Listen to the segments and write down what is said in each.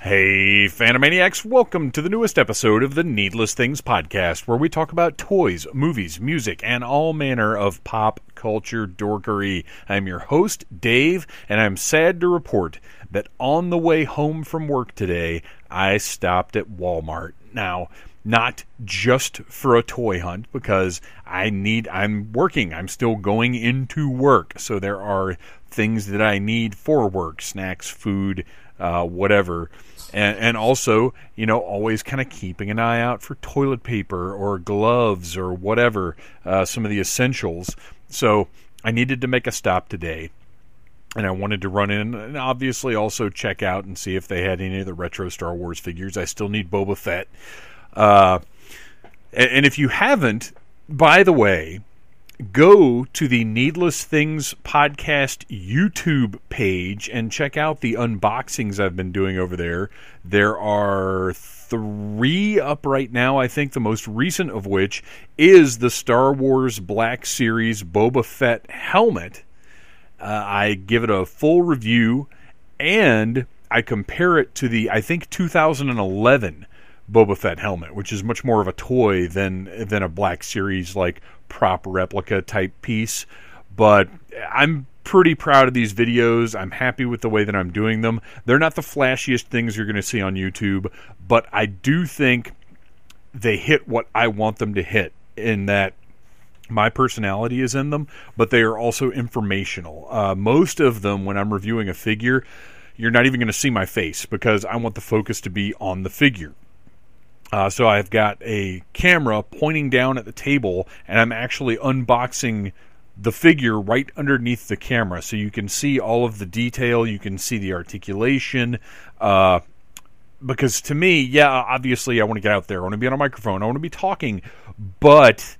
Hey, Phantomaniacs, welcome to the newest episode of the Needless Things podcast, where we talk about toys, movies, music, and all manner of pop culture dorkery. I'm your host, Dave, and I'm sad to report that on the way home from work today, I stopped at Walmart. Now, not just for a toy hunt because I need I'm working. I'm still going into work. So there are things that I need for work, snacks, food, uh, whatever. And, and also, you know, always kind of keeping an eye out for toilet paper or gloves or whatever, uh, some of the essentials. So I needed to make a stop today and I wanted to run in and obviously also check out and see if they had any of the retro Star Wars figures. I still need Boba Fett. Uh, and, and if you haven't, by the way, go to the Needless Things podcast YouTube page and check out the unboxings I've been doing over there. There are three up right now, I think, the most recent of which is the Star Wars Black Series Boba Fett helmet. Uh, I give it a full review and I compare it to the, I think, 2011 Boba Fett helmet, which is much more of a toy than than a Black Series like prop replica type piece. But I'm pretty proud of these videos. I'm happy with the way that I'm doing them. They're not the flashiest things you're going to see on YouTube, but I do think they hit what I want them to hit in that my personality is in them, but they are also informational. Uh, most of them, when I'm reviewing a figure, you're not even going to see my face because I want the focus to be on the figure. Uh, so I've got a camera pointing down at the table, and I'm actually unboxing the figure right underneath the camera, so you can see all of the detail. You can see the articulation. Uh, because to me, yeah, obviously, I want to get out there. I want to be on a microphone. I want to be talking, but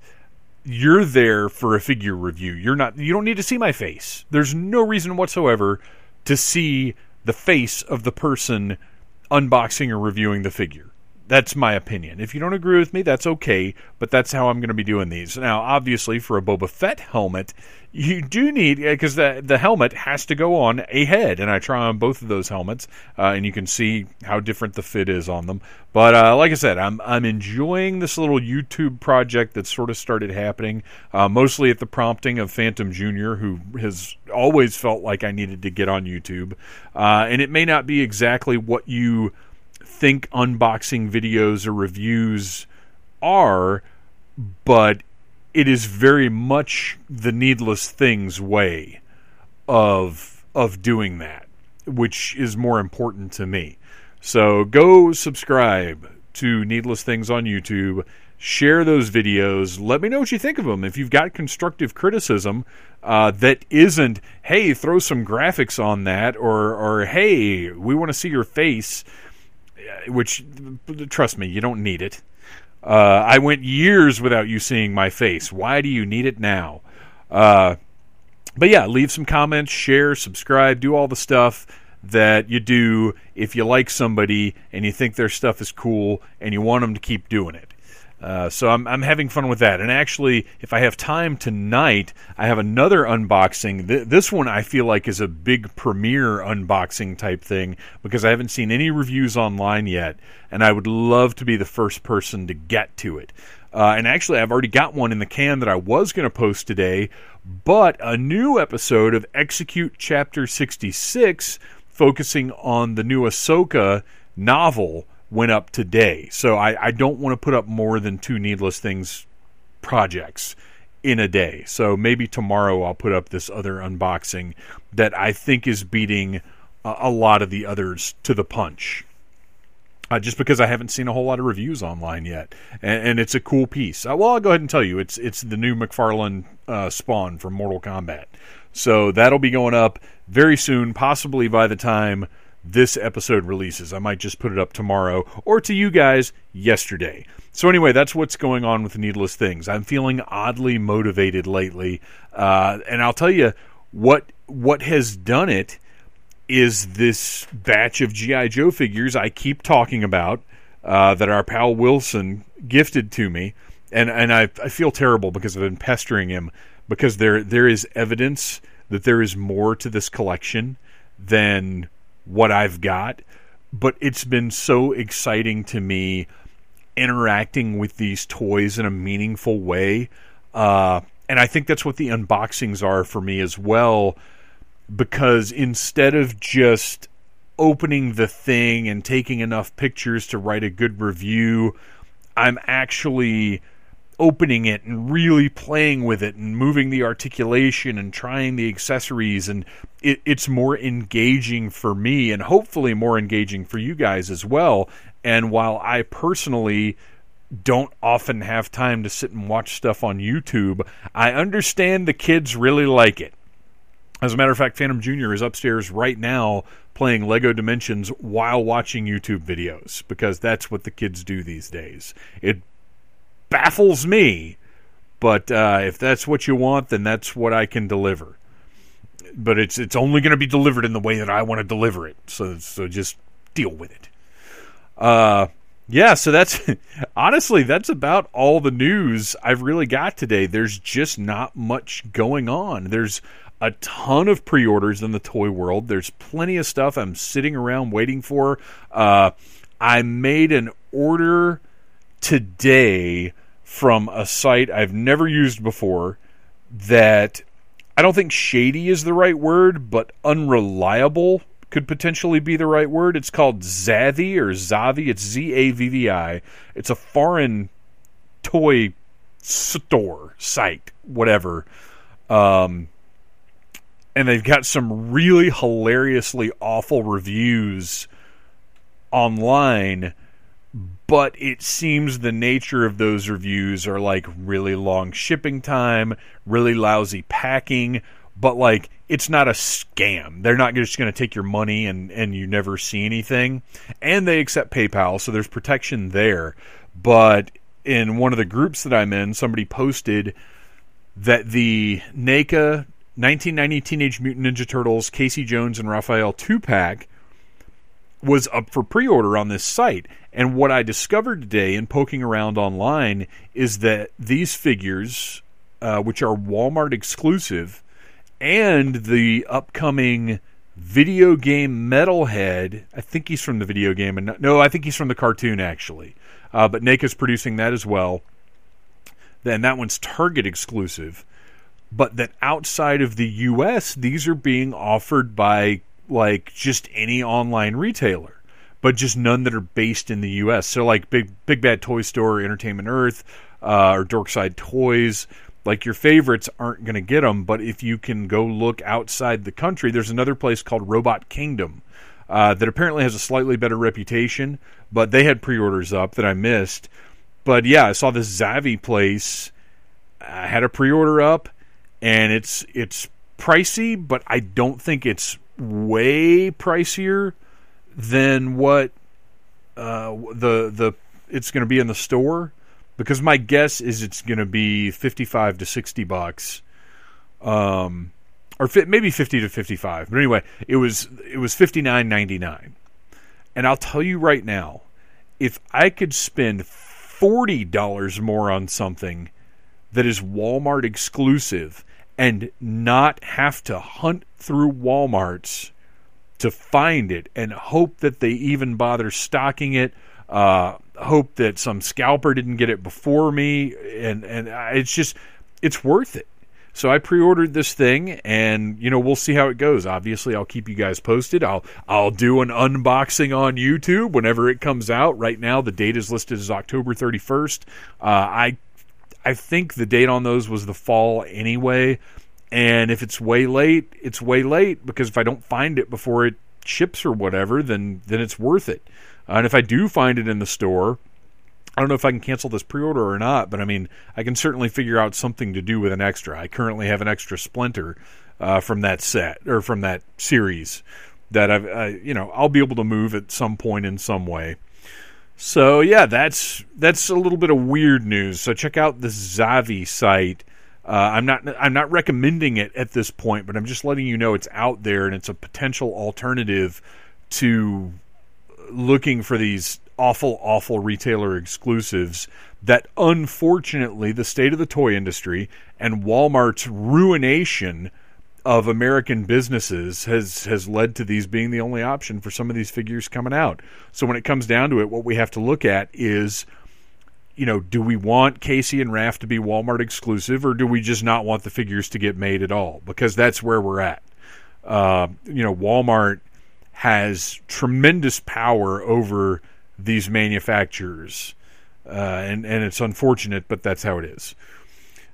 you're there for a figure review. You're not. You don't need to see my face. There's no reason whatsoever to see the face of the person unboxing or reviewing the figure. That's my opinion. If you don't agree with me, that's okay, but that's how I'm going to be doing these. Now, obviously, for a Boba Fett helmet, you do need because the the helmet has to go on a head, and I try on both of those helmets, uh, and you can see how different the fit is on them. But uh, like I said, I'm I'm enjoying this little YouTube project that sort of started happening, uh, mostly at the prompting of Phantom Junior, who has always felt like I needed to get on YouTube, uh, and it may not be exactly what you think unboxing videos or reviews are, but it is very much the needless things way of of doing that, which is more important to me. So go subscribe to Needless Things on YouTube. Share those videos. Let me know what you think of them. If you've got constructive criticism uh, that isn't, hey, throw some graphics on that, or or hey, we want to see your face which trust me, you don't need it. Uh, I went years without you seeing my face. Why do you need it now? Uh, but yeah, leave some comments, share, subscribe, do all the stuff that you do if you like somebody and you think their stuff is cool and you want them to keep doing it. Uh, so I'm, I'm having fun with that. And actually, if I have time tonight, I have another unboxing. Th- this one I feel like is a big premiere unboxing type thing because I haven't seen any reviews online yet, and I would love to be the first person to get to it. Uh, and actually, I've already got one in the can that I was going to post today, but a new episode of Execute Chapter 66 focusing on the new Ahsoka novel went up today. So I, I don't want to put up more than two Needless Things projects in a day. So maybe tomorrow I'll put up this other unboxing that I think is beating a, a lot of the others to the punch. Uh, just because I haven't seen a whole lot of reviews online yet, and, and it's a cool piece. Uh, well, I'll go ahead and tell you, it's it's the new McFarlane uh, Spawn from Mortal Kombat, so that'll be going up very soon, possibly by the time this episode releases. I might just put it up tomorrow or to you guys yesterday. So, anyway, that's what's going on with Needless Things. I'm feeling oddly motivated lately. Uh, and I'll tell you what, what has done it is this batch of G.I. Joe figures I keep talking about uh, that our pal Wilson gifted to me. And, and I, I feel terrible because I've been pestering him because there there is evidence that there is more to this collection than what I've got, but it's been so exciting to me interacting with these toys in a meaningful way. Uh, and I think that's what the unboxings are for me as well, because instead of just opening the thing and taking enough pictures to write a good review, I'm actually opening it and really playing with it and moving the articulation and trying the accessories. And it, it's more engaging for me and hopefully more engaging for you guys as well. And while i personally don't often have time to sit and watch stuff on youtube i understand the kids really like it. As a matter of fact phantom jr is upstairs right now playing lego dimensions while watching youtube videos because that's what the kids do these days. It baffles me. But uh, if that's what you want, then that's what I can deliver. But it's it's only going to be delivered in the way that I want to deliver it. So so just deal with it. Uh, yeah. So that's honestly that's about all the news I've really got today. There's just not much going on. There's a ton of pre-orders in the toy world. There's plenty of stuff I'm sitting around waiting for. Uh, I made an order today from a site I've never used before that I don't think shady is the right word, but unreliable could potentially be the right word. It's called Zavvi or Zavi. It's Z A V V I. It's a foreign toy store site, whatever. Um, and they've got some really hilariously awful reviews online but it seems the nature of those reviews are like really long shipping time, really lousy packing, but like it's not a scam. They're not just going to take your money and and you never see anything. And they accept PayPal, so there's protection there. But in one of the groups that I'm in, somebody posted that the NECA 1990 Teenage Mutant Ninja Turtles Casey Jones and Raphael 2 pack was up for pre-order on this site and what I discovered today in poking around online is that these figures, uh, which are Walmart exclusive, and the upcoming video game Metalhead, I think he's from the video game, and no, I think he's from the cartoon actually. Uh, but NECA's producing that as well. Then that one's Target exclusive. But that outside of the U.S., these are being offered by like just any online retailer but just none that are based in the U.S. So like Big Big Bad Toy Store, Entertainment Earth, uh, or Dorkside Toys, like your favorites aren't going to get them. But if you can go look outside the country, there's another place called Robot Kingdom. Uh, that apparently has a slightly better reputation, but they had pre-orders up that I missed. But yeah, I saw this Zavvi place. I had a pre-order up, and it's it's pricey, but I don't think it's way pricier than what uh, the the it's going to be in the store? Because my guess is it's going to be 55 to 60 bucks um or fi- maybe 50 to 55 but anyway it was it was 59.99 and I'll tell you right now if I could spend $40 more on something that is Walmart exclusive and not have to hunt through Walmarts to find it and hope that they even bother stocking it. Uh, hope that some scalper didn't get it before me, and and it's just it's worth it. So I pre-ordered this thing, and you know we'll see how it goes. Obviously, I'll keep you guys posted. I'll I'll do an unboxing on YouTube whenever it comes out. Right now, the date is listed as October 31st. Uh, I I think the date on those was the fall anyway. And if it's way late, it's way late because if I don't find it before it ships or whatever, then then it's worth it. Uh, and if I do find it in the store, I don't know if I can cancel this pre-order or not, but I mean, I can certainly figure out something to do with an extra. I currently have an extra splinter uh, from that set or from that series that I've, uh, you know, I'll be able to move at some point in some way. So yeah, that's that's a little bit of weird news. So check out the Zavvi site uh, I'm not I'm not recommending it at this point, but I'm just letting you know it's out there and it's a potential alternative to looking for these awful awful retailer exclusives that unfortunately the state of the toy industry and Walmart's ruination of American businesses has has led to these being the only option for some of these figures coming out. So when it comes down to it, what we have to look at is you know, do we want Casey and Raph to be Walmart exclusive, or do we just not want the figures to get made at all? Because that's where we're at. Uh, you know, Walmart has tremendous power over these manufacturers, uh, and and it's unfortunate, but that's how it is.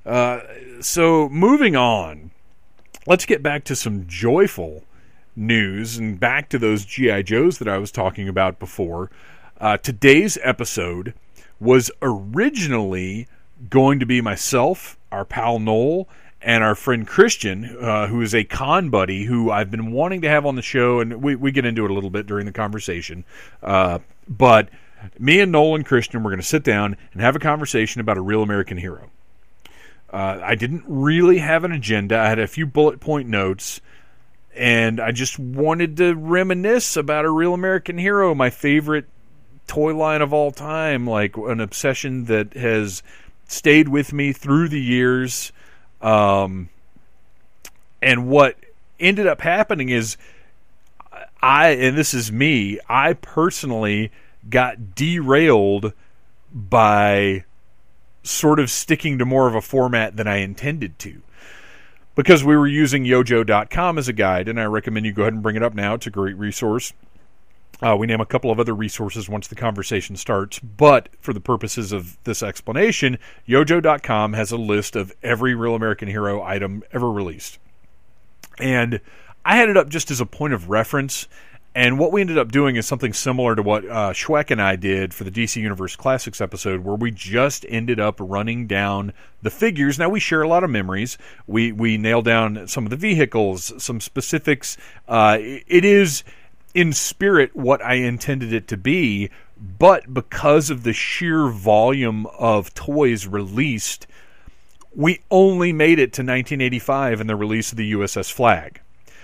Uh, so moving on, let's get back to some joyful news and back to those GI Joes that I was talking about before. Uh, today's episode was originally going to be myself, our pal Noel, and our friend Christian, uh, who is a con buddy who I've been wanting to have on the show, and we, we get into it a little bit during the conversation. Uh, but me and Noel and Christian were going to sit down and have a conversation about a real American hero. Uh, I didn't really have an agenda. I had a few bullet point notes, and I just wanted to reminisce about a real American hero, my favorite toy line of all time, like an obsession that has stayed with me through the years. Um, and what ended up happening is I, and this is me, I personally got derailed by sort of sticking to more of a format than I intended to. Because we were using yojoe.com as a guide, and I recommend you go ahead and bring it up now. It's a great resource. Uh, we name a couple of other resources once the conversation starts, but for the purposes of this explanation, YoJoe.com has a list of every Real American Hero item ever released. And I had it up just as a point of reference. And what we ended up doing is something similar to what uh, Schweck and I did for the DC Universe Classics episode, where we just ended up running down the figures. Now we share a lot of memories. We we nail down some of the vehicles, some specifics. Uh, it is in spirit what I intended it to be, but because of the sheer volume of toys released, we only made it to 1985 and the release of the USS Flagg.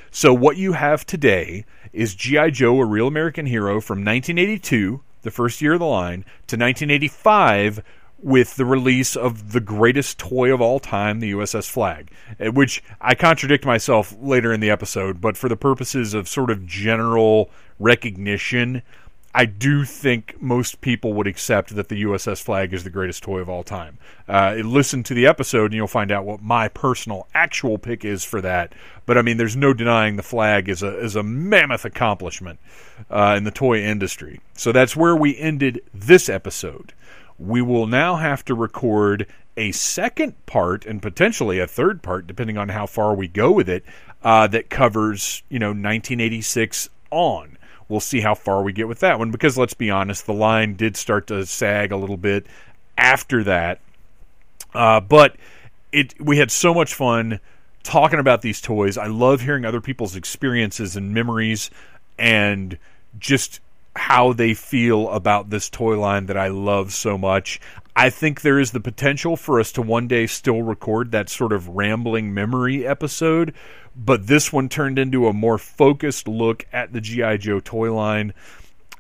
So what you have today is G.I. Joe, a real American hero from 1982, the first year of the line, to 1985 with the release of the greatest toy of all time, the USS Flagg, eh, which I contradict myself later in the episode, but for the purposes of sort of general recognition, I do think most people would accept that the USS Flagg is the greatest toy of all time. Uh, listen to the episode and you'll find out what my personal actual pick is for that. But I mean, there's no denying the flag is a is a mammoth accomplishment uh, in the toy industry. So that's where we ended this episode we will now have to record a second part and potentially a third part, depending on how far we go with it, uh, that covers, you know, 1986 on. We'll see how far we get with that one because let's be honest, the line did start to sag a little bit after that. Uh, but it we had so much fun talking about these toys. I love hearing other people's experiences and memories and just how they feel about this toy line that I love so much. I think there is the potential for us to one day still record that sort of rambling memory episode, but this one turned into a more focused look at the G.I. Joe toy line.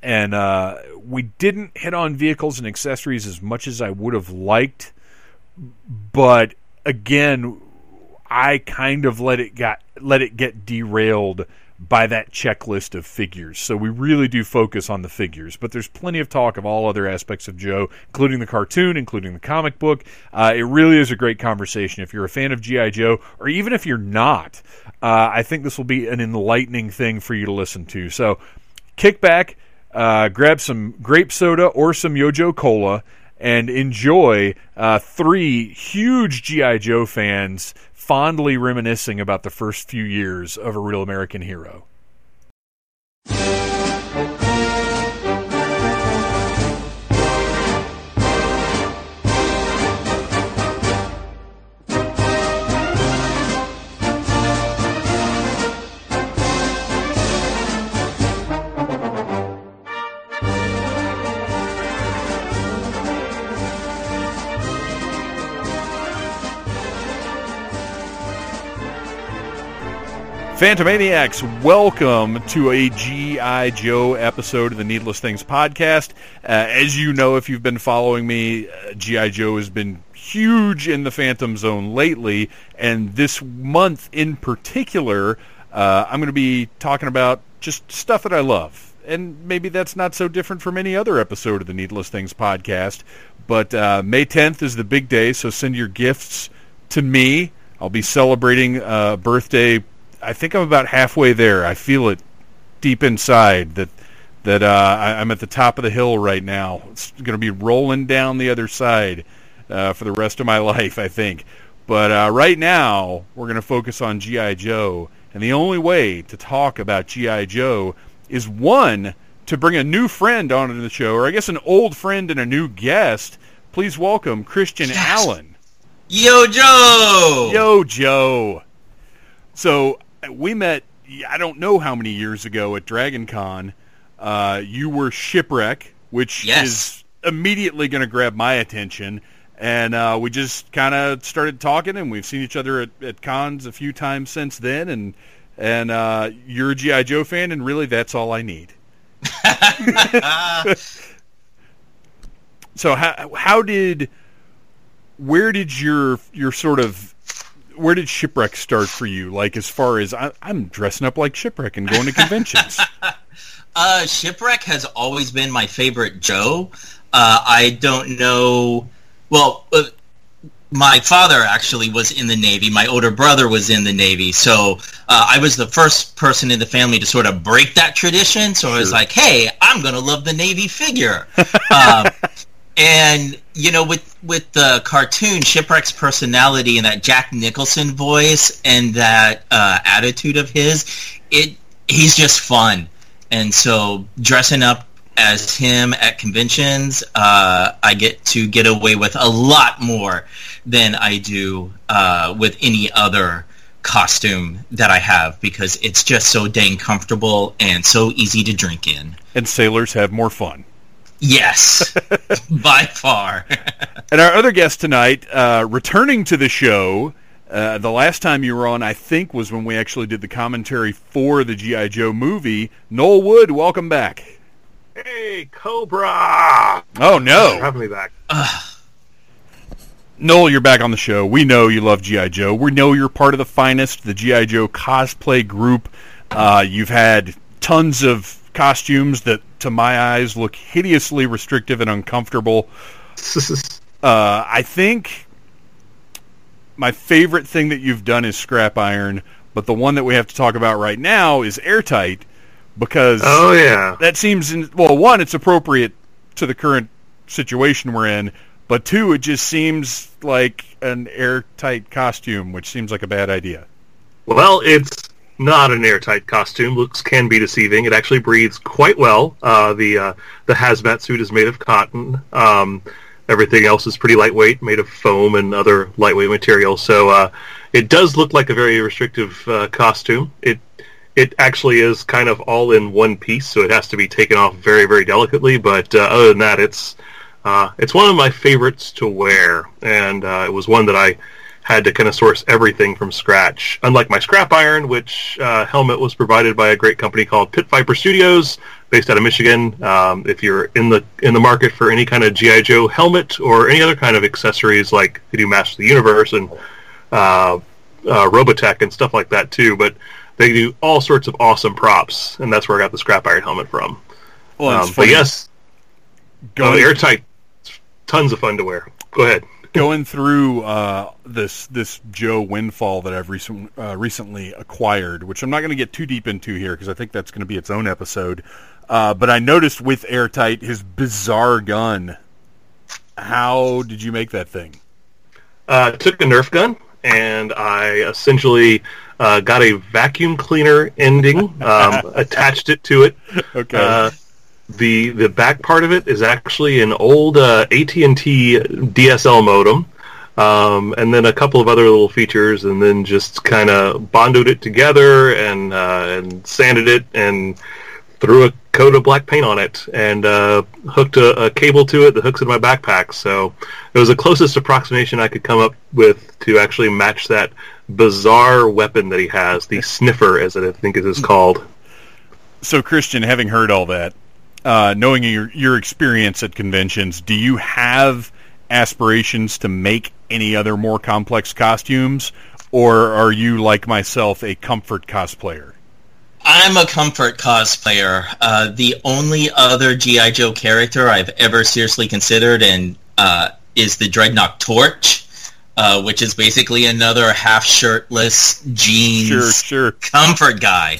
And uh, we didn't hit on vehicles and accessories as much as I would have liked, but again, I kind of let it got let it get derailed by that checklist of figures. So we really do focus on the figures, but there's plenty of talk of all other aspects of Joe, including the cartoon, including the comic book. Uh, it really is a great conversation. If you're a fan of G.I. Joe, or even if you're not, uh, I think this will be an enlightening thing for you to listen to. So kick back, uh, grab some grape soda or some Yojo Cola. And enjoy uh, three huge G.I. Joe fans fondly reminiscing about the first few years of a real American hero. Phantomaniacs, welcome to a G.I. Joe episode of the Needless Things podcast. Uh, as you know, if you've been following me, uh, G.I. Joe has been huge in the Phantom Zone lately, and this month in particular, uh, I'm going to be talking about just stuff that I love. And maybe that's not so different from any other episode of the Needless Things podcast. But uh, May 10th is the big day, so send your gifts to me. I'll be celebrating uh, birthday I think I'm about halfway there. I feel it deep inside that that uh, I, am at the top of the hill right now. It's going to be rolling down the other side uh, for the rest of my life, I think. But uh, right now, we're going to focus on GI Joe, and the only way to talk about GI Joe is one to bring a new friend onto the show, or I guess an old friend and a new guest. Please welcome Christian yes. Allen. Yo, Joe. Yo, Joe. So we met. I don't know how many years ago at Dragon Con. Uh, you were shipwreck, which yes. is immediately going to grab my attention. And uh, we just kind of started talking, and we've seen each other at, at, cons a few times since then. And and uh, you're a GI Joe fan, and really, that's all I need. so how how did where did your your sort of where did shipwreck start for you? Like as far as I, am dressing up like shipwreck and going to conventions. uh, shipwreck has always been my favorite Joe. Uh, I don't know. Well, uh, my father actually was in the Navy. My older brother was in the Navy. So uh, I was the first person in the family to sort of break that tradition. So sure. I was like, hey, I'm going to love the Navy figure. um, and you know, with with the cartoon, Shipwreck's personality and that Jack Nicholson voice and that uh, attitude of his, it he's just fun. And so dressing up as him at conventions, uh, I get to get away with a lot more than I do uh, with any other costume that I have because it's just so dang comfortable and so easy to drink in. And sailors have more fun. Yes, by far. and our other guest tonight, uh, returning to the show, uh, the last time you were on, I think, was when we actually did the commentary for the G.I. Joe movie. Noel Wood, welcome back. Hey, Cobra! Oh, no. Having me back. Noel, you're back on the show. We know you love G.I. Joe. We know you're part of the finest, the G.I. Joe cosplay group. Uh, you've had tons of costumes that, to my eyes, look hideously restrictive and uncomfortable. uh, I think my favorite thing that you've done is scrap iron, but the one that we have to talk about right now is airtight because oh yeah, that seems in, well. One, it's appropriate to the current situation we're in, but two, it just seems like an airtight costume, which seems like a bad idea. Well, it's not an airtight costume. Looks can be deceiving. It actually breathes quite well. Uh, the uh, the hazmat suit is made of cotton. Um, everything else is pretty lightweight, made of foam and other lightweight materials. So uh, it does look like a very restrictive uh, costume. It it actually is kind of all in one piece, so it has to be taken off very very delicately. But uh, other than that, it's uh, it's one of my favorites to wear, and it was one that I had to kind of source everything from scratch. Unlike my scrap iron, which uh, helmet was provided by a great company called Pit Viper Studios, based out of Michigan. Um, if you're in the in the market for any kind of GI Joe helmet or any other kind of accessories, like they do Master of the Universe and uh, uh, Robotech and stuff like that too, but they do all sorts of awesome props, and that's where I got the scrap iron helmet from. Well, um, but yes, go airtight, tons of fun to wear. Go ahead going through uh, this this Joe windfall that I've recent, uh, recently acquired, which I'm not going to get too deep into here because I think that's going to be its own episode. Uh, but I noticed with Airtight his bizarre gun. How did you make that thing? Uh, took a Nerf gun and I essentially uh, got a vacuum cleaner ending, um, attached it to it. Okay uh, the the back part of it is actually an old uh, AT&T DSL modem, um, and then a couple of other little features, and then just kind of bonded it together and uh, and sanded it and threw a coat of black paint on it and uh, hooked a, a, cable to it that hooks in my backpack. So it was the closest approximation I could come up with to actually match that bizarre weapon that he has, the sniffer, as I think it is called. So, Christian, having heard all that, uh, knowing your your experience at conventions, do you have aspirations to make any other more complex costumes, or are you like myself a comfort cosplayer? I'm a comfort cosplayer. Uh, the only other GI Joe character I've ever seriously considered and uh, is the Dreadnok Torch, uh, which is basically another half shirtless jeans Sure, sure. comfort guy.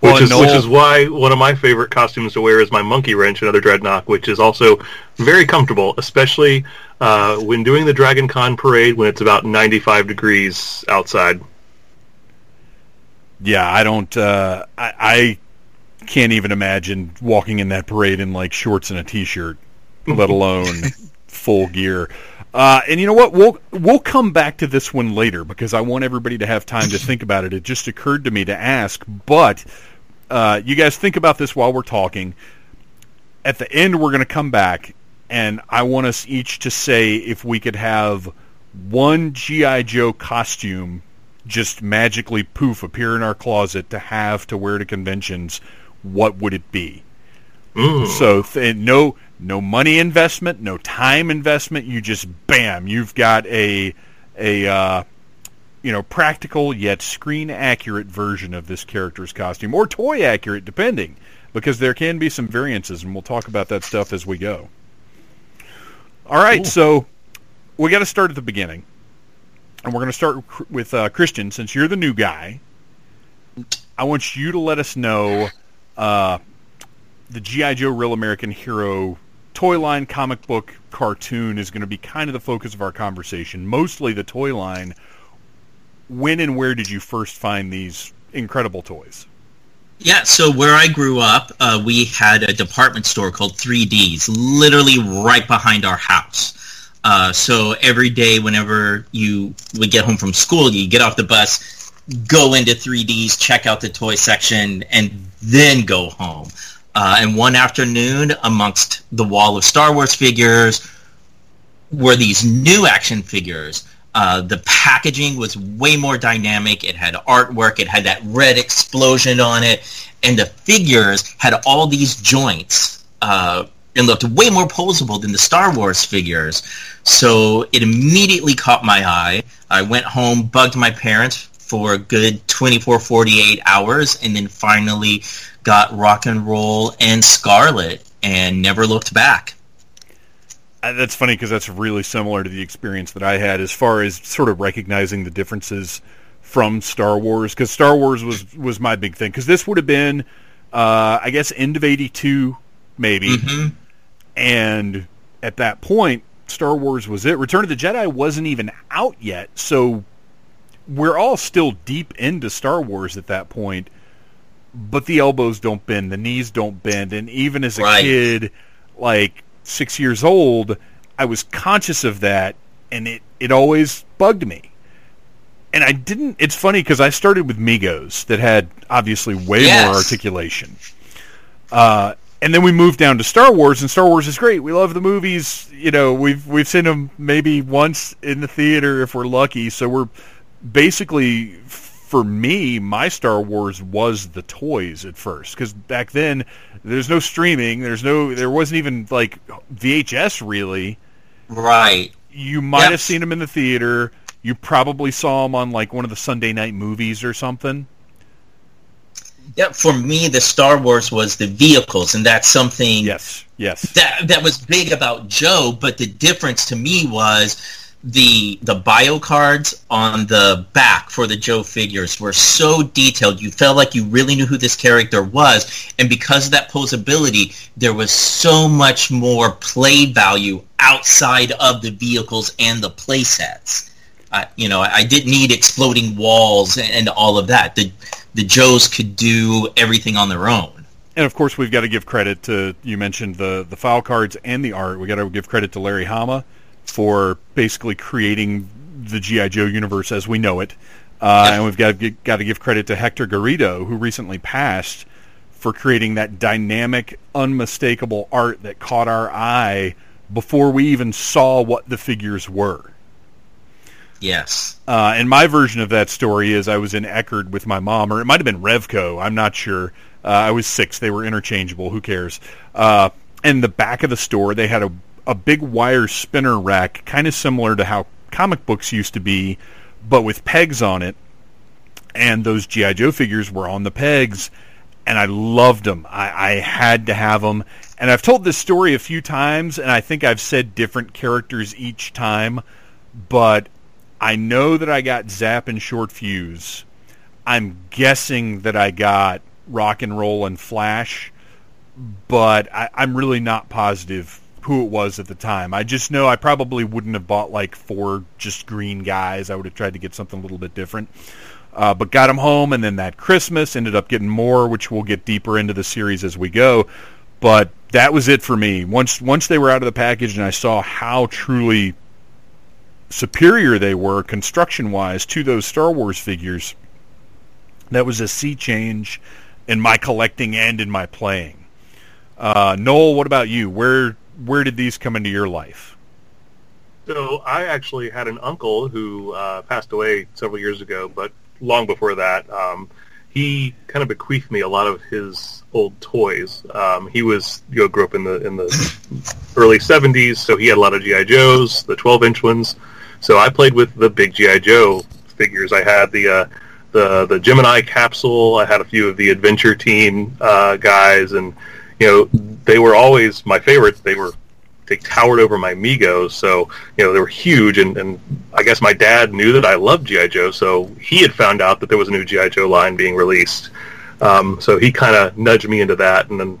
Well, Which is, Noel- which is why one of my favorite costumes to wear is my monkey wrench, another Dreadnok, which is also very comfortable, especially uh, when doing the Dragon Con parade when it's about 95 degrees outside. Yeah, I don't. Uh, I, I can't even imagine walking in that parade in like shorts and a t-shirt, let alone full gear. Uh, and you know what? We'll we'll come back to this one later because I want everybody to have time to think about it. It just occurred to me to ask, but uh, you guys think about this while we're talking. At the end, we're going to come back, and I want us each to say if we could have one GI Joe costume just magically poof appear in our closet to have to wear to conventions, what would it be? So th- no no money investment, no time investment. You just bam, you've got a a uh, you know practical yet screen accurate version of this character's costume, or toy accurate, depending, because there can be some variances, and we'll talk about that stuff as we go. All right, so we got to start at the beginning, and we're going to start with uh, Christian, since you're the new guy. I want you to let us know uh, the GI Joe Real American Hero toy line comic book cartoon is going to be kind of the focus of our conversation. Mostly the toy line. When and where did you first find these incredible toys? Yeah, so where I grew up, uh, we had a department store called 3Ds, literally right behind our house. Uh, so every day, whenever you would get home from school, you get off the bus, go into 3Ds, check out the toy section, and then go home. Uh, and one afternoon, amongst the wall of Star Wars figures, were these new action figures. Uh, the packaging was way more dynamic. It had artwork. It had that red explosion on it, and the figures had all these joints uh, and looked way more posable than the Star Wars figures. So it immediately caught my eye. I went home, bugged my parents for a good 24, 48 hours, and then finally got Rock and Roll and Scarlett, and never looked back. That's funny because that's really similar to the experience that I had as far as sort of recognizing the differences from Star Wars because Star Wars was was my big thing because this would have been uh, I guess end of '82 maybe, and at that point Star Wars was it. Return of the Jedi wasn't even out yet, so we're all still deep into Star Wars at that point. But the elbows don't bend, the knees don't bend, and even as a Right. kid, like six years old, I was conscious of that, and it it always bugged me. And I didn't. It's funny because I started with Megos that had obviously way Yes. more articulation. Uh, and then we moved down to Star Wars, and Star Wars is great. We love the movies. You know, we've we've seen them maybe once in the theater if we're lucky. So we're basically, for me, my Star Wars was the toys at first because back then there's no streaming. There's no. There wasn't even like VHS really. Right. You might Yep. have seen them in the theater. You probably saw them on like one of the Sunday night movies or something. Yeah, for me, the Star Wars was the vehicles, and that's something Yes, yes. that that was big about Joe. But the difference to me was the the bio cards on the back for the Joe figures were so detailed. You felt like you really knew who this character was, and because of that posability, there was so much more play value outside of the vehicles and the play sets. You know, I didn't need exploding walls and, and all of that. The the Joes could do everything on their own. And of course, we've got to give credit to you mentioned the the file cards and the art. We got to give credit to Larry Hama for basically creating the GI Joe universe as we know it. Uh. And we've got to got to give credit to Hector Garrido, who recently passed, for creating that dynamic, unmistakable art that caught our eye before we even saw what the figures were. Yes. Uh, and my version of that story is I was in Eckerd with my mom, or it might have been Revco. I'm not sure. Uh, I was six. They were interchangeable. Who cares? Uh, in the back of the store, they had a, a big wire spinner rack, kind of similar to how comic books used to be, but with pegs on it. And those G.I. Joe figures were on the pegs, and I loved them. I, I had to have them. And I've told this story a few times, and I think I've said different characters each time, but I know that I got Zap and Short Fuse. I'm guessing that I got Rock and Roll and Flash, but I, I'm really not positive who it was at the time. I just know I probably wouldn't have bought like four just green guys. I would have tried to get something a little bit different. Uh, but got them home, and then that Christmas ended up getting more, which we'll get deeper into the series as we go. But that was it for me. Once once they were out of the package, and I saw how truly superior they were construction wise to those Star Wars figures, that was a sea change in my collecting and in my playing. Uh, Noel, what about you? Where where did these come into your life? So I actually had an uncle who uh, passed away several years ago, but long before that, um, he kind of bequeathed me a lot of his old toys. Um, he was you know grew up in the in the early '70s, so he had a lot of GI Joes, the 12 inch ones. So I played with the big GI Joe figures. I had the uh, the the Gemini capsule. I had a few of the Adventure Team uh, guys, and you know they were always my favorites. They were they towered over my Megos, so you know they were huge. And, and I guess my dad knew that I loved GI Joe, so he had found out that there was a new GI Joe line being released. Um, so he kind of nudged me into that, and then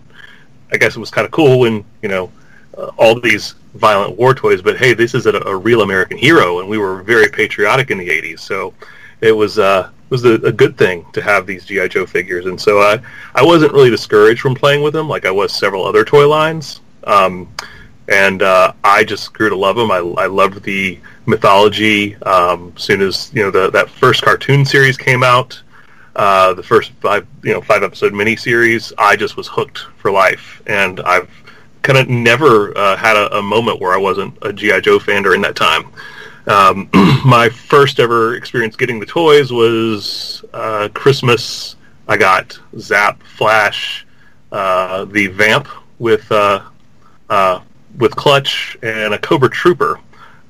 I guess it was kind of cool when you know uh, all these violent war toys, but hey, this is a, a, real American hero, and we were very patriotic in the '80s. So it was uh, was a, a, good thing to have these GI Joe figures, and so I I wasn't really discouraged from playing with them like I was several other toy lines. Um, and uh, I just grew to love them. I, I loved the mythology. Um, as soon as you know the, that first cartoon series came out, uh, the first five you know five episode miniseries, I just was hooked for life, and I've kind of never uh, had a, a, moment where I wasn't a GI Joe fan during that time. Um, my first ever experience getting the toys was uh, Christmas. I got Zap, Flash, uh, the Vamp with uh, uh, with Clutch, and a Cobra Trooper.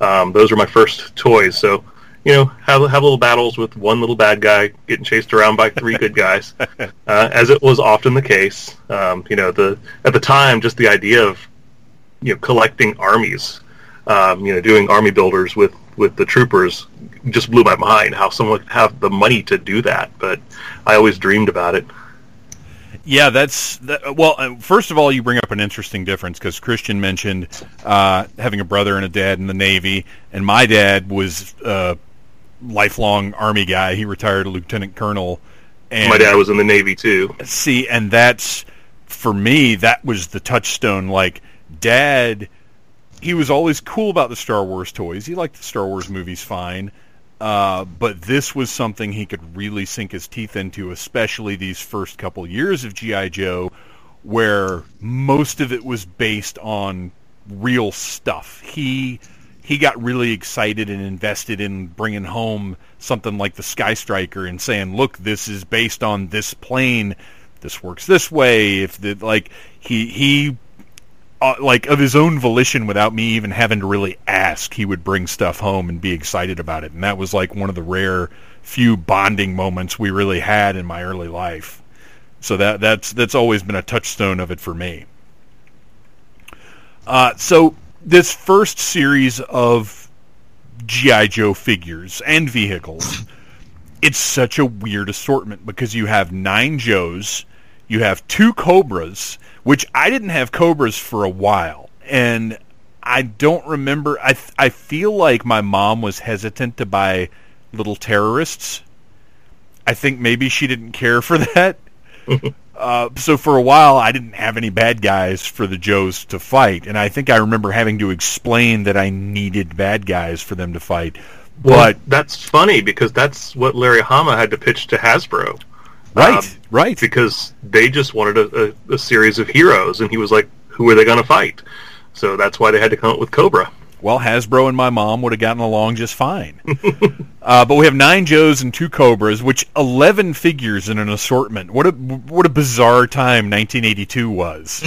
Um, those were my first toys. So you know, have have little battles with one little bad guy getting chased around by three good guys, uh, as it was often the case. Um, you know, the at the time, just the idea of you know collecting armies, um, you know, doing army builders with with the troopers just blew my mind. How someone would have the money to do that, but I always dreamed about it. Yeah, that's that, well. Uh, first of all, you bring up an interesting difference because Christian mentioned uh, having a brother and a dad in the Navy, and my dad was uh, lifelong Army guy. He retired a lieutenant colonel. And my dad was in the Navy too. See, and that's for me. That was the touchstone. Like, Dad, he was always cool about the Star Wars toys. He liked the Star Wars movies fine. Uh, but this was something he could really sink his teeth into, especially these first couple years of G.I. Joe, where most of it was based on real stuff. He he got really excited and invested in bringing home something like the Sky Striker and saying, "Look, this is based on this plane. This works this way." If the like he he uh, like of his own volition without me even having to really ask, he would bring stuff home and be excited about it. And that was like one of the rare few bonding moments we really had in my early life. So that that's that's always been a touchstone of it for me. Uh, so this first series of GI Joe figures and vehicles, it's such a weird assortment because you have nine Joes, you have two Cobras, which I didn't have Cobras for a while, and I don't remember. I I feel like my mom was hesitant to buy little terrorists. I think maybe she didn't care for that. Uh, so for a while, I didn't have any bad guys for the Joes to fight, and I think I remember having to explain that I needed bad guys for them to fight. Well, but that's funny because that's what Larry Hama had to pitch to Hasbro. Right, um, right. Because they just wanted a, a, a, series of heroes, and he was like, "Who are they going to fight?" So that's why they had to come up with Cobra. Well, Hasbro and my mom would have gotten along just fine. uh, but we have nine Joes and two Cobras, which eleven figures in an assortment. What a what a bizarre time 1982 was.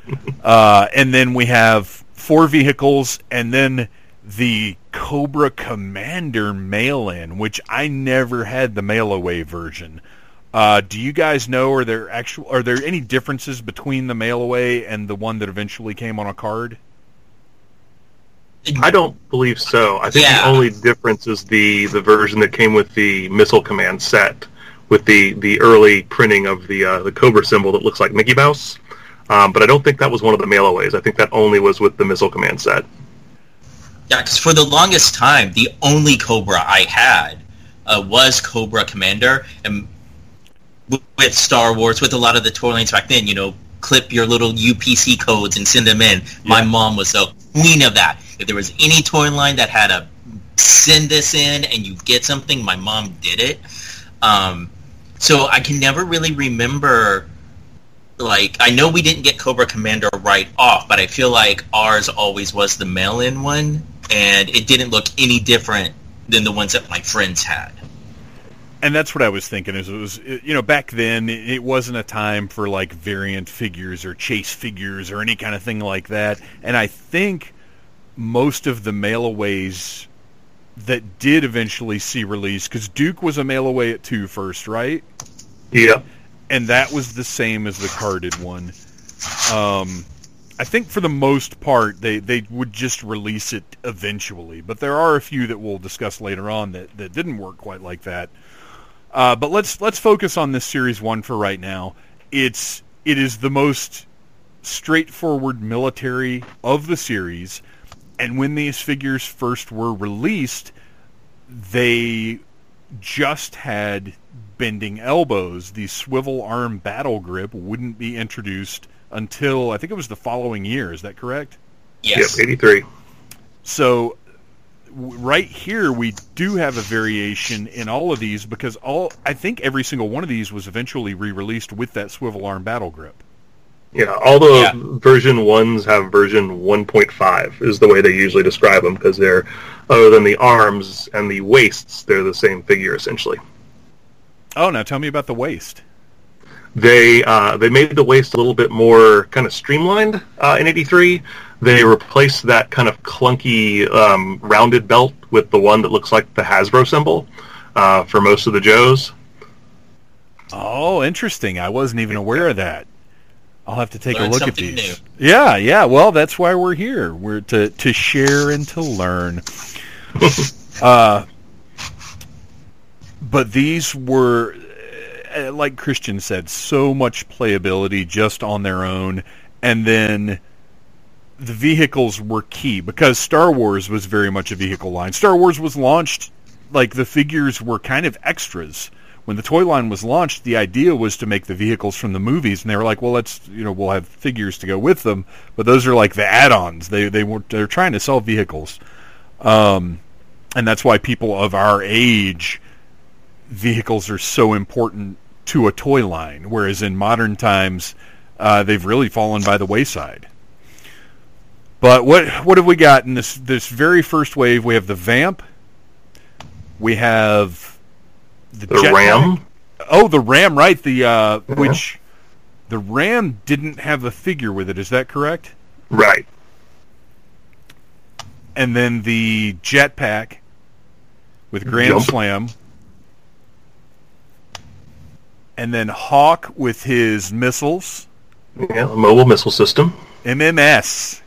uh, and then we have four vehicles, and then the Cobra Commander mail-in, which I never had the mail-away version. Uh, do you guys know? Are there actual? Are there any differences between the mail-away and the one that eventually came on a card? I don't believe so. I think Yeah. the only difference is the the version that came with the missile command set, with the the early printing of the uh, the Cobra symbol that looks like Mickey Mouse. Um, but I don't think that was one of the mailaways. I think that only was with the missile command set. Yeah, because for the longest time, the only Cobra I had uh, was Cobra Commander, and w- with Star Wars, with a lot of the toy lines back then, you know, clip your little UPC codes and send them in. My mom was the queen of that. If there was any toy line that had a send this in and you get something, my mom did it. Um, so I can never really remember like I know we didn't get Cobra Commander right off, but I feel like ours always was the mail-in one, and it didn't look any different than the ones that my friends had. And that's what I was thinking. Is it was you know back then it wasn't a time for like variant figures or chase figures or any kind of thing like that. And I think most of the mailaways that did eventually see release because Duke was a mail away at two first, right? Yeah. and that was the same as the carded one. Um, I think for the most part they, they would just release it eventually, but there are a few that we'll discuss later on that, that didn't work quite like that. Uh, but let's let's focus on this series one for right now. It's it is the most straightforward military of the series, and when these figures first were released, they just had bending elbows. The swivel arm battle grip wouldn't be introduced until I think it was the following year. Is that correct? Yes. Yep. Eighty three. So w- right here we do have a variation in all of these because all I think every single one of these was eventually re-released with that swivel arm battle grip. Yeah. All the Yeah. version ones have version one point five is the way they usually describe them because they're other than the arms and the waists, they're the same figure essentially. Oh, now tell me about the waist. They uh, they made the waist a little bit more kind of streamlined uh, in '83. They replaced that kind of clunky um, rounded belt with the one that looks like the Hasbro symbol uh, for most of the Joes. Oh, interesting. I wasn't even aware of that. I'll have to take a look at something these. Yeah, yeah. Well, that's why we're here. We're to to share and to learn. uh, but these were, uh, like Christian said, so much playability just on their own, and then the vehicles were key because Star Wars was very much a vehicle line. Star Wars was launched like the figures were kind of extras. When the toy line was launched, the idea was to make the vehicles from the movies, and they were like, "Well, let's you know we'll have figures to go with them." But those are like the add-ons. They they were they're trying to sell vehicles, um, and that's why people of our age, vehicles are so important to a toy line. Whereas in modern times, uh, they've really fallen by the wayside. But what what have we got in this this very first wave? We have the Vamp. We have the, The. Ram, Oh, the Ram, right? The uh, Uh-huh. which the Ram didn't have a figure with it. Is that correct? right? And then the Jetpack with Grand Jump. Slam. And then Hawk with his missiles. Yeah, a mobile missile system. MMS.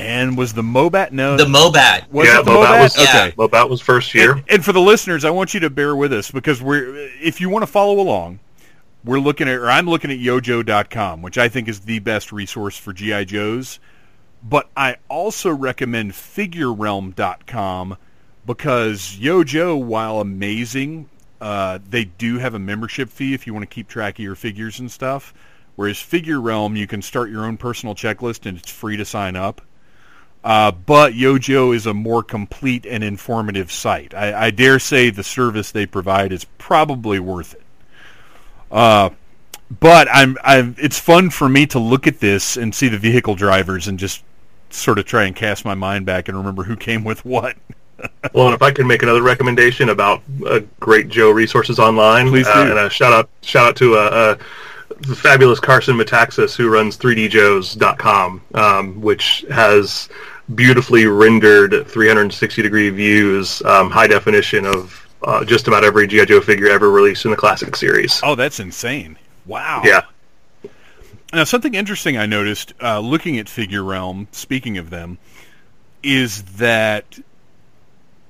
And was the Mobat no The Mobat. was yeah, it the Mobat Mobat? was Yeah. okay. Mobat was first year. And, and for the listeners, I want you to bear with us because we're if you want to follow along, we're looking at or I'm looking at yojoe.com, which I think is the best resource for GI Joes. But I also recommend figurerealm.com because YoJoe, while amazing, uh, they do have a membership fee if you want to keep track of your figures and stuff. Whereas Figure Realm, you can start your own personal checklist and it's free to sign up. Uh, but YoJoe is a more complete and informative site. I, I dare say the service they provide is probably worth it. Uh, but I'm, I'm, it's fun for me to look at this and see the vehicle drivers and just sort of try and cast my mind back and remember who came with what. well, and if I can make another recommendation about uh, great Joe resources online, Please uh, do. and a shout out shout out to uh, uh, the fabulous Carson Metaxas who runs 3djoes.com, um, which has beautifully rendered 360 degree views, um, high definition of uh, just about every GI Joe figure ever released in the classic series. Oh, that's insane! Wow. Yeah. Now, something interesting I noticed uh, looking at Figure Realm, speaking of them, is that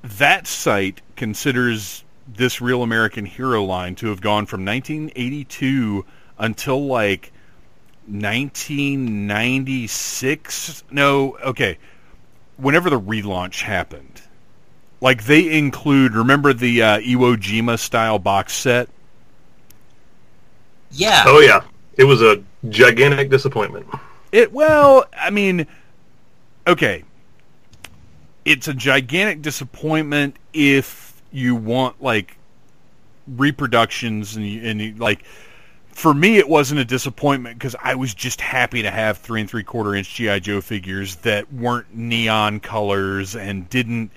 that site considers this Real American Hero line to have gone from 1982 until like 1996. No, okay. Whenever the relaunch happened. Like they include, remember the uh, Iwo Jima style box set? Yeah. Oh yeah, it was a gigantic disappointment. It well, I mean, okay, it's a gigantic disappointment if you want like reproductions and and like. For me, it wasn't a disappointment because I was just happy to have three and three quarter inch GI Joe figures that weren't neon colors and didn't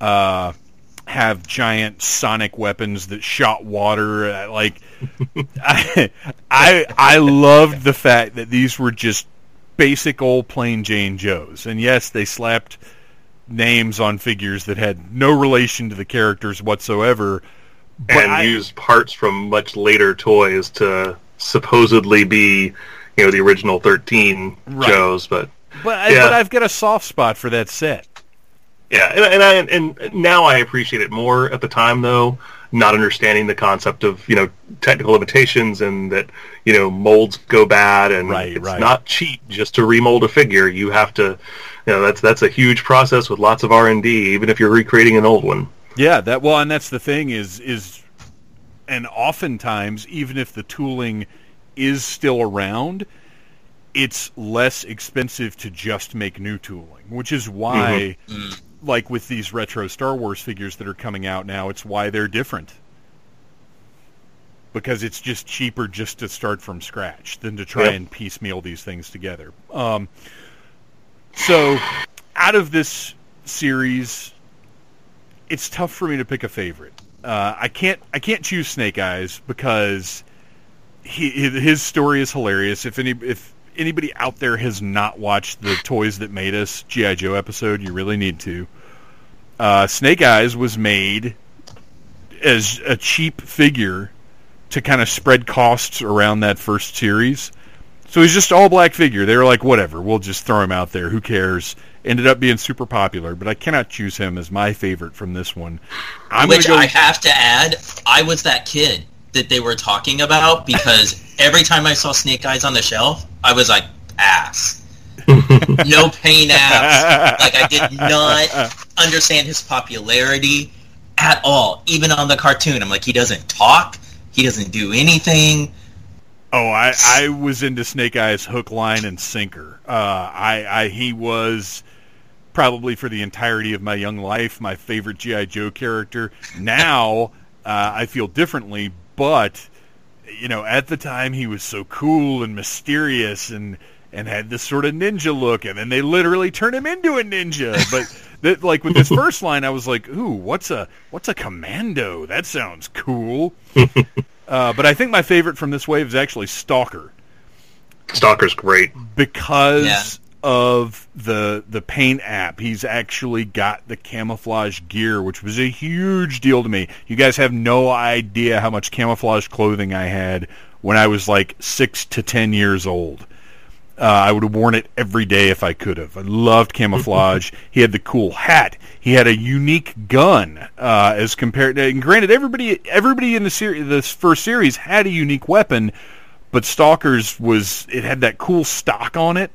uh, have giant sonic weapons that shot water. Uh, Like, I, I I loved the fact that these were just basic old plain Jane Joes, and yes, they slapped names on figures that had no relation to the characters whatsoever. But and I- used parts from much later toys to supposedly be, you know, the original 13 Right. Joes, but But Yeah. but I've got a soft spot for that set. Yeah, and and, I, and now I appreciate it more. At the time, though, not understanding the concept of you know technical limitations and that you know molds go bad and Right, it's right. not cheap just to remold a figure. You have to, you know, that's that's a huge process with lots of R and D, even if you're recreating an old one. Yeah, that well, and that's the thing is is, and oftentimes even if the tooling is still around, it's less expensive to just make new tooling, which is why, like with these retro Star Wars figures that are coming out now, it's why they're different. Because it's just cheaper just to start from scratch than to try Yep. and piecemeal these things together. Um, so, out of this series, it's tough for me to pick a favorite. Uh, I can't I can't choose Snake Eyes because he, his story is hilarious. If any if anybody out there has not watched the Toys That Made Us GI Joe episode, you really need to. Uh, Snake Eyes was made as a cheap figure to kind of spread costs around that first series. So he's just all black figure. They were like, whatever, we'll just throw him out there. Who cares? Ended up being super popular, but I cannot choose him as my favorite from this one. I'm Which go. I have to add, I was that kid that they were talking about because every time I saw Snake Eyes on the shelf, I was like, ass. no pain ass. Like I did not understand his popularity at all. Even on the cartoon, I'm like, he doesn't talk. He doesn't do anything. Oh, I, I was into Snake Eyes hook, line, and sinker. Uh, I, I he was probably for the entirety of my young life my favorite GI Joe character. Now uh, I feel differently, but you know, at the time he was so cool and mysterious and and had this sort of ninja look, and then they literally turn him into a ninja. But that, like with this first line, I was like, "Ooh, what's a what's a commando? That sounds cool." uh, but I think my favorite from this wave is actually Stalker Stalker's great. because Yeah. Of the the paint app. He's actually got the camouflage gear, which was a huge deal to me. You guys have no idea how much camouflage clothing I had when I was like six to ten years old. Uh, I would have worn it every day if I could have. I loved camouflage. he had the cool hat. He had a unique gun uh, as compared. And granted, everybody everybody in the series, this first series, had a unique weapon, but Stalker's was it had that cool stock on it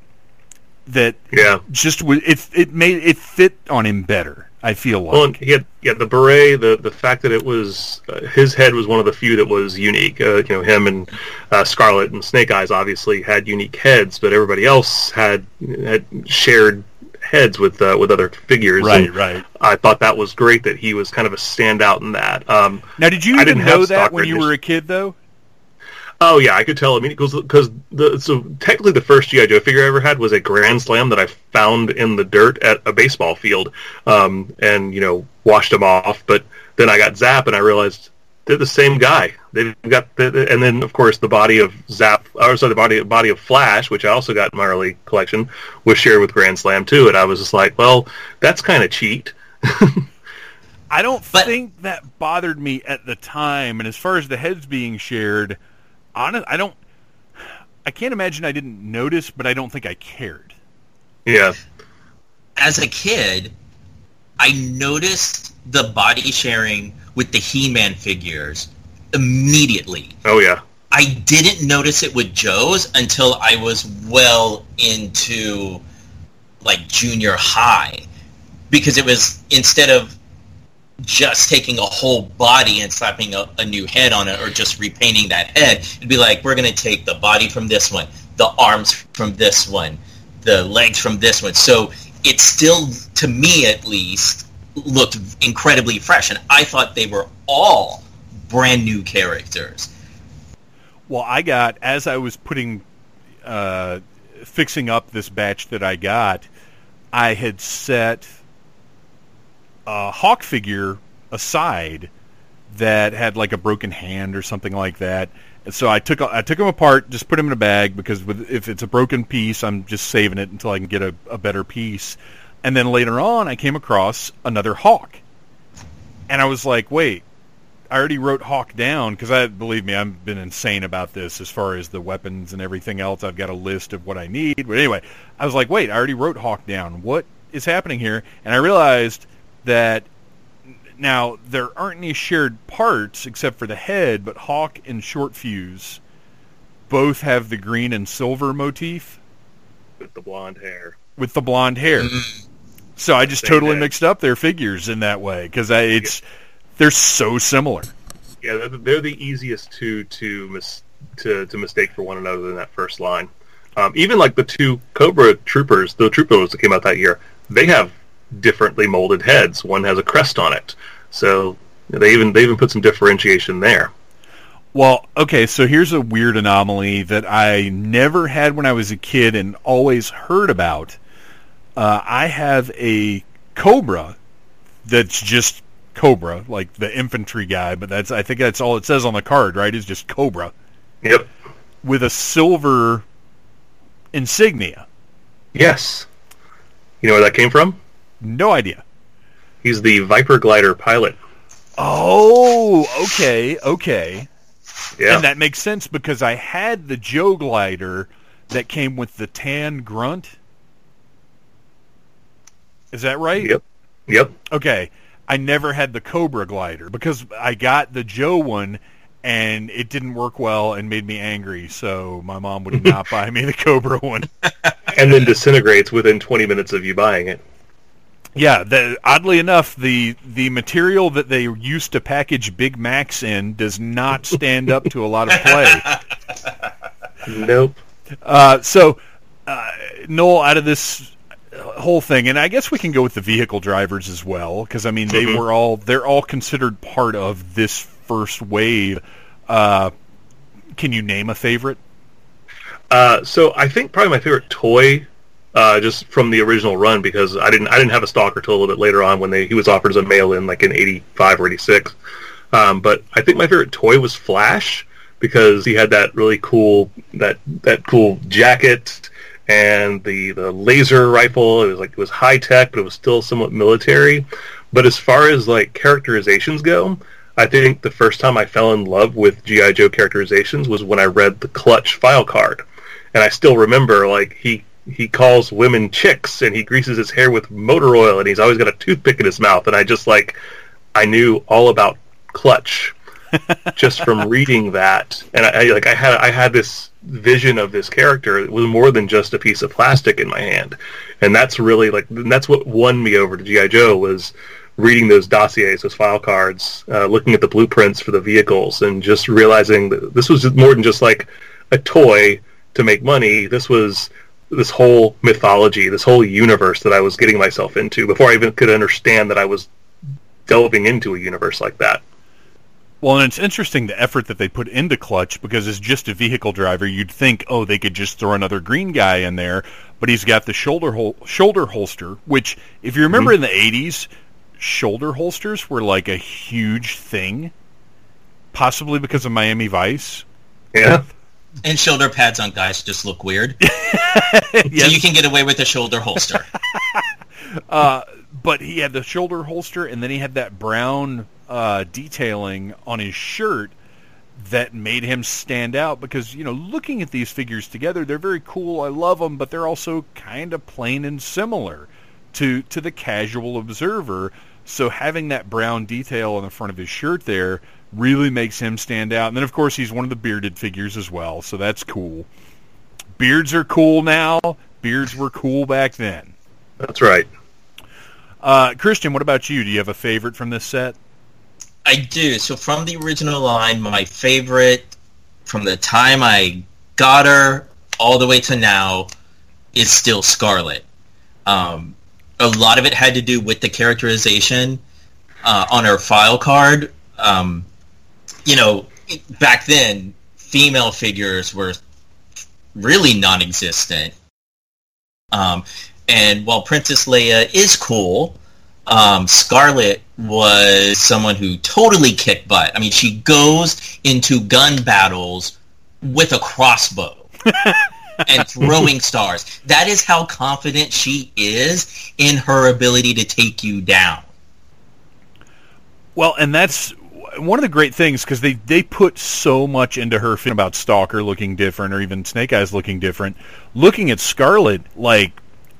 that Yeah. just was it it made it fit on him better. I feel like. Well, and he had yeah the beret. The the fact that it was uh, his head was one of the few that was unique. Uh, you know, him and uh, Scarlett and Snake Eyes obviously had unique heads, but everybody else had had shared heads with uh, with other figures. right, And right. I thought that was great that he was kind of a standout in that. Um, Now, did you I even didn't know that when you were a kid, though? Oh yeah, I could tell. I mean, because because the so technically the first GI Joe figure I ever had was a Grand Slam that I found in the dirt at a baseball field, um, and you know washed them off. But then I got Zap, and I realized they're the same guy. They've got the, and then of course the body of Zap, or sorry, the body body of Flash, which I also got in my early collection, was shared with Grand Slam too. And I was just like, well, that's kind of cheat. I don't But- think that bothered me at the time. And as far as the heads being shared, honest, I don't. I can't imagine I didn't notice, but I don't think I cared. yeah, As a kid, I noticed the body sharing with the He-Man figures immediately. oh yeah, I didn't notice it with Joe's until I was well into like junior high because it was instead of just taking a whole body and slapping a, a new head on it or just repainting that head, it'd be like we're going to take the body from this one, the arms from this one, the legs from this one. So it still, to me at least, looked incredibly fresh, and I thought they were all brand new characters. Well, I got as I was putting, uh, fixing up this batch that I got, I had set a hawk figure aside that had like a broken hand or something like that. And so I took I took them apart, just put them in a bag because with, if it's a broken piece, I'm just saving it until I can get a, a better piece. And then later on, I came across another hawk, and I was like, wait, I already wrote Hawk down because I believe me, I've been insane about this as far as the weapons and everything else. I've got a list of what I need. But anyway, I was like, wait, I already wrote Hawk down. What is happening here? And I realized that now there aren't any shared parts except for the head, but Hawk and Short Fuse both have the green and silver motif with the blonde hair. with the blonde hair. So I just Same totally head. mixed up their figures in that way because it's they're so similar. Yeah, they're, they're the easiest two to mis- to to mistake for one another in that first line. Um, even like the two Cobra troopers, the troopers that came out that year, they have differently molded heads. One has a crest on it, so they even they even put some differentiation there. Well, okay, so here's a weird anomaly that I never had when I was a kid and always heard about. Uh, I have a Cobra that's just Cobra, like the infantry guy, but that's I think that's all it says on the card, right? Is just Cobra Yep. with a silver insignia. Yes. You know where that came from? No idea. He's the Viper glider pilot. Oh, okay, okay. Yeah. And that makes sense because I had the Joe glider that came with the tan grunt. Is that right? Yep. Yep. Okay. I never had the Cobra glider because I got the Joe one and it didn't work well and made me angry. So my mom would not buy me the Cobra one. And then disintegrates within 20 minutes of you buying it. Yeah, the, oddly enough, the the material that they used to package Big Macs in does not stand up to a lot of play. Nope. Uh, so, uh, Noel, out of this whole thing, and I guess we can go with the vehicle drivers as well, because I mean they Mhm. were all they're all considered part of this first wave. Uh, can you name a favorite? Uh, so I think probably my favorite toy, uh, just from the original run, because I didn't I didn't have a stalker till a little bit later on when they he was offered as a mail in like in '85 or '86. Um, but I think my favorite toy was Flash because he had that really cool that that cool jacket and the the laser rifle. It was like it was high tech, but it was still somewhat military. But as far as like characterizations go, I think the first time I fell in love with GI Joe characterizations was when I read the Clutch file card, and I still remember like he he calls women chicks and he greases his hair with motor oil and he's always got a toothpick in his mouth and I just like I knew all about Clutch just from reading that. And I, I like I had I had this vision of this character it was more than just a piece of plastic in my hand. And that's really like that's what won me over to GI Joe was reading those dossiers those file cards uh, looking at the blueprints for the vehicles and just realizing that this was more than just like a toy to make money. This was this whole mythology this whole universe that I was getting myself into before I even could understand that I was delving into a universe like that Well, and it's interesting the effort that they put into Clutch because as just a vehicle driver, you'd think, oh, they could just throw another green guy in there, but he's got the shoulder hol- shoulder holster, which, if you remember mm-hmm. in the '80s, shoulder holsters were like a huge thing, possibly because of Miami Vice. Yeah. And shoulder pads on guys just look weird. yes. So you can get away with a shoulder holster. uh, but he had the shoulder holster, and then he had that brown uh, detailing on his shirt that made him stand out because you know looking at these figures together they're very cool i love them but they're also kind of plain and similar to to the casual observer so having that brown detail on the front of his shirt there really makes him stand out. And then of course he's one of the bearded figures as well so that's cool. Beards are cool now. Beards were cool back then. That's right. Uh, christian what about you? Do you have a favorite from this set? I do. So from the original line, my favorite from the time I got her all the way to now is still Scarlett. Um, a lot of it had to do with the characterization uh, on her file card. Um, you know, back then, female figures were really non-existent. Um, and while Princess Leia is cool, um, Scarlett was someone who totally kicked butt. I mean, she goes into gun battles with a crossbow and throwing stars. That is how confident she is in her ability to take you down. Well, and that's one of the great things because they they put so much into her about Stalker looking different or even Snake Eyes looking different. Looking at Scarlett, like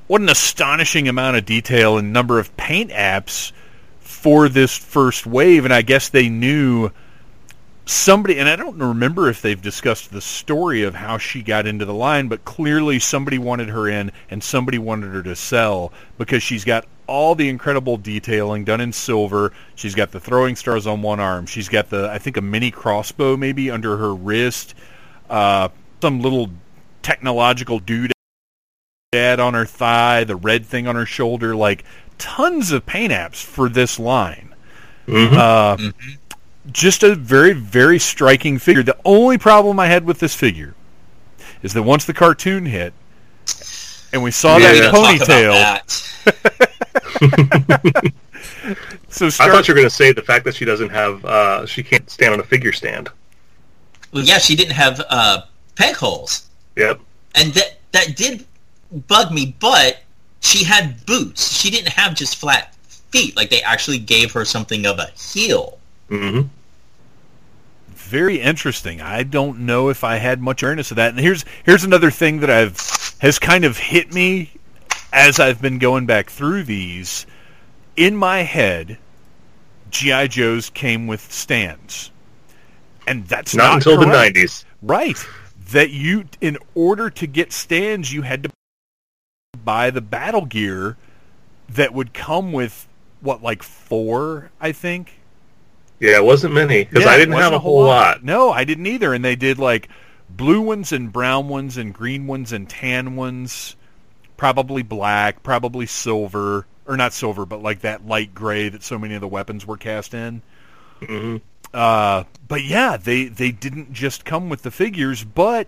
what an astonishing amount of detail and number of paint apps for this first wave. And I guess they knew somebody, and I don't remember if they've discussed the story of how she got into the line, but clearly somebody wanted her in and somebody wanted her to sell because she's got all the incredible detailing done in silver. She's got the throwing stars on one arm. She's got the, I think, a mini crossbow maybe under her wrist. Uh, some little technological dude dad on her thigh, the red thing on her shoulder, like tons of paint apps for this line. Mm-hmm. Uh, mm-hmm. Just a very, very striking figure. The only problem I had with this figure is that once the cartoon hit, and we saw yeah. that ponytail. so start... I thought you were going to say the fact that she doesn't have, uh, she can't stand on a figure stand. Well, yeah, she didn't have uh, peg holes. Yep. And that that did bug me, but she had boots. She didn't have just flat feet. Like they actually gave her something of a heel. Mm-hmm. Very interesting. I don't know if I had much awareness of that. And here's here's another thing that I've has kind of hit me as I've been going back through these. In my head, GI Joes came with stands, and that's not, not until correct. the '90s. Right. That you, in order to get stands, you had to buy the battle gear that would come with what like four, I think. Yeah, it wasn't many because yeah, I didn't have a whole lot. lot. No, I didn't either. And they did like blue ones and brown ones and green ones and tan ones, probably black, probably silver, or not silver, but like that light gray that so many of the weapons were cast in. Mm-hmm. Uh, but yeah, they they didn't just come with the figures, but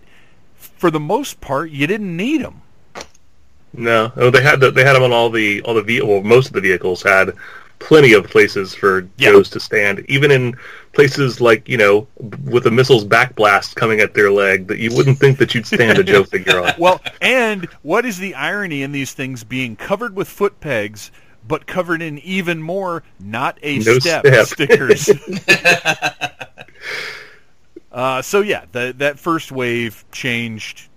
for the most part, you didn't need them. No, oh, they had the, they had them on all the all the ve- well, most of the vehicles had plenty of places for yep. Joes to stand, even in places like you know with a missile's backblast coming at their leg that you wouldn't think that you'd stand a Joe figure on. Well, and what is the irony in these things being covered with foot pegs? But covered in even more not a no step, step. stickers. uh, so yeah, the, that first wave changed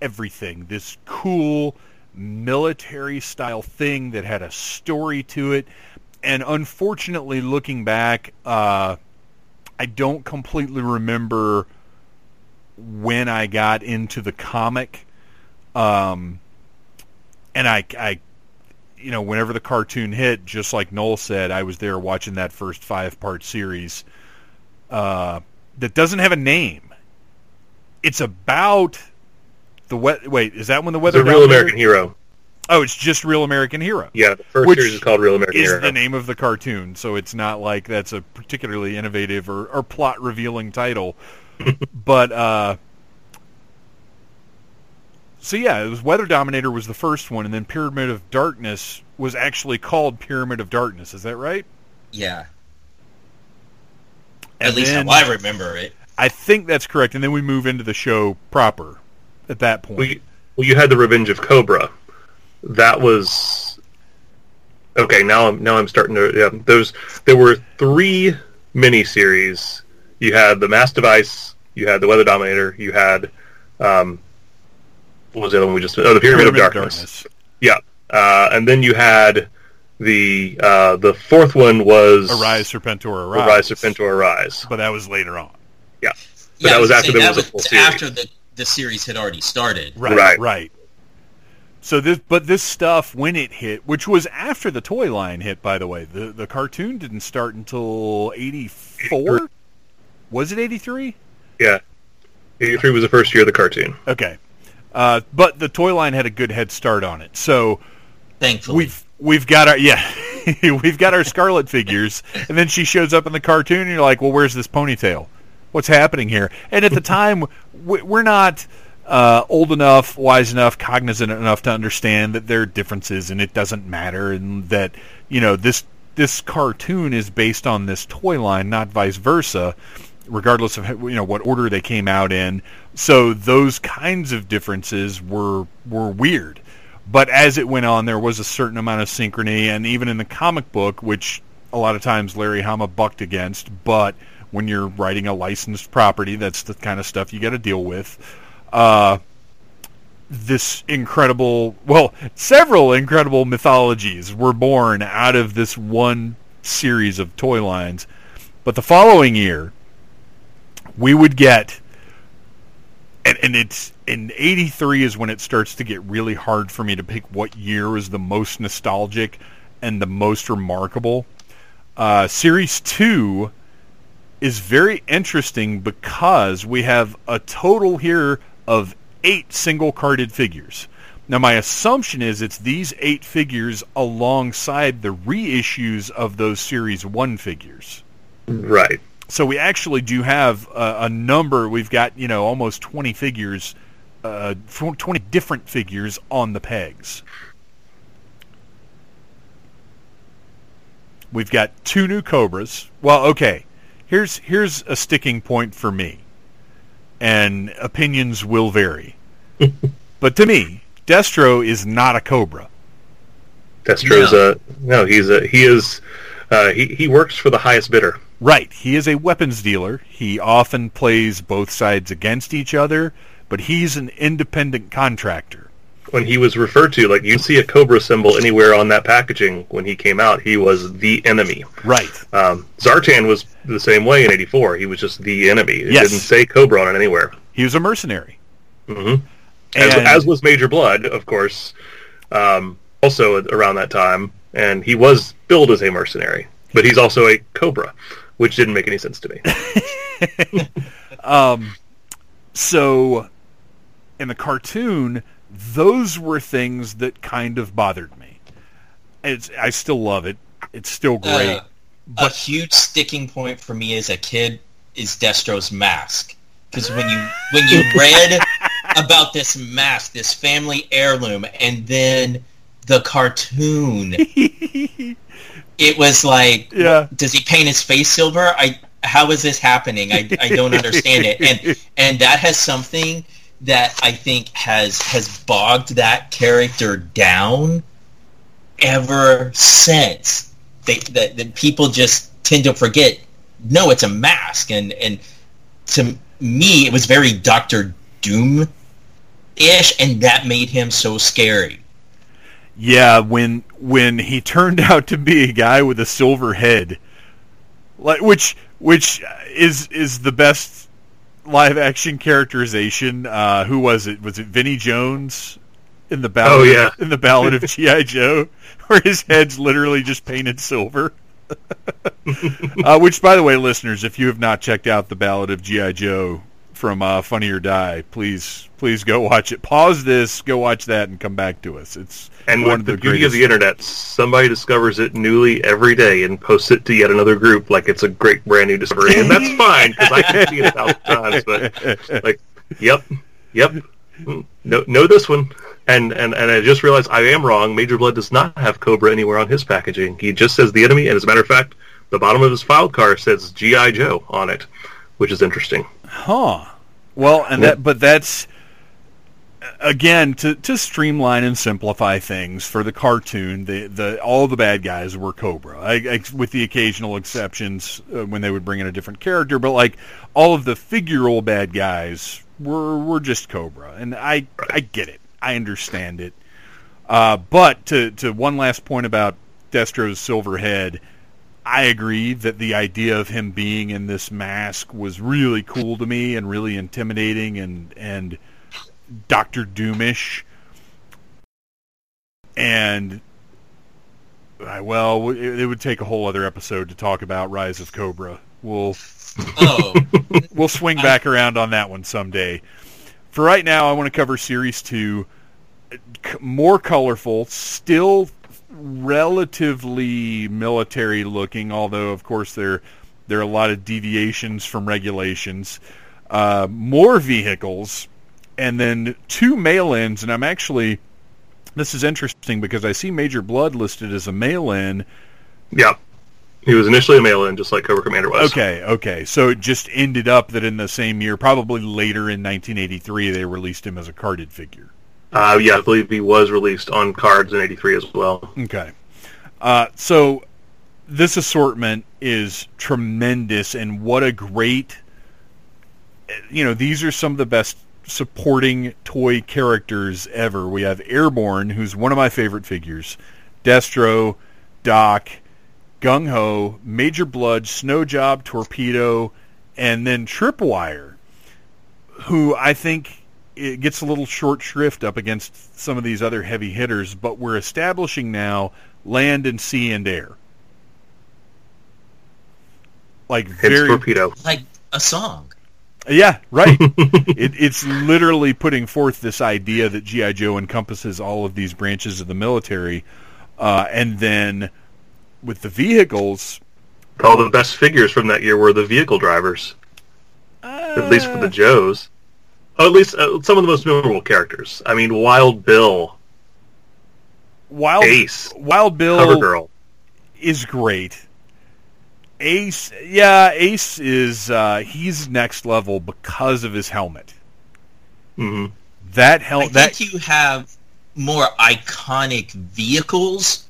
everything. This cool, military style thing that had a story to it. And unfortunately, looking back, uh, I don't completely remember when I got into the comic. Um, and I, I, you know, whenever the cartoon hit, just like Noel said, I was there watching that first five part series uh, that doesn't have a name. It's about the we- wait, is that when the weather? The real American hero. Oh, it's just Real American Hero. Yeah, the first Which series is called Real American Is Hero. the name of the cartoon, so it's not like that's a particularly innovative or, or plot revealing title. but uh, so yeah, it was Weather Dominator was the first one, and then Pyramid of Darkness was actually called Pyramid of Darkness. Is that right? Yeah. And At least then- how I remember it. I think that's correct. And then we move into the show proper at that point. Well, you, well, you had the Revenge of Cobra. That was okay. Now I'm now I'm starting to. Yeah, those there were three miniseries. You had the Mass Device. You had the Weather Dominator. You had um, what was the other one we just? Oh, the Pyramid, of Darkness. Yeah, uh, and then you had the uh, the fourth one was Arise, Serpentor, Arise. Arise, Serpentor, Arise. But that was later on. Yeah, but Yeah, that was was after saying there that was a full series. after the the series had already started. Right, Right. right. So this, but this stuff when it hit, which was after the toy line hit, by the way, the the cartoon didn't start until eighty four. Was it eighty three? Yeah, eighty three was the first year of the cartoon. Okay, uh, but the toy line had a good head start on it. So Thankfully, we've we've got our yeah, we've got our Scarlett figures, and then she shows up in the cartoon, and you're like, well, where's this ponytail? What's happening here? And at the time, we- we're not uh, old enough, wise enough, cognizant enough to understand that there are differences, and it doesn't matter, and that you know this this cartoon is based on this toy line, not vice versa regardless of you know what order they came out in. So those kinds of differences were were weird. But as it went on, there was a certain amount of synchrony, and even in the comic book, which a lot of times Larry Hama bucked against, but when you're writing a licensed property, that's the kind of stuff you got to deal with. Uh, this incredible, well, several incredible mythologies were born out of this one series of toy lines. But the following year, we would get and, and it's in 83 is when it starts to get really hard for me to pick what year was the most nostalgic and the most remarkable uh, series 2 is very interesting because we have a total here of eight single carded figures now my assumption is it's these eight figures alongside the reissues of those series 1 figures Right. so we actually do have a, a number. We've got you know almost twenty figures, uh, twenty different figures on the pegs. We've got two new Cobras. Well, okay. Here's here's a sticking point for me, and opinions will vary. but to me, Destro is not a Cobra. Destro Destro's a no. He's a he is uh, he he works for the highest bidder. Right. He is a weapons dealer. He often plays both sides against each other, but he's an independent contractor. When he was referred to, like you see a Cobra symbol anywhere on that packaging when he came out, he was the enemy. Right. Um, Zartan was the same way in '84. He was just the enemy. It Yes. didn't say Cobra on it anywhere. He was a mercenary. hmm As, as was Major Blood, of course, um, also around that time, and he was billed as a mercenary, but he's also a Cobra, which didn't make any sense to me. Um, so in the cartoon, those were things that kind of bothered me. It's, I still love it. It's still great. Uh, a huge sticking point for me as a kid is Destro's mask. Because when you when you read about this mask, this family heirloom, and then the cartoon, it was like, Yeah. does he paint his face silver? I how is this happening? I, I don't understand it. And and that has something that I think has has bogged that character down ever since. They that, that people just tend to forget. No, it's a mask, and and to me, it was very Doctor Doom ish, and that made him so scary. Yeah, when when he turned out to be a guy with a silver head, like which which is is the best live action characterization. Uh, who was it? Was it Vinnie Jones in the ballad? Oh, yeah. in the Ballad of GI Joe, where his head's literally just painted silver. uh, which, by the way, listeners, if you have not checked out the Ballad of GI Joe from uh, Funny or Die, please please go watch it. Pause this, go watch that, and come back to us. It's And one with the, the beauty of the internet, somebody discovers it newly every day and posts it to yet another group like it's a great brand new discovery, and that's fine because I can see it a thousand times. But like, yep, yep, mm, no, know this one. And, and and I just realized I am wrong. Major Blood does not have Cobra anywhere on his packaging. He just says the enemy, and as a matter of fact, the bottom of his file card says GI Joe on it, which is interesting. Huh. Well, and that, but that's again to to streamline and simplify things for the cartoon. The the all the bad guys were Cobra, I, I, with the occasional exceptions uh, when they would bring in a different character. But like all of the figural bad guys were were just Cobra, and I I get it. I understand it. Uh, but to to one last point about Destro's silver head. I agree that the idea of him being in this mask was really cool to me and really intimidating and and Doctor Doomish. And I- well, it, it would take a whole other episode to talk about Rise of Cobra. We'll Oh, we'll swing back around on that one someday. For right now, I want to cover series two. C- More colorful, still relatively military looking, although of course there there are a lot of deviations from regulations. Uh, more vehicles, and then two mail-ins. And I'm actually this is interesting because I see Major Blood listed as a mail-in. Yeah, he was initially a mail-in, just like Cobra Commander was. Okay, okay. So it just ended up that in the same year, probably later in 1983, they released him as a carded figure. Uh, yeah, I believe he was released on cards in '83 as well. Okay. Uh, so this assortment is tremendous, and what a great. You know, these are some of the best supporting toy characters ever. We have Airborne, who's one of my favorite figures, Destro, Doc, Gung Ho, Major Blood, Snow Job, Torpedo, and then Tripwire, who I think it gets a little short shrift up against some of these other heavy hitters, but we're establishing now land and sea and air. Like Hence very torpedo. like a song. Yeah, right. it, it's literally putting forth this idea that GI Joe encompasses all of these branches of the military, uh, and then with the vehicles, All the best figures from that year were the vehicle drivers, at least for the Joes. Oh, at least uh, some of the most memorable characters. I mean, Wild Bill, Wild Ace, Wild Bill Cover Girl. is great. Ace, yeah, Ace is uh, he's next level because of his helmet. hmm That I helmet, think that you have more iconic vehicles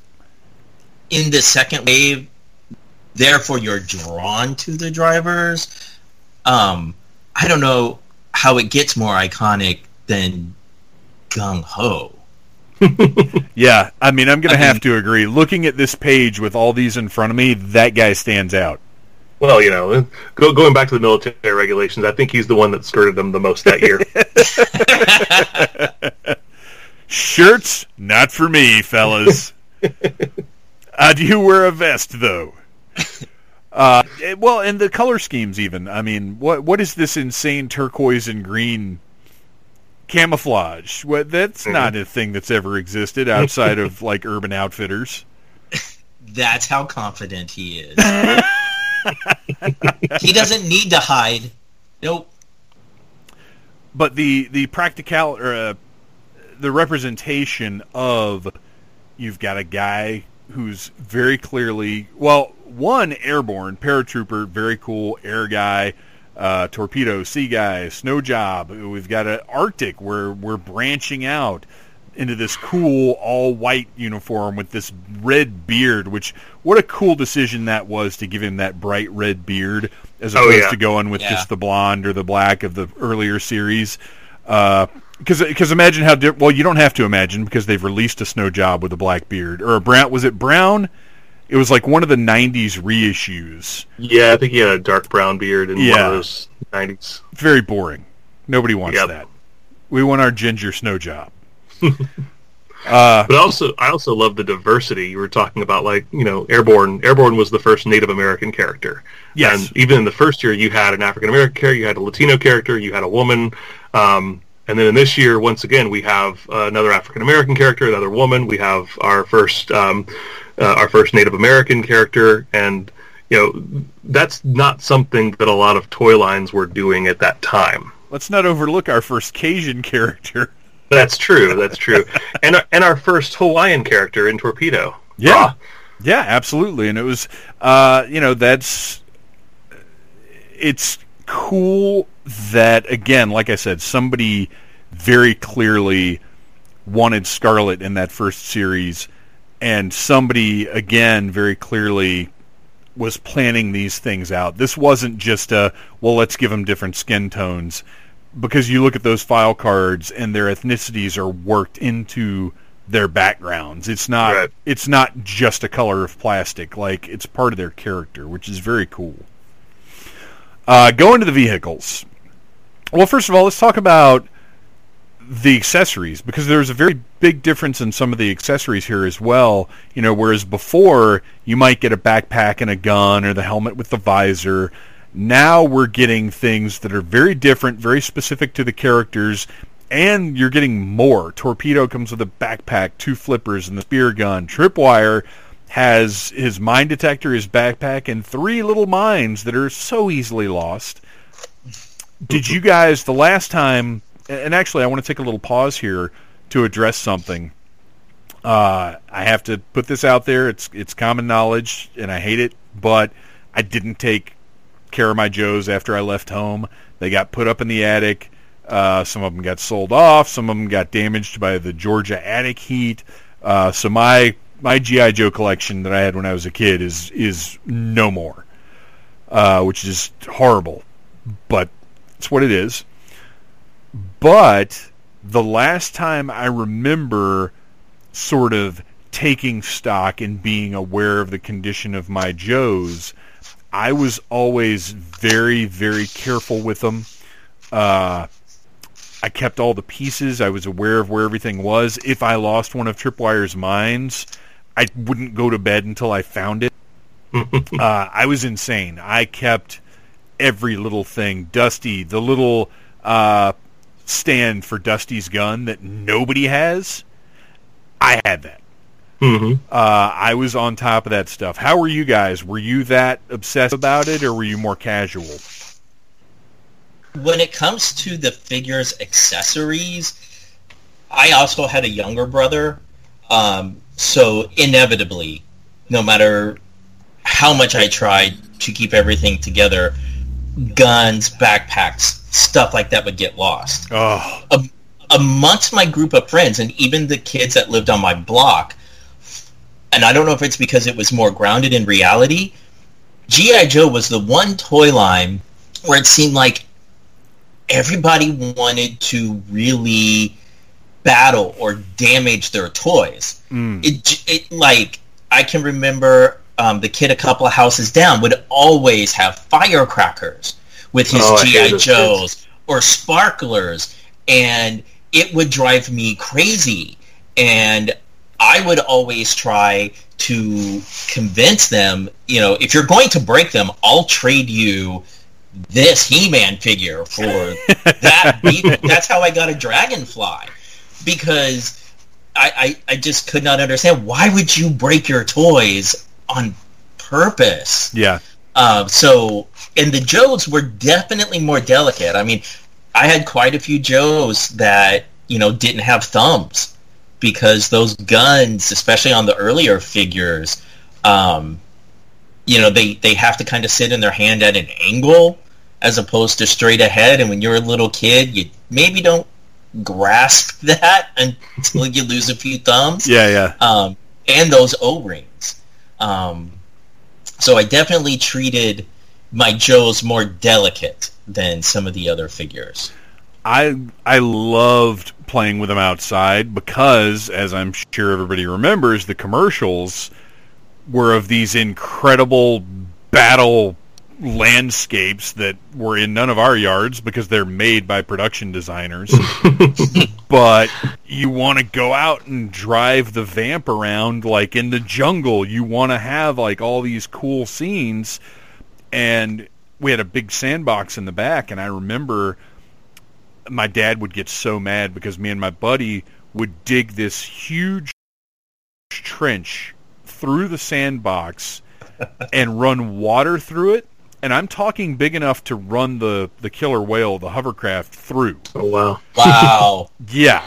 in the second wave. Therefore, you're drawn to the drivers. Um, I don't know how it gets more iconic than Gung Ho. yeah. I mean, I'm going to have mean- to agree. Looking at this page with all these in front of me, that guy stands out. Well, you know, go, going back to the military regulations, I think he's the one that skirted them the most that year. Shirts, not for me, fellas. uh, do you wear a vest, though? Uh, well, and the color schemes, even. I mean, what what is this insane turquoise and green camouflage? What that's Mhm. not a thing that's ever existed outside of like Urban Outfitters. That's how confident he is. he doesn't need to hide. Nope. but the the practical or uh, the representation of you've got a guy who's very clearly well one airborne paratrooper very cool air guy uh, torpedo sea guy snow job we've got an arctic where we're branching out into this cool all white uniform with this red beard which what a cool decision that was to give him that bright red beard as Oh, opposed yeah. to going with Yeah. just the blonde or the black of the earlier series because because imagine how di- well you don't have to imagine because they've released a snow job with a black beard or a brown was it brown it was like one of the 90s reissues yeah, I think he had a dark brown beard in one Yeah. of those 90s. very boring nobody wants Yep. that we want our ginger snow job uh, But also, I also love the diversity you were talking about. Like, you know, Airborne. Airborne was the first Native American character. Yes. And even in the first year, you had an African American character, you had a Latino character, you had a woman. Um, And then in this year, once again, we have uh, another African American character, another woman. We have our first um, uh, our first Native American character, and you know that's not something that a lot of toy lines were doing at that time. Let's not overlook our first Cajun character. That's true. That's true. and our, and our first Hawaiian character in Torpedo. Yeah. Ra. Yeah, absolutely. And it was, uh, you know, that's it's cool that again, like I said, somebody very clearly wanted Scarlett in that first series, and somebody again very clearly was planning these things out. This wasn't just a well, let's give them different skin tones, because you look at those file cards and their ethnicities are worked into their backgrounds. It's not right. it's not just a color of plastic. Like it's part of their character, which is very cool. Uh, go into the vehicles. Well, first of all, let's talk about the accessories because there's a very big difference in some of the accessories here as well. You know, whereas before you might get a backpack and a gun or the helmet with the visor. Now we're getting things that are very different, very specific to the characters, and you're getting more. Torpedo comes with a backpack, two flippers, and the spear gun. Tripwire has his mine detector, his backpack, and three little mines that are so easily lost. Did you guys the last time? And actually, I want to take a little pause here to address something. Uh, I have to put this out there. It's it's common knowledge, and I hate it, but I didn't take care of my Joes after I left home. They got put up in the attic. Uh, some of them got sold off. Some of them got damaged by the Georgia attic heat. Uh, so my my GI Joe collection that I had when I was a kid is is no more, uh, which is horrible, but it's what it is. But the last time I remember sort of taking stock and being aware of the condition of my Joes, I was always very, very careful with them. Uh, I kept all the pieces. I was aware of where everything was. If I lost one of Tripwire's mines, I wouldn't go to bed until I found it. uh, I was insane. I kept every little thing. Dusty, the little uh, stand for Dusty's gun that nobody has, I had that. Mm-hmm. Uh, I was on top of that stuff. How were you guys? Were you that obsessed about it, or were you more casual? when it comes to the figures accessories, I also had a younger brother, um, so inevitably, no matter how much I tried to keep everything together, guns, backpacks, stuff like that would get lost. Oh. Um, amongst my group of friends, and even the kids that lived on my block, and I don't know if it's because it was more grounded in reality, G.I. Joe was the one toy line where it seemed like everybody wanted to really battle or damage their toys. Mm. It, it like I can remember um, the kid a couple of houses down would always have firecrackers with his oh, GI Joes or sparklers, and it would drive me crazy. And I would always try to convince them, you know, if you're going to break them, I'll trade you this He-Man figure for that. That's how I got a Dragonfly because I, I, I just could not understand why would you break your toys on purpose. Yeah. Uh, so and the Joes were definitely more delicate. I mean, I had quite a few Joes that you know didn't have thumbs because those guns, especially on the earlier figures, um, you know, they, they have to kind of sit in their hand at an angle as opposed to straight ahead. And when you're a little kid, you maybe don't grasp that until you lose a few thumbs. Yeah, yeah. Um, and those O-rings. Um, so I definitely treated my Joes more delicate than some of the other figures. I I loved playing with them outside because, as I'm sure everybody remembers, the commercials were of these incredible battle landscapes that were in none of our yards because they're made by production designers. but you want to go out and drive the vamp around like in the jungle. You want to have like all these cool scenes and we had a big sandbox in the back and I remember my dad would get so mad because me and my buddy would dig this huge trench through the sandbox and run water through it. And I'm talking big enough to run the, the killer whale, the hovercraft, through. Oh wow, Wow. Yeah,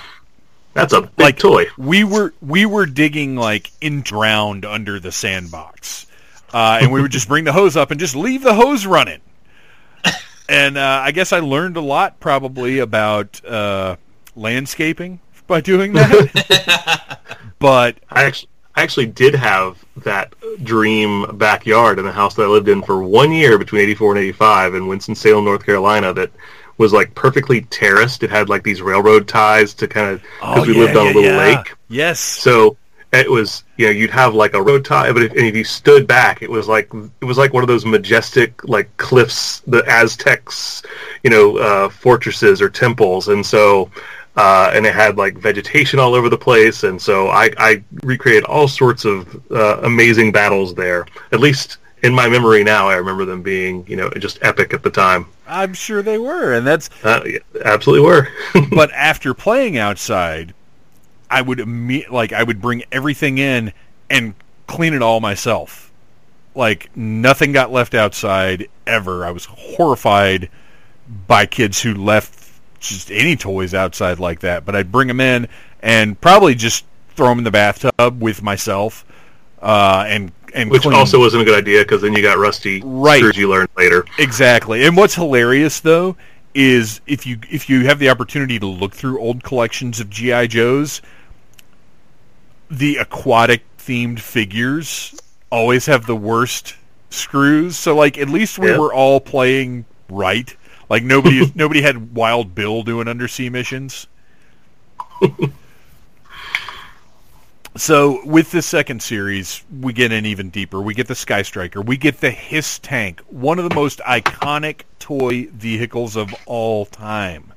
that's a big Like- toy. we were we were digging like in drowned under the sandbox, uh, and we would just bring the hose up and just leave the hose running. And uh, I guess I learned a lot probably about uh, landscaping by doing that. but I actually, I actually did have that dream backyard in the house that I lived in for one year between 84 and 85 in Winston-Salem, North Carolina that was like perfectly terraced. It had like these railroad ties to kind of, because we lived on a little lake. Yes. So it was, you know, you'd have like a road tie, but if, and if you stood back, it was like it was like one of those majestic like cliffs, the Aztecs, you know, uh, fortresses or temples, and so. Uh, and it had like vegetation all over the place, and so I, I recreated all sorts of uh, amazing battles there. At least in my memory now, I remember them being, you know, just epic at the time. I'm sure they were, and that's Uh, yeah, absolutely were. but after playing outside, I would imme- like I would bring everything in and clean it all myself. Like nothing got left outside ever. I was horrified by kids who left just any toys outside like that. But I'd bring them in and probably just throw them in the bathtub with myself uh, and and Which clean. also wasn't a good idea because then you got rusty Right. screws you learned later. Exactly. And what's hilarious though is if you if you have the opportunity to look through old collections of GI Joes, the aquatic themed figures always have the worst screws. So like at least we Yeah. were all playing right. Like nobody nobody had Wild Bill doing undersea missions. So with the second series, we get in even deeper. We get the Sky Striker. We get the Hiss Tank, one of the most iconic toy vehicles of all time.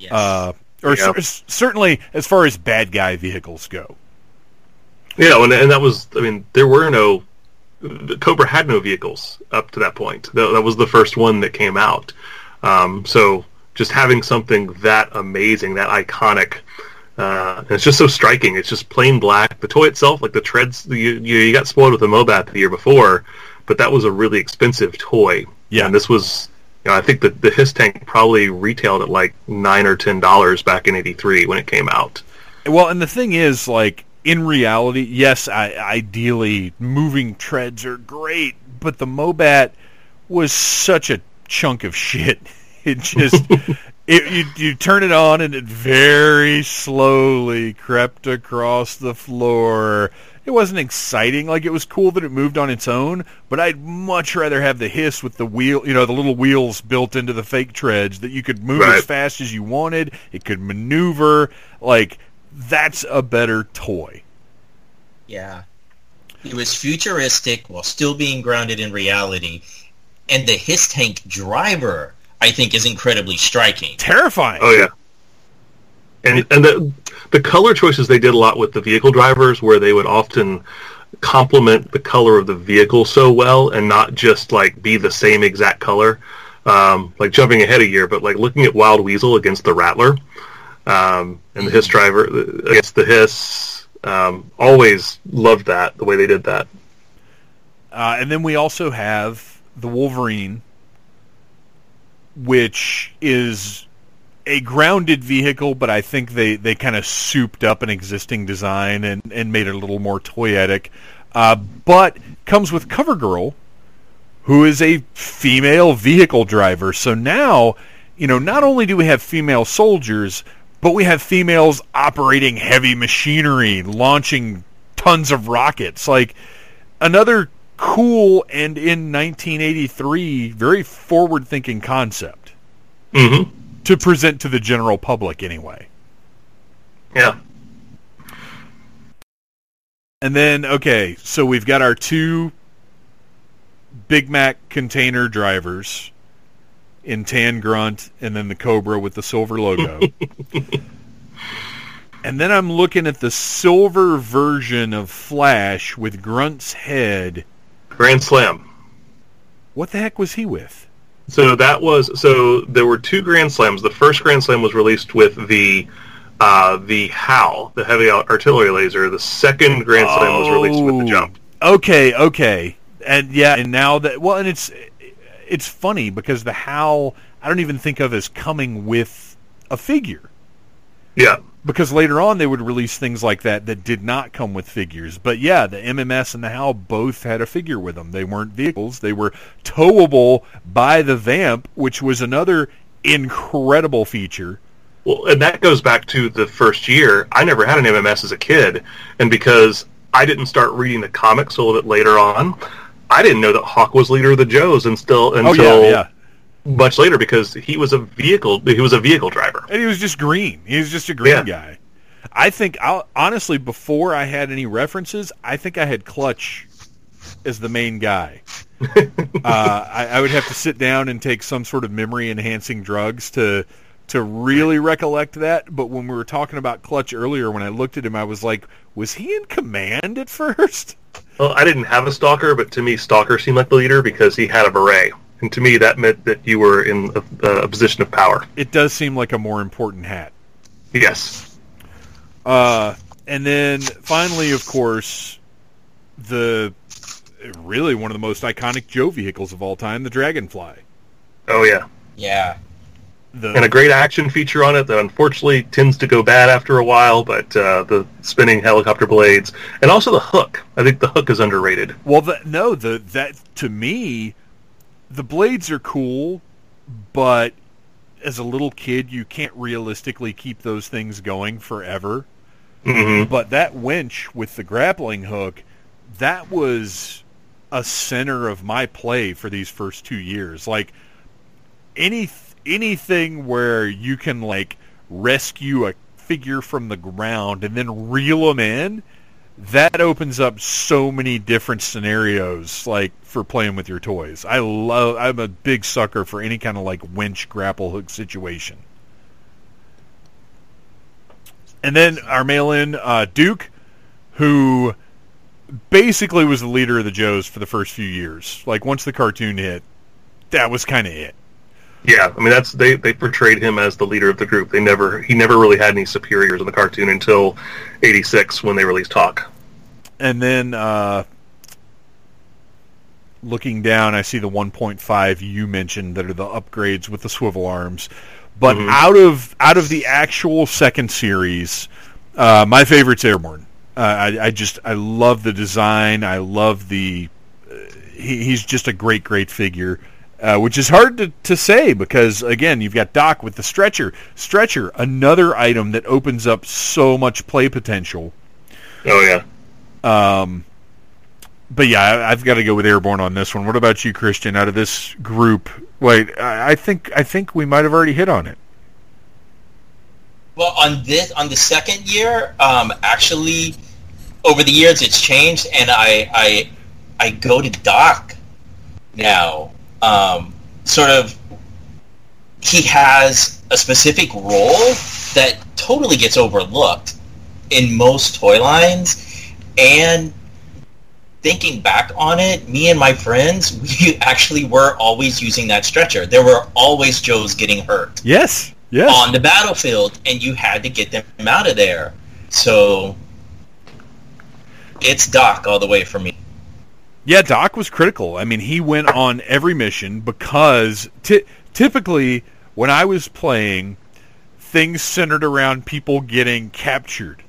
Yes. Uh, or Yeah. cer- certainly as far as bad guy vehicles go. Yeah, and, and that was, I mean, there were no, the Cobra had no vehicles up to that point. That, that was the first one that came out. Um, so just having something that amazing, that iconic, uh, and it's just so striking. It's just plain black. The toy itself, like the treads, you, you, you got spoiled with the Mobat the year before, but that was a really expensive toy. Yeah. And this was, you know, I think the, the Hiss tank probably retailed at like nine or ten dollars back in '83 when it came out. Well, and the thing is, like in reality, yes, I, ideally moving treads are great, but the Mobat was such a chunk of shit. It just it, you you turn it on and it very slowly crept across the floor. It wasn't exciting. Like it was cool that it moved on its own, but I'd much rather have the hiss with the wheel, you know, the little wheels built into the fake treads that you could move Right. as fast as you wanted. It could maneuver. Like that's a better toy. Yeah. It was futuristic while still being grounded in reality. And the Hiss Tank driver, I think, is incredibly striking. Terrifying. Oh yeah, and and the the color choices they did a lot with the vehicle drivers, where they would often complement the color of the vehicle so well, and not just like be the same exact color. Um, like jumping ahead a year, but like looking at Wild Weasel against the Rattler, um, and the Hiss driver against the Hiss. Um, always loved that the way they did that. Uh, and then we also have the Wolverine, which is a grounded vehicle, but I think they, they kind of souped up an existing design and, and made it a little more toyetic. Uh, but comes with CoverGirl, who is a female vehicle driver. So now, you know, not only do we have female soldiers, but we have females operating heavy machinery, launching tons of rockets. Like another cool and in 1983 very forward-thinking concept hmm to present to the general public anyway. Yeah. And then okay, so we've got our two Big Mac container drivers in Tan Grunt and then the Cobra with the silver logo. and then I'm looking at the silver version of Flash with Grunt's head. Grand Slam. What the heck was he with? So that was so there were two Grand Slams. The first Grand Slam was released with the uh, the HAL, the heavy artillery laser. The second Grand Slam was released with the Oh. jump. Okay, okay, and yeah, and now that well, and it's it's funny because the HAL I don't even think of as coming with a figure Yeah, because later on they would release things like that that did not come with figures. But yeah, the MMS and the HAL both had a figure with them. They weren't vehicles; they were towable by the Vamp, which was another incredible feature. Well, and that goes back to the first year. I never had an MMS as a kid, and because I didn't start reading the comics a little bit later on, I didn't know that Hawk was leader of the Joes until Oh until yeah, yeah. Much later because he was a vehicle he was a vehicle driver. And he was just green. He was just a green Yeah. guy. I think, I'll, honestly, before I had any references, I think I had Clutch as the main guy. uh, I, I would have to sit down and take some sort of memory enhancing drugs to to really recollect that. But when we were talking about Clutch earlier, when I looked at him, I was like, was he in command at first? Well, I didn't have a stalker, but to me, stalker seemed like the leader because he had a beret, and to me, that meant that you were in a, a position of power. It does seem like a more important hat. Yes. Uh, and then finally, of course, the really one of the most iconic Joe vehicles of all time, the Dragonfly. Oh yeah. Yeah. The and a great action feature on it that unfortunately tends to go bad after a while. But uh, the spinning helicopter blades and also the hook. I think the hook is underrated. well, the, no, the that to me, the blades are cool, but as a little kid, you can't realistically keep those things going forever. hmm But that winch with the grappling hook, that was a center of my play for these first two years. Like any anything where you can like rescue a figure from the ground and then reel them in, that opens up so many different scenarios like for playing with your toys. I love I'm a big sucker for any kind of like winch grapple hook situation. And then our mail-in uh, Duke, who basically was the leader of the Joes for the first few years. Like once the cartoon hit, that was kind of it. Yeah, I mean that's they, they portrayed him as the leader of the group. They never he never really had any superiors in the cartoon until '86 when they released Hawk. And then uh, looking down, I see the 1.5 you mentioned that are the upgrades with the swivel arms. But Mhm. out of out of the actual second series, uh, my favorite's Airborne. Uh, I, I just I love the design. I love the. Uh, he, he's just a great great figure. Uh, which is hard to, to say because again you've got Doc with the stretcher. Stretcher, another item that opens up so much play potential. Oh yeah, Um, but yeah, I, I've got to go with Airborne on this one. What about you, Christian? Out of this group, wait, I, I think I think we might have already hit on it. Well, on this on the second year, um, actually, over the years it's changed, and I I I go to Doc now. Um, sort of, he has a specific role that totally gets overlooked in most toy lines, and thinking back on it, me and my friends, we actually were always using that stretcher. There were always Joes getting hurt Yes, yes. on the battlefield, and you had to get them out of there. So it's Doc all the way for me. Yeah, Doc was critical. I mean, he went on every mission because ty- typically when I was playing, things centered around people getting captured.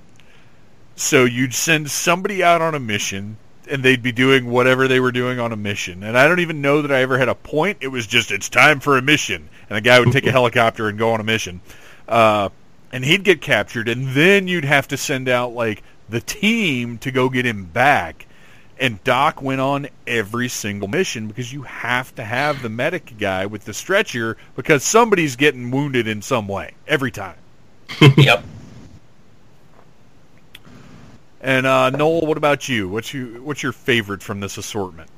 So you'd send somebody out on a mission, and they'd be doing whatever they were doing on a mission. And I don't even know that I ever had a point. It was just, it's time for a mission. And a guy would take a helicopter and go on a mission. Uh, and he'd get captured, and then you'd have to send out, like, the team to go get him back. And Doc went on every single mission because you have to have the medic guy with the stretcher because somebody's getting wounded in some way every time. yep. And uh, Noel, what about you? What's you what's your favorite from this assortment?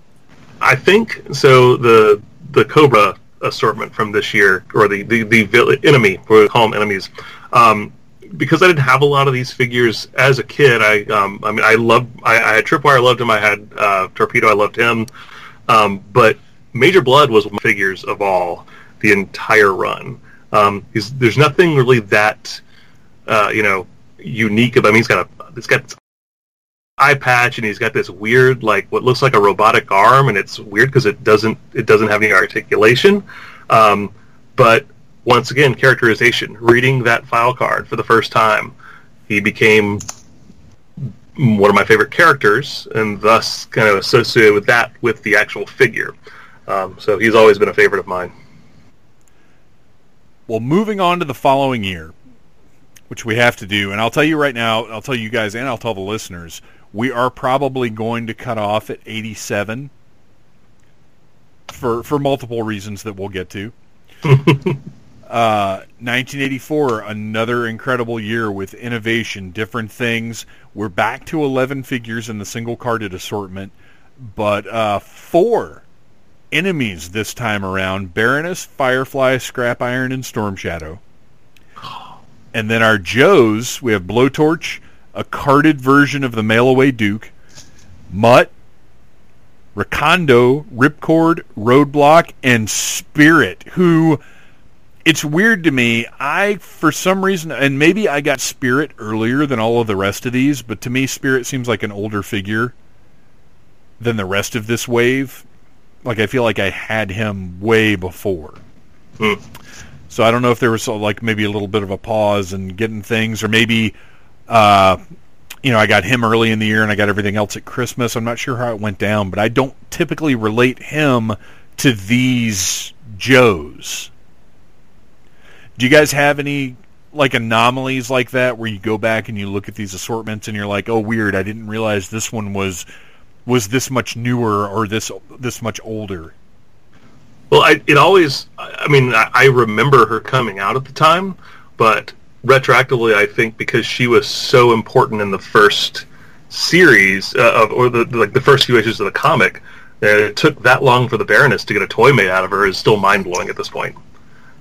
I think so. The the Cobra assortment from this year, or the the, the enemy, we call them enemies, um, because I didn't have a lot of these figures as a kid. I um, I mean, I loved. I, I had Tripwire. I loved him. I had uh, Torpedo. I loved him. Um, but Major Blood was one of my figures of all the entire run. Um, there's nothing really that uh, you know unique about. I mean, he's got a he's got eye patch and he's got this weird like what looks like a robotic arm and it's weird because it doesn't it doesn't have any articulation um, but once again characterization reading that file card for the first time. He became one of my favorite characters and thus kind of associated with that with the actual figure. Um, so he's always been a favorite of mine. Well moving on to the following year which we have to do and i'll tell you right now i'll tell you guys and i'll tell the listeners we are probably going to cut off at 87 for for multiple reasons that we'll get to. uh, 1984, another incredible year with innovation, different things. We're back to 11 figures in the single carded assortment, but uh, four enemies this time around: Baroness, Firefly, Scrap Iron, and Storm Shadow. And then our Joes, we have Blowtorch, a carded version of the Mail Away Duke, Mutt, Recondo, Ripcord, Roadblock, and Spirit, who it's weird to me. I, for some reason, and maybe I got Spirit earlier than all of the rest of these, but to me, Spirit seems like an older figure than the rest of this wave. Like, I feel like I had him way before. Hmm. So I don't know if there was like maybe a little bit of a pause in getting things, or maybe uh, you know, I got him early in the year and I got everything else at Christmas. I'm not sure how it went down, but I don't typically relate him to these Joes. Do you guys have any like anomalies like that where you go back and you look at these assortments and you're like, "Oh, weird! I didn't realize this one was was this much newer or this this much older." Well, I, it always. I mean, I, I remember her coming out at the time, but retroactively, I think because she was so important in the first series uh, of, or the like the first few issues of the comic, it took that long for the Baroness to get a toy made out of her is still mind blowing at this point.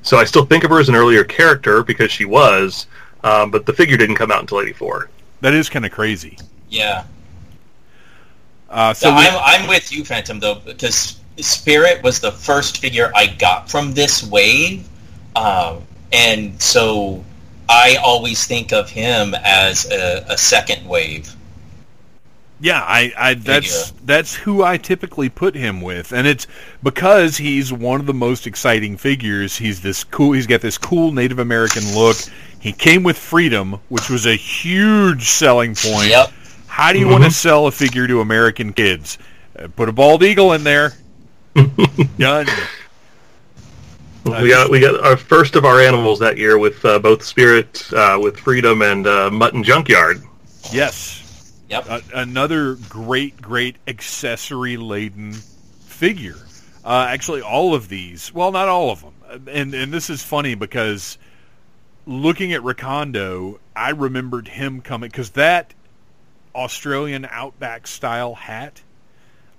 So I still think of her as an earlier character because she was, um, but the figure didn't come out until '84. That is kind of crazy. Yeah. Uh, so Yeah, we- I'm, I'm with you, Phantom, though, because Spirit was the first figure I got from this wave, um, and so I always think of him as a, a second wave. Yeah, I, I that's Figure. that's who I typically put him with, and it's because he's one of the most exciting figures. He's this cool. He's got this cool Native American look. He came with freedom, which was a huge selling point. Yep. How do you want to sell a figure to American kids? Uh, put a bald eagle in there. Done. we got we got our first of our animals that year with uh, both Spirit, uh, with Freedom, and uh, Mutt and Junkyard. Yes. Yep. A another great, great accessory laden figure. Uh, actually, all of these. Well, not all of them. And and this is funny because looking at Recondo, I remembered him coming because that Australian Outback style hat.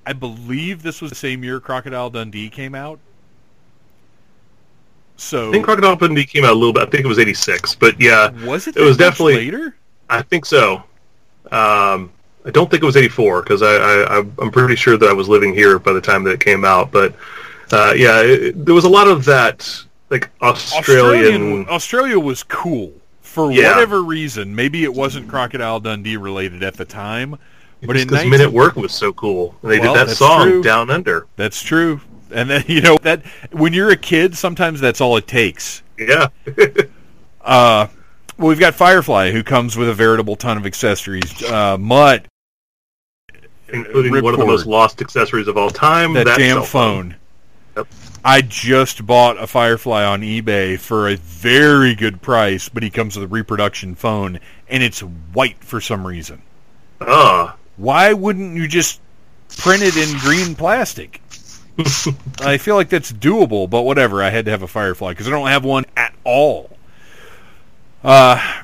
I believe this was the same year Crocodile Dundee came out. So I think Crocodile Dundee came out a little bit. I think it was '86, but yeah, was it? it was definitely- later. I think so. Um, I don't think it was '84 because I, I I'm pretty sure that I was living here by the time that it came out. But uh, yeah, it, there was a lot of that like Australian. Australia was cool for Yeah. whatever reason. Maybe it wasn't Crocodile Dundee related at the time, but in because 19 Men at Work was so cool, and they Well, did that song true. Down Under. that's true. And then you know that when you're a kid, sometimes that's all it takes. Yeah, Uh, well, we've got Firefly, who comes with a veritable ton of accessories. Uh, Mutt, including one of the most lost accessories of all time. that damn cell phone. Yep. I just bought a Firefly on eBay for a very good price, but he comes with a reproduction phone, and it's white for some reason. Ah, Why wouldn't you just print it in green plastic? I feel like that's doable, but whatever. I had to have a Firefly because I don't have one at all. Uh,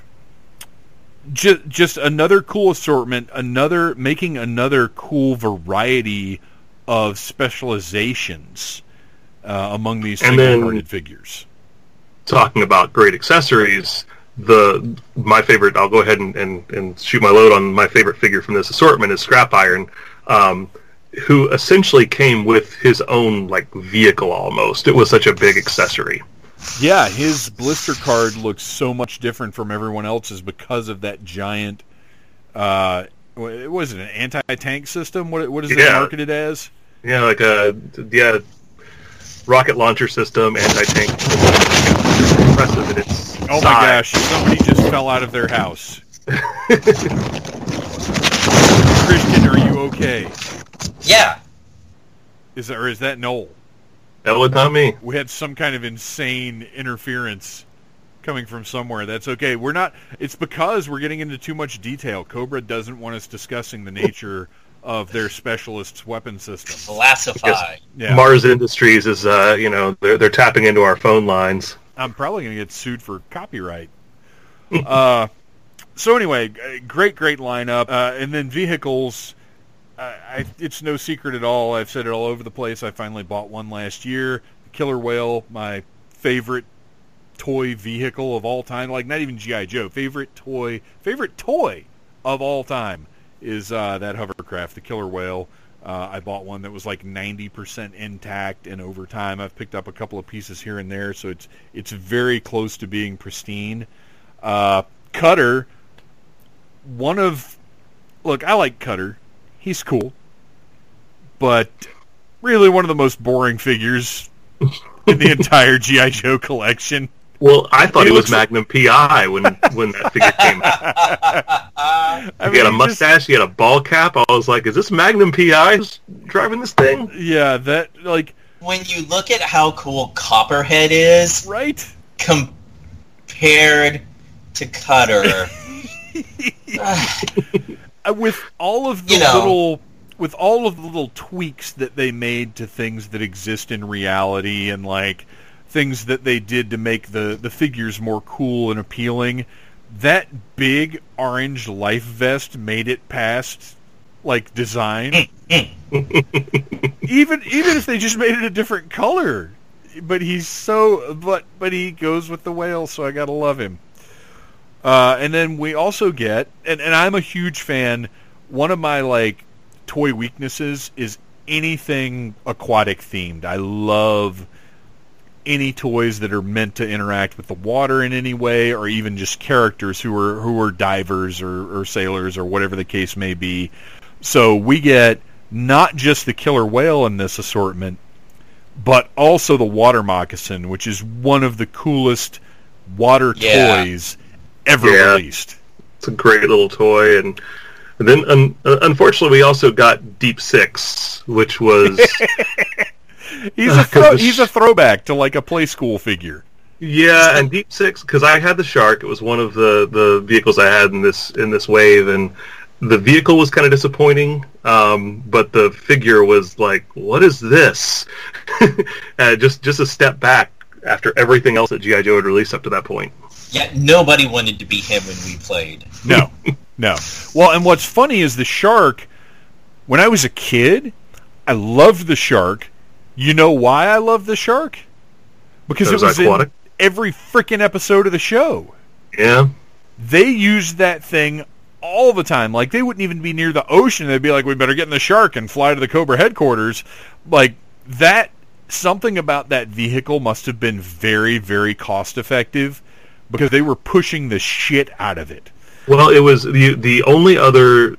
just just another cool assortment, another making another cool variety of specializations uh, among these And single-carded figures. talking about great accessories, the my favorite. I'll go ahead and, and, and shoot my load on my favorite figure from this assortment is Scrap Iron. Um, who essentially came with his own like vehicle almost. It was such a big accessory. Yeah, his blister card looks so much different from everyone else's because of that giant. Uh, what was it an anti-tank system? What what is it Yeah. marketed as? Yeah, like a yeah, rocket launcher system, anti-tank. Impressive in its Oh my size. gosh! Somebody just fell out of their house. Christian, are you okay? Yeah. Is or is that Noel? That was not me. We had some kind of insane interference coming from somewhere. That's okay. We're not. It's because we're getting into too much detail. Cobra doesn't want us discussing the nature of their specialist's weapon system. Classify. Yeah, Mars Industries is, uh, you know, they're they're tapping into our phone lines. I'm probably going to get sued for copyright. uh, so anyway, great, great lineup, uh, and then vehicles. I, it's no secret at all. I've said it all over the place. I finally bought one last year. The Killer Whale, my favorite toy vehicle of all time. Like not even GI Joe. Favorite toy, favorite toy of all time is uh, that hovercraft, the Killer Whale. Uh, I bought one that was like 90% intact, and over time I've picked up a couple of pieces here and there, so it's it's very close to being pristine. Uh, Cutter, one of look, I like Cutter. He's cool, but really one of the most boring figures in the entire GI Joe collection. Well, I thought He he, was looks- Magnum PI when when that figure came out. I He had a mean, just- mustache. He had a ball cap. I was like, "Is this Magnum PI driving this thing?" yeah, that like When you look at how cool Copperhead is right. compared to Cutter, Uh, with all of the You know. little with all of the little tweaks that they made to things that exist in reality and like things that they did to make the the figures more cool and appealing that big orange life vest made it past like design. Even even if they just made it a different color. But he's so but but he goes with the whale so i gotta love him uh, and then we also get, and, and I'm a huge fan. One of my like toy weaknesses is anything aquatic themed. I love any toys that are meant to interact with the water in any way, or even just characters who are who are divers or, or sailors or whatever the case may be. So we get not just the killer whale in this assortment, but also the water moccasin, which is one of the coolest water Yeah. toys ever Yeah. released. It's a great little toy, and, and then un, unfortunately we also got Deep Six, which was He's a he's a throwback to like a play school figure. yeah, and Deep Six because I had the shark. It was one of the the vehicles I had in this in this wave, and the vehicle was kind of disappointing, um, but the figure was like, "What is this?" uh, just just a step back after everything else that GI Joe had released up to that point. Yeah, nobody wanted to be him when we played. No, no. Well, and what's funny is the shark. When I was a kid, I loved the shark. You know why I loved the shark? Because It it was was aquatic? in every freaking episode of the show. Yeah, They used that thing all the time. Like they wouldn't even be near the ocean. They'd be like, "We better get in the shark and fly to the Cobra headquarters." Like that. Something about that vehicle must have been very, very cost effective because they were pushing the shit out of it. Well, it was the the only other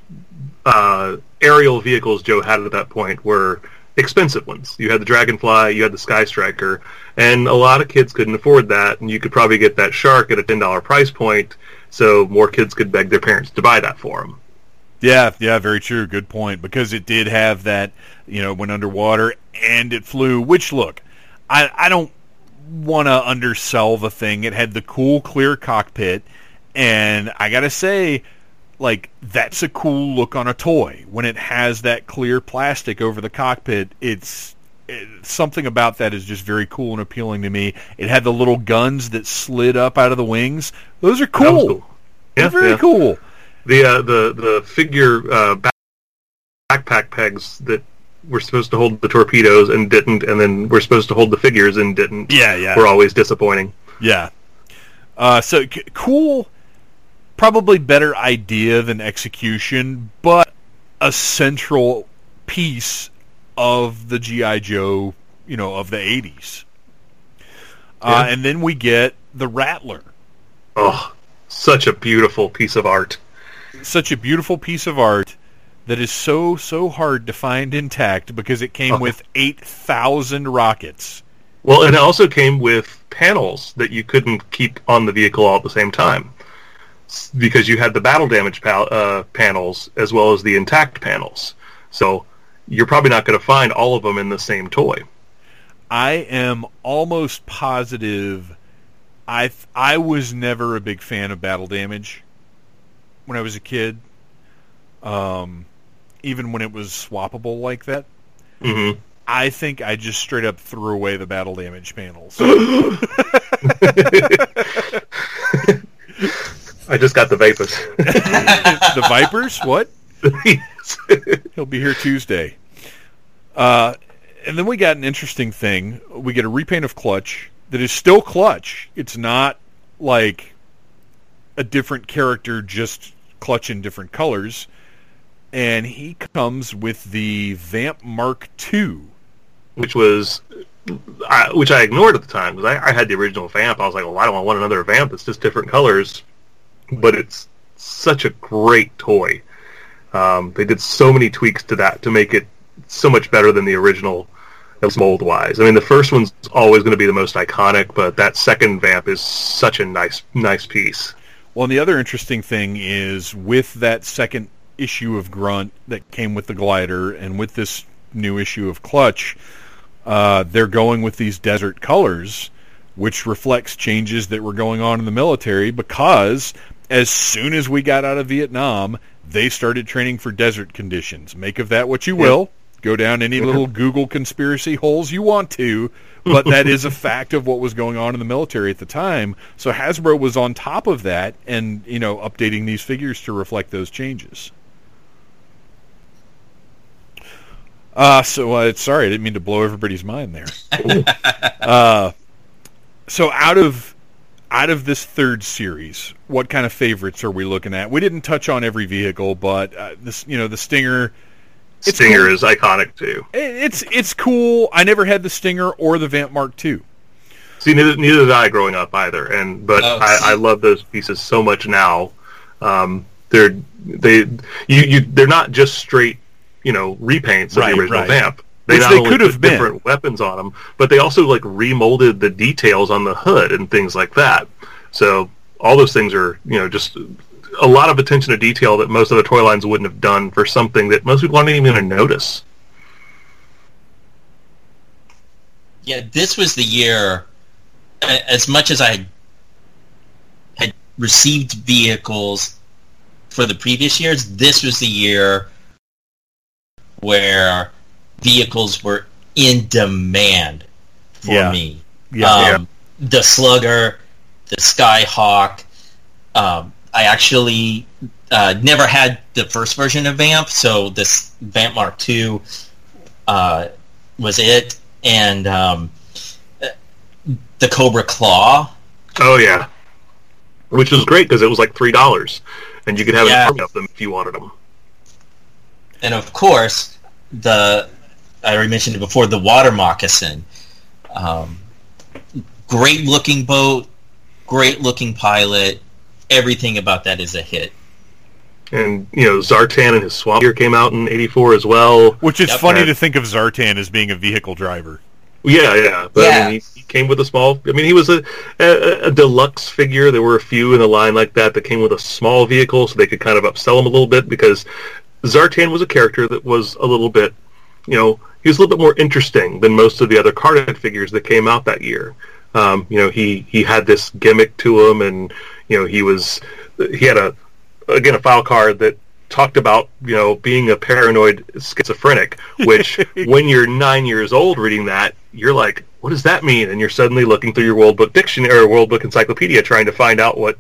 uh, aerial vehicles Joe had at that point were expensive ones. You had the Dragonfly, you had the Sky Striker, and a lot of kids couldn't afford that. And you could probably get that Shark at a ten dollar price point, so more kids could beg their parents to buy that for them. Yeah, yeah, very true. Good point. Because it did have that, you know, went underwater and it flew. Which look, I I don't want to undersell the thing. It had the cool clear cockpit, and I gotta say, like that's a cool look on a toy when it has that clear plastic over the cockpit. It's it, something about that is just very cool and appealing to me. It had the little guns that slid up out of the wings. Those are cool. cool. They're Yeah, very yeah. cool. The uh, the the figure uh, backpack pegs that were supposed to hold the torpedoes and didn't, and then we're supposed to hold the figures and didn't. Yeah, yeah. We're always disappointing. Yeah. Uh, so c- cool, probably better idea than execution, but a central piece of the GI Joe, you know, of the '80s. Uh, Yeah. and then we get the Rattler, Oh, such a beautiful piece of art. such a beautiful piece of art that is so so hard to find intact because it came Oh. with eight thousand rockets. Well, and it also came with panels that you couldn't keep on the vehicle all at the same time because you had the battle damage pal- uh, panels as well as the intact panels. So you're probably not going to find all of them in the same toy. I am almost positive. I th- I was never a big fan of battle damage when I was a kid. Um, even when it was swappable like that, hmm I think I just straight up threw away the battle damage panels. I just got the vipers. the Vipers? What? He'll be here Tuesday. Uh, and then we got an interesting thing. We get a repaint of Clutch that is still Clutch. It's not like a different character, just Clutch in different colors. And he comes with the Vamp Mark II. which was I, which I ignored at the time because I, I had the original vamp. I was like, well, I don't want another vamp. It's just different colors, but it's such a great toy. Um, they did so many tweaks to that to make it so much better than the original, mold wise. I mean, the first one's always going to be the most iconic, but that second vamp is such a nice, nice piece. Well, the other interesting thing is with that second issue of Grunt that came with the glider and with this new issue of Clutch, uh, they're going with these desert colors, which reflects changes that were going on in the military because as soon as we got out of Vietnam, they started training for desert conditions. Make of that what you will. Go down any little Google conspiracy holes you want to, but that is a fact of what was going on in the military at the time. So Hasbro was on top of that and, you know, updating these figures to reflect those changes. Uh, so uh, sorry, I didn't mean to blow everybody's mind there. uh, so out of out of this third series, what kind of favorites are we looking at? We didn't touch on every vehicle, but uh, this, you know, the Stinger. Stinger cool. is iconic too. it- It's it's cool. I never had the Stinger or the Vamp Mark II. See, neither, neither did I growing up either, and but Oh, I. I love those pieces so much now. Um, they're they you, you they're not just straight you know repaints of Right, the original right. Vamp. They Which not they only could put have been. different weapons on them, but they also like remolded the details on the hood and things like that. So all those things are you know just a lot of attention to detail that most other toy lines wouldn't have done for something that most people aren't even going to notice. Yeah, this was the year. As much as I had received vehicles for the previous years, this was the year where vehicles were in demand for Yeah. me. Yeah, um, the Slugger, the Skyhawk. Um, I actually uh, never had the first version of Vamp, so this Vamp Mark II uh, was it, and um, the Cobra Claw. Oh yeah, which was great because it was like three dollars, and you could have Yeah. an army of them if you wanted them. And of course the I already mentioned it before the water moccasin. Um, great looking boat, great looking pilot. Everything about that is a hit. And you know, Zartan and his Swamp Gear came out in '84 as well. Which is Yep. funny Right. to think of Zartan as being a vehicle driver. Yeah, yeah. But I Yeah. mean, he, he came with a small. I mean, he was a, a a deluxe figure. There were a few in the line like that that came with a small vehicle, so they could kind of upsell him a little bit because Zartan was a character that was a little bit, you know, he was a little bit more interesting than most of the other carded figures that came out that year. Um, you know, he he had this gimmick to him, and you know, he was he had a again a file card that talked about you know being a paranoid schizophrenic which when you're nine years old reading that you're like what does that mean and you're suddenly looking through your world book dictionary or world book encyclopedia trying to find out what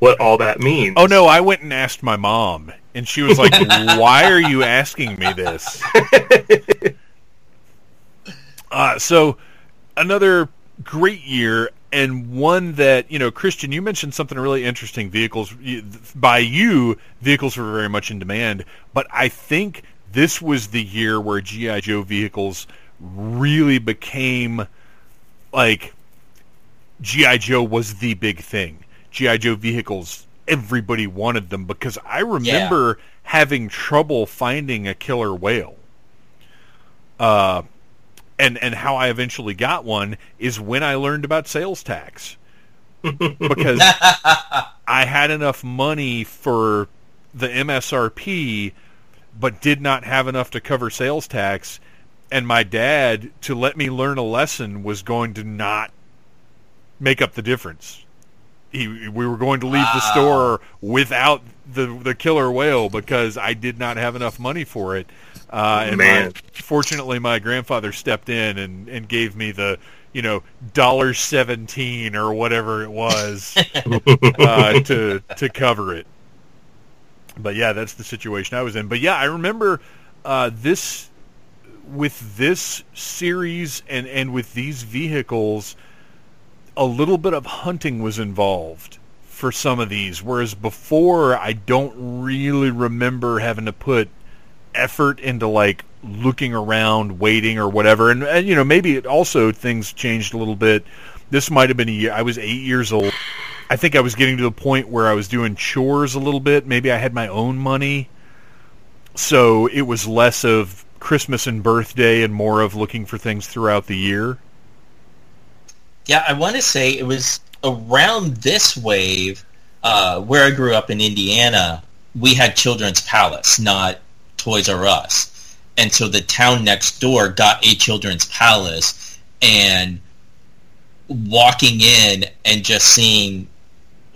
what all that means Oh no, I went and asked my mom, and she was like, "Why are you asking me this?" Uh, so another great year and one that you know christian you mentioned something really interesting. Vehicles by you vehicles were very much in demand. But i think this was the year where GI Joe vehicles really became like GI Joe was the big thing. GI Joe vehicles, everybody wanted them because I remember having trouble finding a killer whale. Uh, and and how I eventually got one is when I learned about sales tax because I had enough money for the MSRP, but did not have enough to cover sales tax. And my dad, to let me learn a lesson, was going to not make up the difference. He, we were going to leave wow. the store without the the killer whale because I did not have enough money for it. Uh, and my, fortunately, my grandfather stepped in and, and gave me the you know dollar seventeen or whatever it was uh, to to cover it. But yeah, that's the situation I was in. But yeah, I remember uh, this with this series and and with these vehicles, a little bit of hunting was involved for some of these, whereas before I don't really remember having to put effort into like looking around, waiting or whatever. And, and you know, maybe it also things changed a little bit. This might have been a year. I was eight years old. I think I was getting to the point where I was doing chores a little bit. Maybe I had my own money, so it was less of Christmas and birthday and more of looking for things throughout the year. Yeah, I want to say it was around this wave uh, where I grew up in Indiana. We had Children's Palace, not Toys R Us. And so the town next door got a children's palace and walking in and just seeing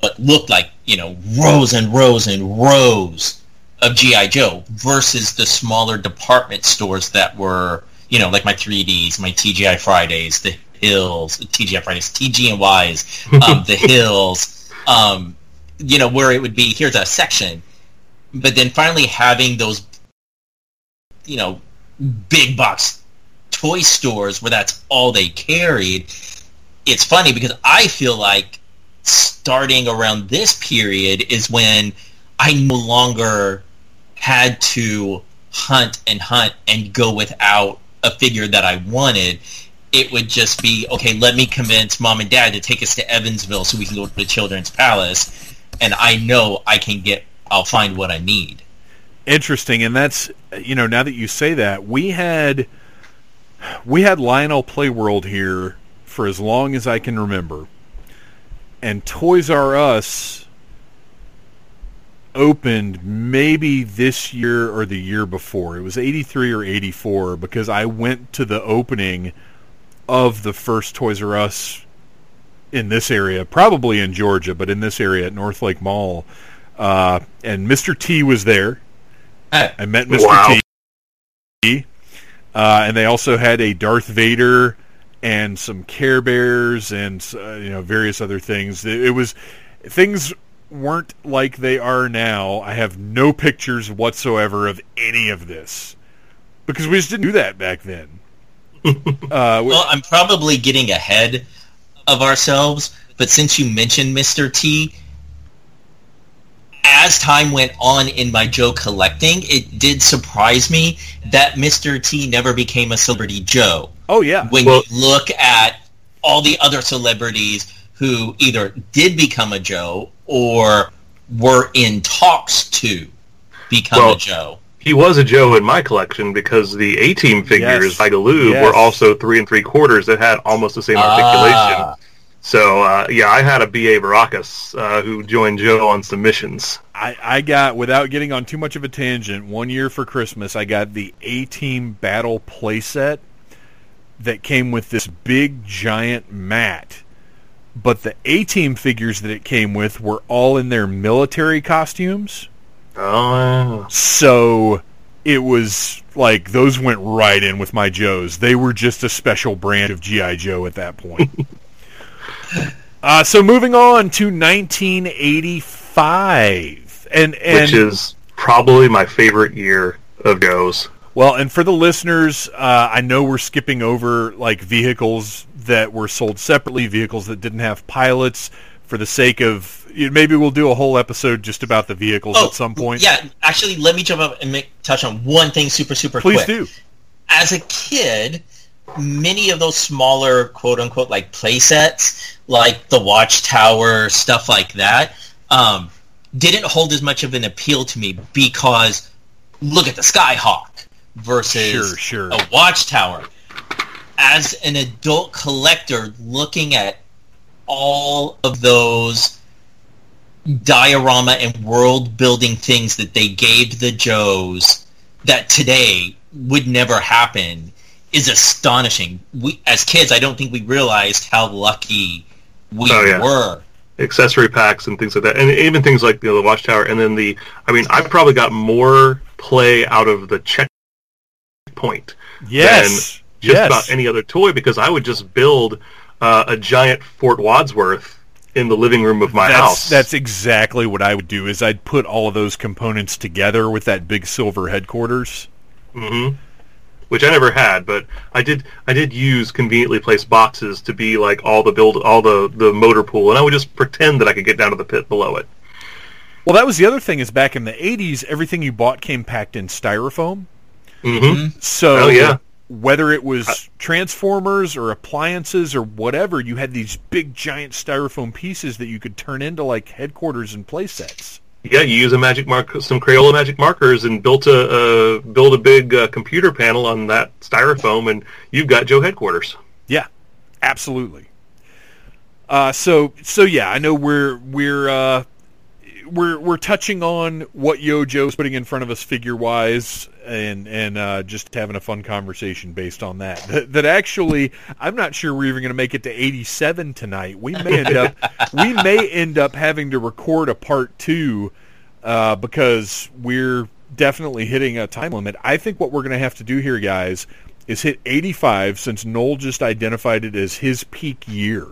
what looked like, you know, rows and rows and rows of G.I. Joe versus the smaller department stores that were, you know, like my 3Ds, my TGI Fridays, the Hills, TGI Fridays, TG and Ys, um, the Hills, um, you know, where it would be, here's a section. But then finally having those you know, big box toy stores where that's all they carried. It's funny because I feel like starting around this period is when I no longer had to hunt and hunt and go without a figure that I wanted. It would just be, okay, let me convince mom and dad to take us to Evansville so we can go to the Children's Palace. And I know I can get, I'll find what I need. Interesting. And that's you know, now that you say that, we had we had Lionel Playworld here for as long as I can remember. And Toys R Us opened maybe this year or the year before. It was 83 or 84 because I went to the opening of the first Toys R Us in this area, probably in Georgia, but in this area at North Lake Mall. Uh, and Mr. T was there. I met Mr. Wow. T. Uh, and they also had a Darth Vader and some Care Bears and uh, you know various other things. It, it, was things weren't like they are now. I have no pictures whatsoever of any of this because we just didn't do that back then. uh, well, I'm probably getting ahead of ourselves, but since you mentioned Mr. T, as time went on in my Joe collecting, it did surprise me that Mr. T never became a celebrity Joe. Oh yeah. When well, you look at all the other celebrities who either did become a Joe or were in talks to become well, a Joe. He was a Joe in my collection because the A Team figures yes. by Galoob yes. were also three and three quarters that had almost the same articulation. Ah. So uh, yeah, I had a BA Baracus uh, who joined Joe on some missions. I, I got without getting on too much of a tangent. One year for Christmas, I got the A Team Battle playset that came with this big giant mat. But the A Team figures that it came with were all in their military costumes. Oh. So it was like those went right in with my Joes. They were just a special brand of GI Joe at that point. Uh, so moving on to 1985, and, and which is probably my favorite year of Joes. Well, and for the listeners, uh, I know we're skipping over like vehicles that were sold separately, vehicles that didn't have pilots, for the sake of maybe we'll do a whole episode just about the vehicles at some point. Oh, Yeah, actually, let me jump up and make, touch on one thing super, super please quick. do. As a kid, many of those smaller quote unquote like play sets, like the Watchtower, stuff like that, um, didn't hold as much of an appeal to me because look at the Skyhawk versus Sure, sure. a Watchtower. As an adult collector, looking at all of those diorama and world building things that they gave the Joes that today would never happen is astonishing. We as kids I don't think we realized how lucky we Oh, yeah. were. accessory packs and things like that, and even things like you know, the Watchtower, and then the. I mean, I probably got more play out of the checkpoint Yes. than just yes. about any other toy because I would just build uh, a giant Fort Wadsworth in the living room of my that's, house. That's exactly what I would do. Is I'd put all of those components together with that big silver headquarters. hmm Which I never had, but I did. I did use conveniently placed boxes to be like all the build, all the the motor pool, and I would just pretend that I could get down to the pit below it. Well, that was the other thing. Is back in the '80s, everything you bought came packed in styrofoam. hmm So Oh, yeah. Whether it was transformers or appliances or whatever, you had these big giant styrofoam pieces that you could turn into like headquarters and play sets. Yeah, you use a magic mark, some Crayola magic markers, and built a uh, build a big uh, computer panel on that styrofoam, and you've got Joe headquarters. Yeah, absolutely. Uh, so so yeah, I know we're we're uh, we're we're touching on what YoJoe's putting in front of us figure wise, and and uh, just having a fun conversation based on that. That, that actually, I'm not sure we're even going to make it to 87 tonight. We may end up we may end up having to record a part two uh, because we're definitely hitting a time limit. I think what we're going to have to do here, guys, is hit 85 since Noel just identified it as his peak year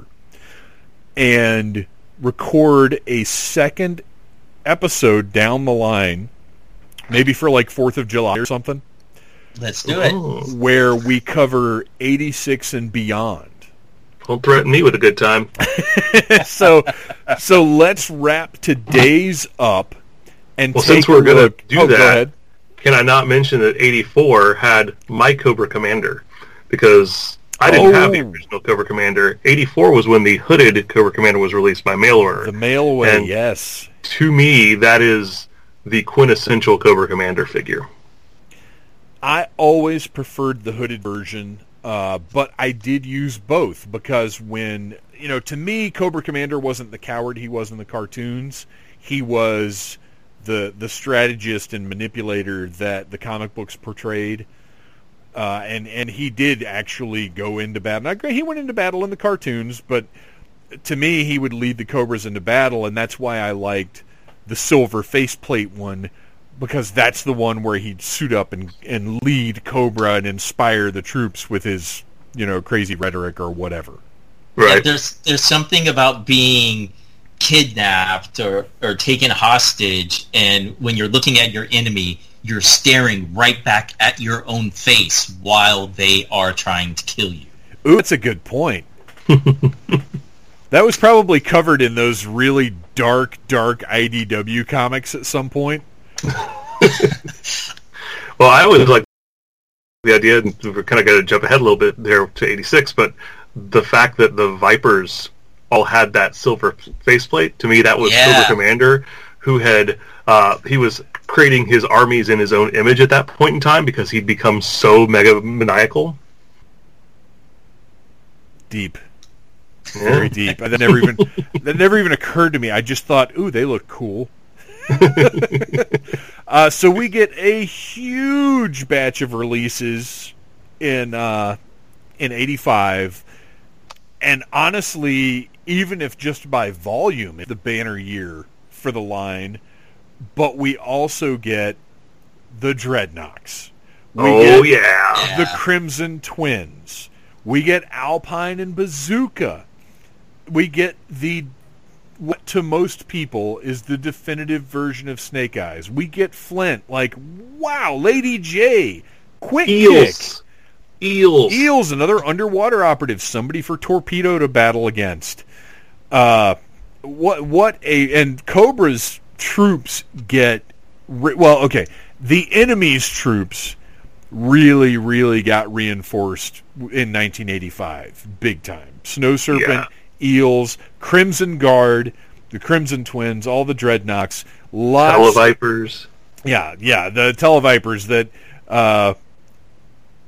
and record a second episode down the line, maybe for like 4th of July or something, Let's do it. Oh, where we cover 86 and beyond. don't threaten me with a good time. so so let's wrap today's up and Well, take since we're a gonna look- do oh, that, ahead. Can I not mention that '84 had my Cobra Commander because I didn't have the Oh. original Cobra Commander. '84 was when the hooded Cobra Commander was released by mail order. The mail away, And- yes. to me, that is the quintessential Cobra Commander figure. I always preferred the hooded version, uh, but I did use both because when you know, to me, Cobra Commander wasn't the coward he was in the cartoons. He was the the strategist and manipulator that the comic books portrayed. Uh, and and he did actually go into battle. Now, he went into battle in the cartoons, but to me, he would lead the Cobras into battle, and that's why I liked the silver faceplate one because that's the one where he'd suit up and and lead Cobra and inspire the troops with his you know crazy rhetoric or whatever. Yeah, Right. there's there's something about being kidnapped or, or taken hostage and when you're looking at your enemy you're staring right back at your own face while they are trying to kill you Ooh, that's a good point. that was probably covered in those really dark, dark IDW comics at some point. Well, I always like the idea, and we're kind of going to jump ahead a little bit there to '86, but the fact that the Vipers all had that silver faceplate to me, that was Yeah. Silver Commander, who had uh, he was creating his armies in his own image at that point in time because he'd become so mega maniacal. Deep, Yeah. very deep. That never even that never even occurred to me. I just thought, ooh, they look cool. uh, so we get a huge batch of releases in uh, in '85, and honestly, even if just by volume, it's the banner year for the line. But we also get the Dreadnoks. We oh get yeah. the Crimson Twins. We get Alpine and Bazooka. We get the what to most people is the definitive version of Snake Eyes. We get Flint. Like, wow, Lady Jaye, quick Eels. Eels. kick. Eels, another underwater operative, somebody for Torpedo to battle against. Uh, what what a and Cobra's troops get well. Okay, the enemy's troops really really got reinforced in 1985, big time. Snow Serpent, yeah. Eels, Crimson Guard, the Crimson Twins, all the Dreadnoks, lots. Televipers. Yeah, yeah, the Televipers that. Uh,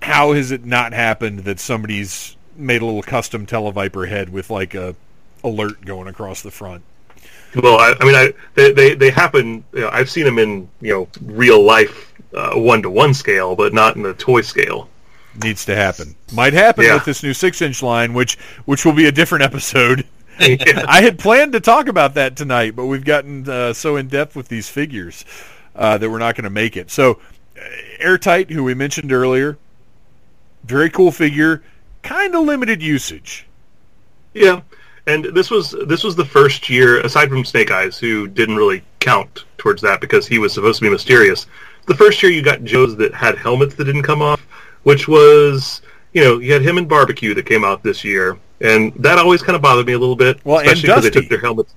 how has it not happened that somebody's made a little custom Televiper head with like a alert going across the front? Well, I, I mean, I, they, they they happen. You know, I've seen them in you know real life one to one scale, but not in the toy scale. Needs to happen. Might happen yeah. with this new six inch line, which which will be a different episode. yeah. I had planned to talk about that tonight, but we've gotten uh, so in depth with these figures uh, that we're not going to make it. So, uh, Airtight, who we mentioned earlier, very cool figure, kind of limited usage. Yeah, and this was this was the first year, aside from Snake Eyes, who didn't really count towards that because he was supposed to be mysterious. The first year you got Joes that had helmets that didn't come off, which was you know you had him and Barbecue that came out this year, and that always kind of bothered me a little bit, well, especially because they took their helmets.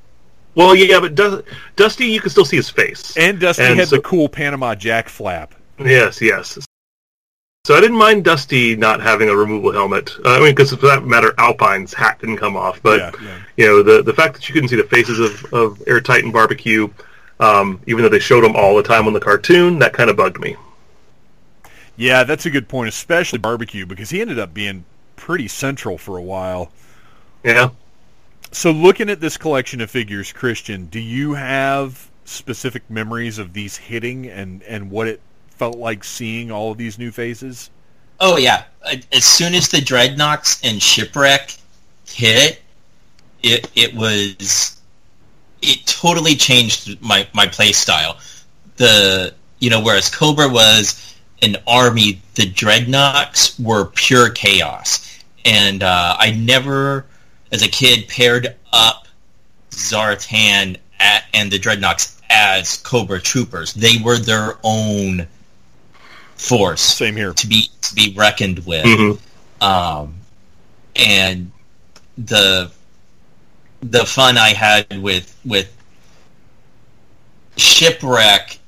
Well, yeah, but Dusty, you can still see his face, and Dusty and had so, the cool Panama Jack flap. Yes, yes. So I didn't mind Dusty not having a removable helmet. Uh, I mean, because for that matter, Alpine's hat didn't come off. But yeah, yeah. you know, the the fact that you couldn't see the faces of of Airtight and Barbecue, um, even though they showed them all the time on the cartoon, that kind of bugged me. Yeah, that's a good point, especially Barbecue, because he ended up being pretty central for a while. Yeah. So, looking at this collection of figures, Christian, do you have specific memories of these hitting and and what it felt like seeing all of these new faces? Oh yeah! As soon as the Dreadnoks and Shipwreck hit, it it was it totally changed my my play style. The you know whereas Cobra was an army, the Dreadnoks were pure chaos, and uh, I never, as a kid, paired up Zartan at, and the Dreadnoks as Cobra troopers. They were their own force. Same here. To be to be reckoned with. Mm-hmm. Um, and the the fun I had with with shipwreck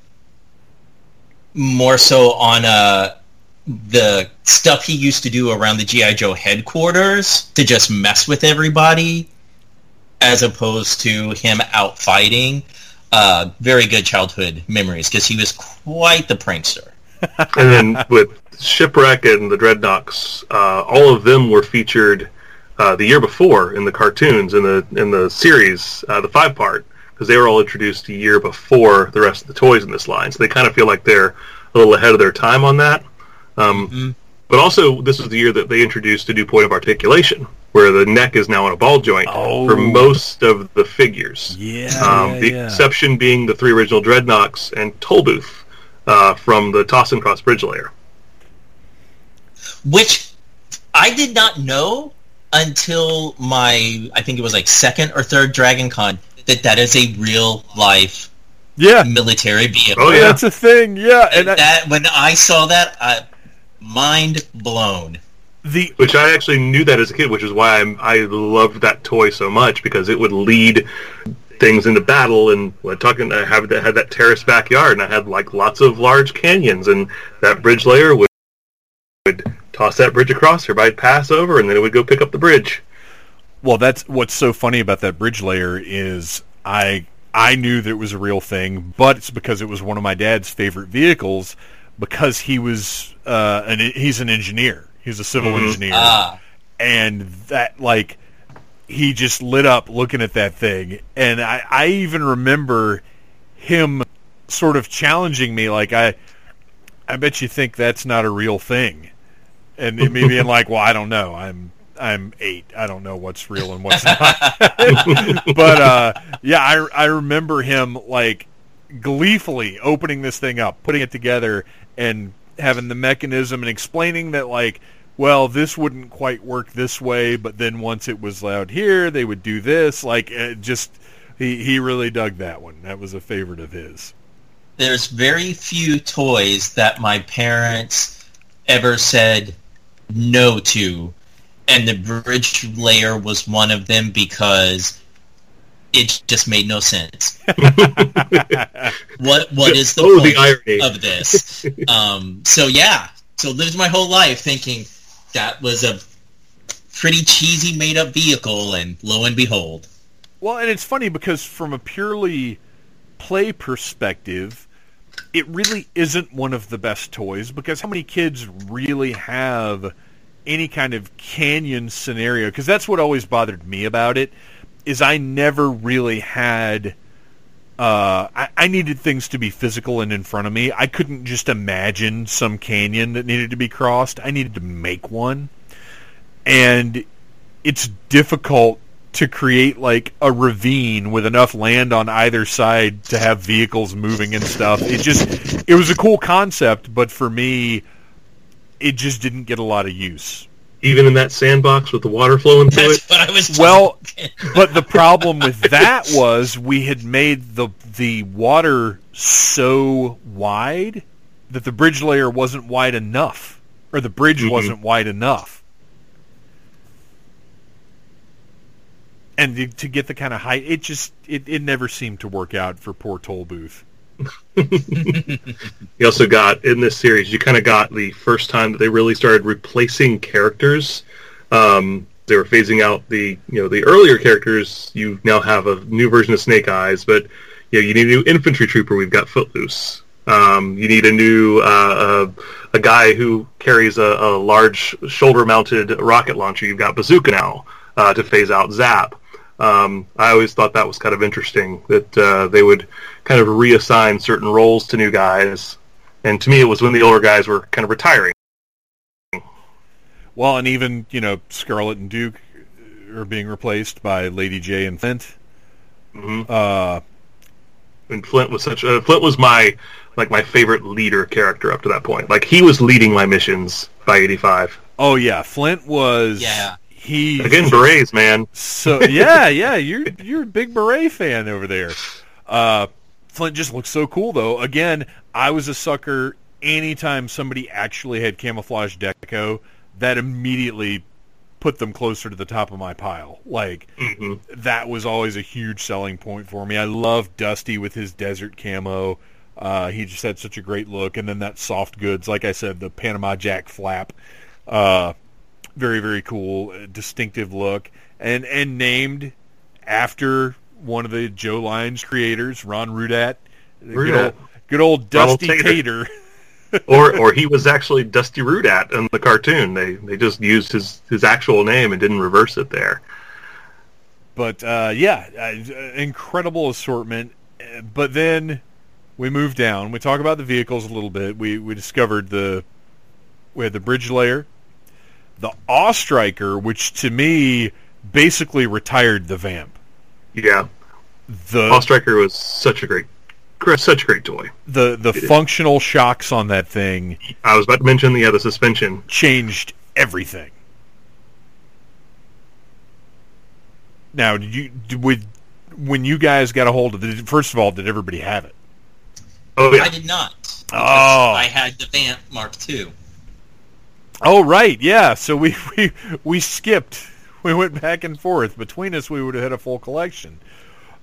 more so on uh the stuff he used to do around the GI Joe headquarters to just mess with everybody as opposed to him out fighting. Uh, very good childhood memories because he was quite the prankster. And then with Shipwreck and the Dreadnoks, uh, all of them were featured uh, the year before in the cartoons in the in the series, uh, the five part, because they were all introduced a year before the rest of the toys in this line. So they kind of feel like they're a little ahead of their time on that. Um, mm-hmm. But also, this is the year that they introduced a new point of articulation, where the neck is now on a ball joint oh. for most of the figures. Yeah, um, yeah the yeah. exception being the three original Dreadnoks and Tollbooth uh, from the Toss and Cross Bridge layer. Which I did not know until my, I think it was like second or third Dragon Con, that that is a real life yeah. military vehicle. Oh, yeah. That's a thing, yeah. And, and that, when I saw that, I, mind blown. The, which I actually knew that as a kid, which is why I'm, I loved that toy so much because it would lead things into battle and when talking I have that had that terrace backyard and I had like lots of large canyons and that bridge layer would would toss that bridge across everybody'd pass over and then it would go pick up the bridge. Well that's what's so funny about that bridge layer is I I knew that it was a real thing, but it's because it was one of my dad's favorite vehicles because he was uh an he's an engineer. He's a civil mm-hmm. engineer. Ah. And that like he just lit up looking at that thing. And I, I even remember him sort of challenging me like I I bet you think that's not a real thing. And me being like, Well, I don't know. I'm I'm eight. I don't know what's real and what's not. but uh yeah, I I remember him like gleefully opening this thing up, putting it together and having the mechanism and explaining that like well, this wouldn't quite work this way, but then once it was loud here, they would do this. Like, it just he he really dug that one. That was a favorite of his. There's very few toys that my parents ever said no to, and the bridge layer was one of them because it just made no sense. what what is the Oh, point the of this? Um, so yeah, so lived my whole life thinking that was a pretty cheesy made up vehicle, and lo and behold, Well, and it's funny because from a purely play perspective, it really isn't one of the best toys because how many kids really have any kind of canyon scenario? Because that's what always bothered me about it is I never really had. Uh, I, I needed things to be physical and in front of me. I couldn't just imagine some canyon that needed to be crossed. I needed to make one, and it's difficult to create like a ravine with enough land on either side to have vehicles moving and stuff. It just it was a cool concept, but for me it just didn't get a lot of use. Even in that sandbox with the water flowing through that's it. what I was. Well, but the problem with that was we had made the the water so wide that the bridge layer wasn't wide enough or the bridge Mhm. wasn't wide enough. And to- to get the kind of height, it just it, it never seemed to work out for poor Toll Booth. You also got in this series, you kind of got the first time that they really started replacing characters. Um, they were phasing out the you know the earlier characters. You now have a new version of Snake Eyes, but you know you need a new infantry trooper. We've got Footloose. Um, you need a new uh, a, a guy who carries a, a large shoulder-mounted rocket launcher. You've got Bazooka now uh, to phase out Zap. Um, I always thought that was kind of interesting that uh, they would kind of reassign certain roles to new guys. And to me, it was when the older guys were kind of retiring. Well, and even you know Scarlett and Duke are being replaced by Lady Jaye and Flint. Mm-hmm. Uh, And Flint was such a Flint was my like my favorite leader character up to that point. Like he was leading my missions by eighty five. oh yeah, Flint was Yeah. he Again, berets, man. So yeah, yeah, you're you're a big beret fan over there. Uh, Flint just looks so cool though. Again, I was a sucker. Anytime somebody actually had camouflage deco, that immediately put them closer to the top of my pile. Like hmm that was always a huge selling point for me. I love Dusty with his desert camo. Uh, he just had such a great look, and then that soft goods, like I said, the Panama Jack flap, uh, very very cool, uh, distinctive look, and and named after one of the Joe Lyons creators, Ron Rudat, good old, good old Dusty Tadur. Tater. or or he was actually Dusty Rudat in the cartoon. They they just used his his actual name and didn't reverse it there. But uh, yeah, uh, incredible assortment. But then we move down. We talk about the vehicles a little bit. We we discovered the we had the bridge layer, the AWE Striker, which to me basically retired the Vamp. Yeah, The AWE Striker was such a great such a great toy. the the functional shocks on that thing I was about to mention the other suspension. changed everything. Now, did you did, with when you guys got a hold of it? First of all, did everybody have it? Oh yeah, I did not. Oh. I had the Vamp Mark II. Oh right, yeah. So we we we skipped. We went back and forth. Between us, we would have had a full collection.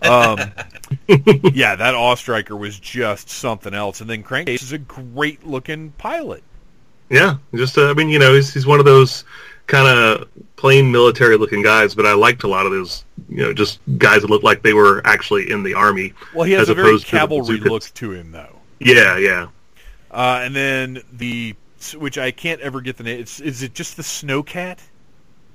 Um, yeah, that AWE Striker was just something else. And then Crankcase is a great looking pilot. Yeah, just uh, I mean, you know, he's he's one of those kind of plain military looking guys, but I liked a lot of those, you know, just guys that looked like they were actually in the army. Well, he has As a very to cavalry look to him, though. Yeah, yeah. Uh, and then the which I can't ever get the name. It's, is it just the Snowcat?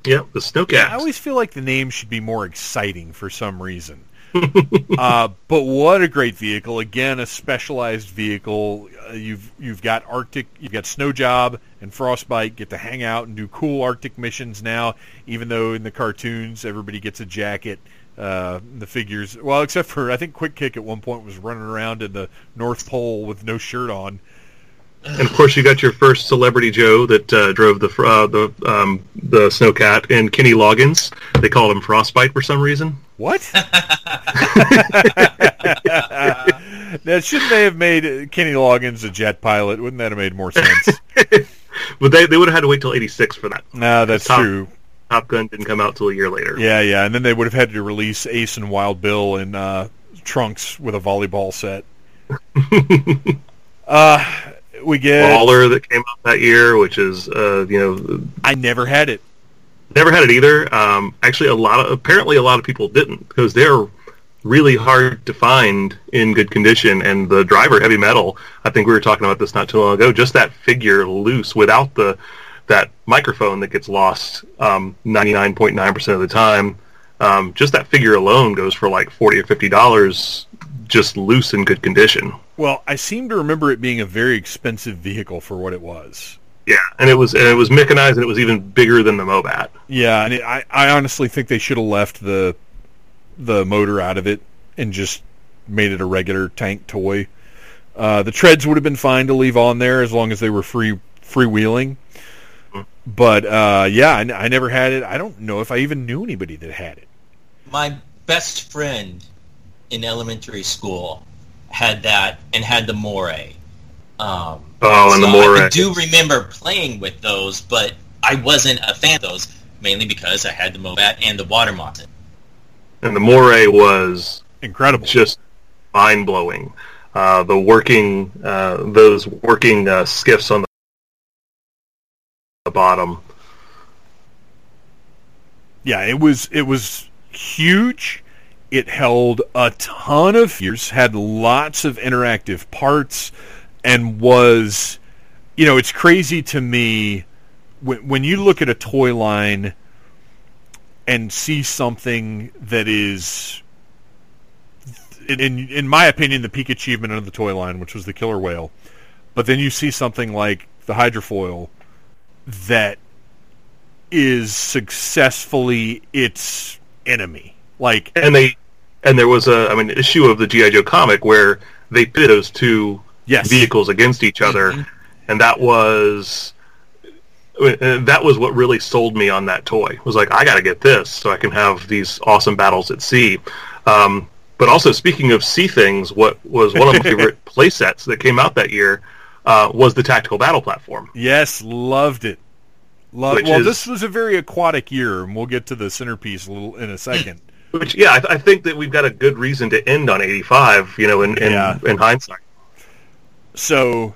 Yeah, the Snowcat. I always feel like the name should be more exciting for some reason. uh, but what a great vehicle! Again, a specialized vehicle. Uh, you've you've got Arctic, you've got Snow Job and Frostbite get to hang out and do cool Arctic missions now. Even though in the cartoons everybody gets a jacket, uh, the figures. Well, except for I think Quick Kick at one point was running around in the North Pole with no shirt on. And of course, you got your first celebrity Joe that uh, drove the uh, the um, the Snowcat, and Kenny Loggins. They called him Frostbite for some reason. What? that shouldn't they have made Kenny Loggins a jet pilot? Wouldn't that have made more sense? But they they would have had to wait till '86 for that. no, that's Tom- true. Top Gun didn't come out till a year later. Yeah, yeah, and then they would have had to release Ace and Wild Bill in uh, trunks with a volleyball set. uh, we get Mauler that came out that year, which is uh, you know I never had it. never had it either. Um, actually, a lot of apparently a lot of people didn't because they're really hard to find in good condition. And the driver, heavy metal, I think we were talking about this not too long ago. Just that figure loose without the that microphone that gets lost ninety nine point nine percent of the time. Um, just that figure alone goes for like forty or fifty dollars, just loose in good condition. Well, I seem to remember it being a very expensive vehicle for what it was. Yeah, and it was and it was mechanized, and it was even bigger than the Mobat. Yeah, and it, I, I honestly think they should have left the the motor out of it and just made it a regular tank toy. Uh, the treads would have been fine to leave on there as long as they were free freewheeling. But uh, yeah, I, n- I never had it. I don't know if I even knew anybody that had it. My best friend in elementary school had that and had the Moray. Um, Oh, and the so Moray. I do remember playing with those, but I wasn't a fan of those mainly because I had the Mobat and the Water Moccasin. And the Moray was Incredible. just mind blowing. Uh, the working, uh, those working uh, skiffs on the bottom. Yeah, it was it was huge. It held a ton of fears, had lots of interactive parts, and was, you know, it's crazy to me when when you look at a toy line and see something that is, in in, in my opinion, the peak achievement of the toy line, which was the killer whale, but then you see something like the hydrofoil that is successfully its enemy. Like, And they, and there was a, I mean, issue of the GI Joe comic where they pit those two yes, vehicles against each other, and that was. uh, That was what really sold me on that toy. Was like I got to get this so I can have these awesome battles at sea. Um, but also, speaking of sea things, what was one of my favorite play sets that came out that year uh, was the tactical battle platform. yes, loved it. Loved. Which Well, is- this was a very aquatic year, and we'll get to the centerpiece a little in a second. Which, yeah, I, I think that we've got a good reason to end on 85, you know, in, in, Yeah. in hindsight. so,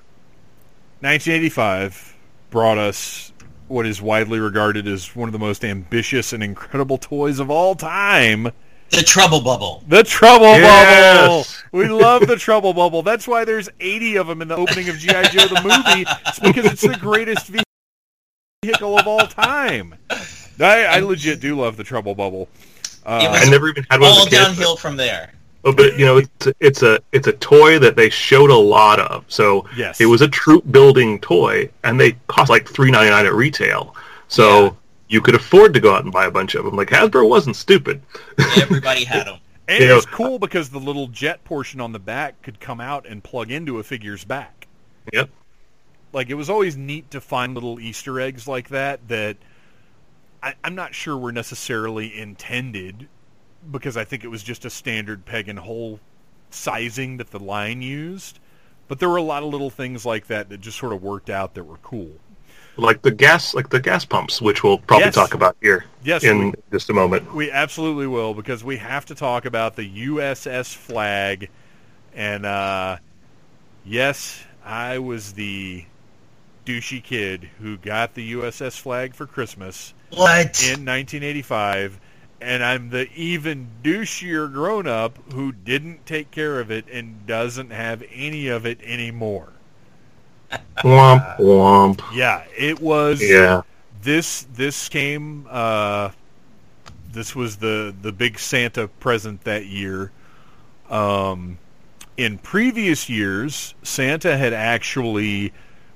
1985 brought us what is widely regarded as one of the most ambitious and incredible toys of all time. The Trouble Bubble. The Trouble Yes! Bubble. We love the Trouble Bubble. That's why there's 80 of them in the opening of GI Joe the movie. It's because it's the greatest vehicle of all time. I, I legit do love the Trouble Bubble. It Uh, I never even had one as all a kid. downhill from there. Oh, but you know, it's a, it's a it's a toy that they showed a lot of. So Yes. it was a troop building toy, and they cost like three ninety nine at retail. So Yeah. you could afford to go out and buy a bunch of them. Like Hasbro wasn't stupid. Everybody had them. and you know- it's cool because the little jet portion on the back could come out and plug into a figure's back. Yep. like it was always neat to find little Easter eggs like that that I, I'm not sure were necessarily intended because I think it was just a standard peg and hole sizing that the line used. But there were a lot of little things like that that just sort of worked out that were cool. Like the gas, like the gas pumps, which we'll probably Yes. talk about here Yes, in we- just a moment. We absolutely will because we have to talk about the USS Flagg. And uh, yes, I was the douchey kid who got the USS Flagg for Christmas What? in 1985. And I'm the even douchier grown up who didn't take care of it and doesn't have any of it anymore. Womp womp. Yeah, it was Yeah. this this came uh this was the the big Santa present that year. Um in previous years, Santa had actually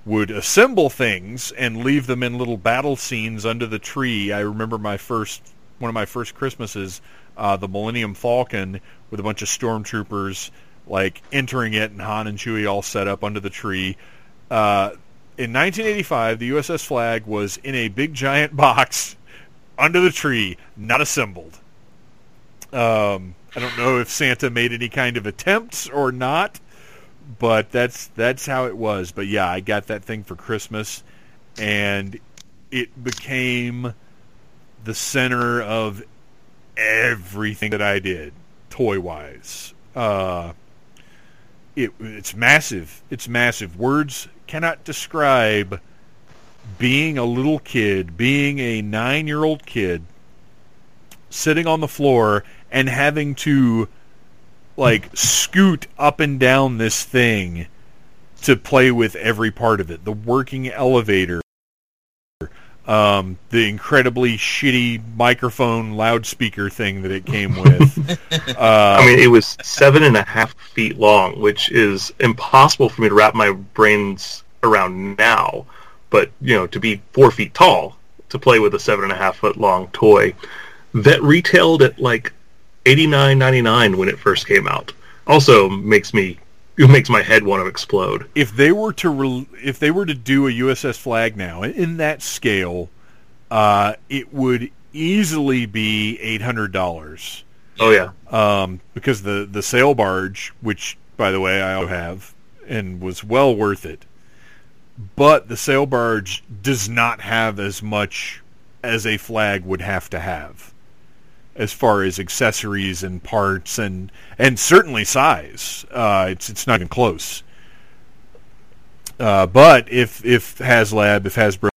would assemble things and leave them in little battle scenes under the tree. I remember my first one of my first Christmases, uh, the Millennium Falcon with a bunch of stormtroopers like entering it and Han and Chewie all set up under the tree. Uh, in 1985, the USS Flagg was in a big giant box under the tree, not assembled. Um, I don't know if Santa made any kind of attempts or not, but that's that's how it was. But yeah, I got that thing for Christmas, and it became the center of everything that I did, toy wise. Uh, it, it's massive. It's massive. Words cannot describe being a little kid, being a nine year old kid, sitting on the floor and having to like scoot up and down this thing to play with every part of it. The working elevator, um, the incredibly shitty microphone loudspeaker thing that it came with. uh, I mean, it was seven and a half feet long, which is impossible for me to wrap my brains around now. But you know, to be four feet tall to play with a seven and a half foot long toy that retailed at like eighty nine ninety nine when it first came out also makes me it makes my head want to explode. if they were to re- if they were to do a USS Flagg now in that scale, uh, it would easily be eight hundred dollars. Oh yeah, um, because the the sail barge, which by the way I also have and was well worth it, but the sail barge does not have as much as a Flagg would have to have, as far as accessories and parts and and certainly size. Uh, it's it's not even close. Uh, but if if HasLab, if Hasbro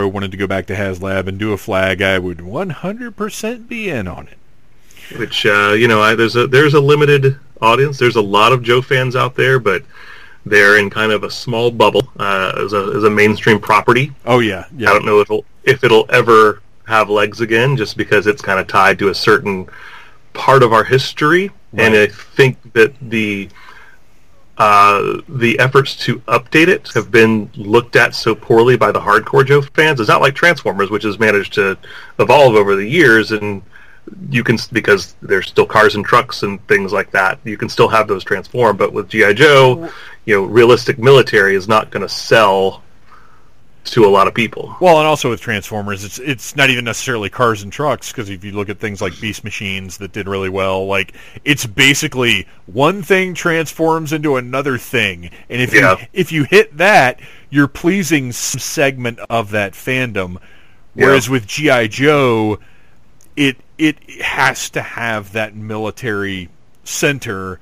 wanted to go back to HasLab and do a Flagg, I would 100% be in on it. which uh, you know, I, there's a there's a limited audience. There's a lot of Joe fans out there, but they're in kind of a small bubble uh, as a as a mainstream property. Oh yeah, yeah. I don't know if it'll if it'll ever have legs again, just because it's kind of tied to a certain part of our history, and I think that the uh, the efforts to update it have been looked at so poorly by the hardcore Joe fans. It's not like Transformers, which has managed to evolve over the years, and you can because there's still cars and trucks and things like that. You can still have those transform, but with GI Joe, you know, realistic military is not going to sell to a lot of people. Well, and also with Transformers, it's it's not even necessarily cars and trucks because if you look at things like Beast Machines that did really well, like it's basically one thing transforms into another thing, and if Yeah. you if you hit that, you're pleasing some segment of that fandom. Whereas with GI Joe, it it has to have that military center,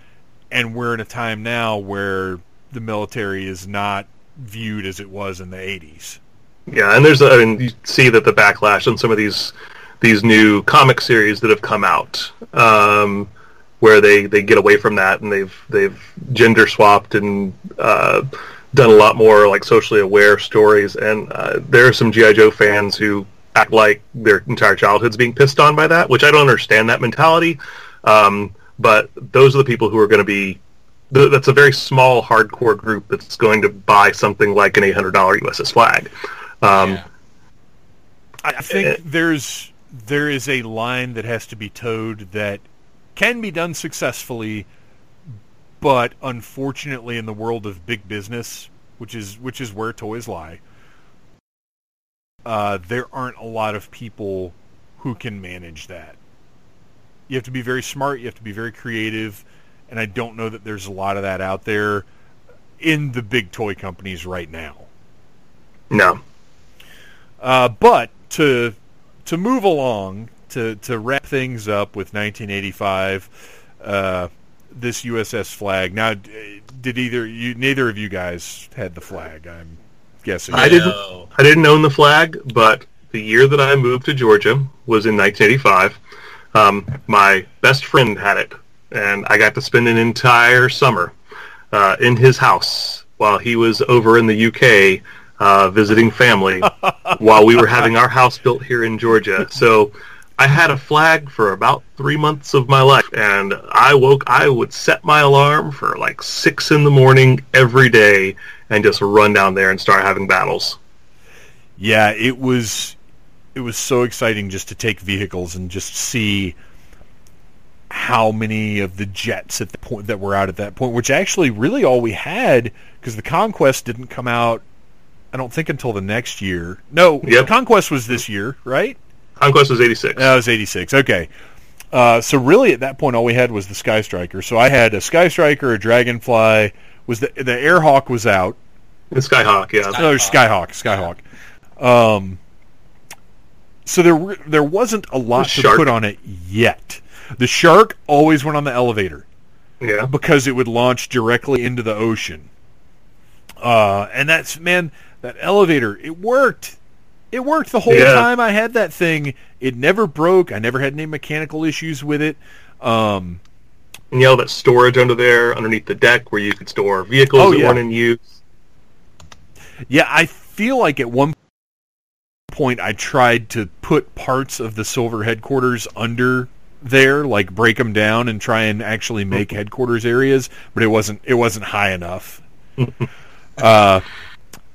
and we're in a time now where the military is not viewed as it was in the 80s. Yeah, and there's I mean, you see that the backlash on some of these these new comic series that have come out, um, where they, they get away from that and they've they've gender swapped and uh, done a lot more like socially aware stories. And uh, there are some GI Joe fans who act like their entire childhood's being pissed on by that, which I don't understand that mentality. Um, but those are the people who are going to be. Th- That's a very small hardcore group that's going to buy something like an eight hundred dollar USS Flagg. Um, Yeah. I I think there's there is a line that has to be towed that can be done successfully, but unfortunately, in the world of big business, which is which is where toys lie, uh, there aren't a lot of people who can manage that. You have to be very smart. You have to be very creative, and I don't know that there's a lot of that out there in the big toy companies right now. No. Uh, but to to move along to to wrap things up with 1985, uh, this USS Flagg. Now, did either you? Neither of you guys had the flag. I'm guessing. I didn't. I didn't own the flag, but the year that I moved to Georgia was in 1985. Um, my best friend had it, and I got to spend an entire summer uh, in his house while he was over in the UK uh, visiting family while we were having our house built here in Georgia. So I had a Flagg for about three months of my life, and I woke. I would set my alarm for like six in the morning every day and just run down there and start having battles. Yeah, it was it was so exciting just to take vehicles and just see how many of the jets at the point that were out at that point, which actually really all we had because the Conquest didn't come out. I don't think until the next year. No, Yep. Conquest was this year, right? Conquest was 86. That was 86. Okay. Uh, so really at that point all we had was the Sky Striker. So I had a Sky Striker, a Dragonfly, was the the Airhawk was out. And Skyhawk, yeah. No, Skyhawk, Skyhawk. Um, so there there wasn't a lot to put on it yet. The shark always went on the elevator Yeah. because it would launch directly into the ocean. Uh, and that's man, that elevator it worked. It worked the whole Yeah. time I had that thing. It never broke. I never had any mechanical issues with it. Um, And you know that storage under there, underneath the deck, where you could store vehicles Oh, that yeah. weren't in use. Yeah, I feel like at one point I tried to put parts of the Silver headquarters under there, like break them down and try and actually make headquarters areas, but it wasn't it wasn't high enough. uh,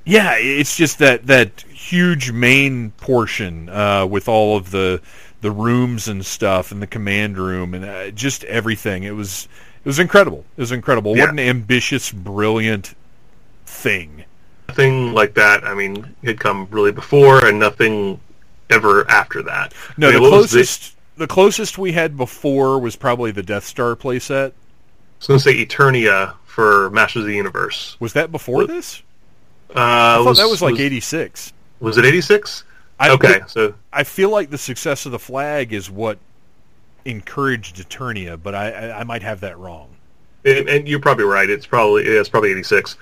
yeah, it's just that that huge main portion uh, with all of the the rooms and stuff and the command room and uh, just everything. It was it was incredible. It was incredible. Yeah. What an ambitious, brilliant thing. Nothing like that. I mean, had come really before, and nothing ever after that. No, I mean, the closest the closest we had before was probably the Death Star playset. I was going to say Eternia for Masters of the Universe. Was that before this? Uh, I thought that was like eighty six. Was it eighty six? I, Okay, so I feel like the success of the Flagg is what encouraged Eternia, but I, I, I might have that wrong. and, and you're probably right. It's probably yeah, it's probably eighty six.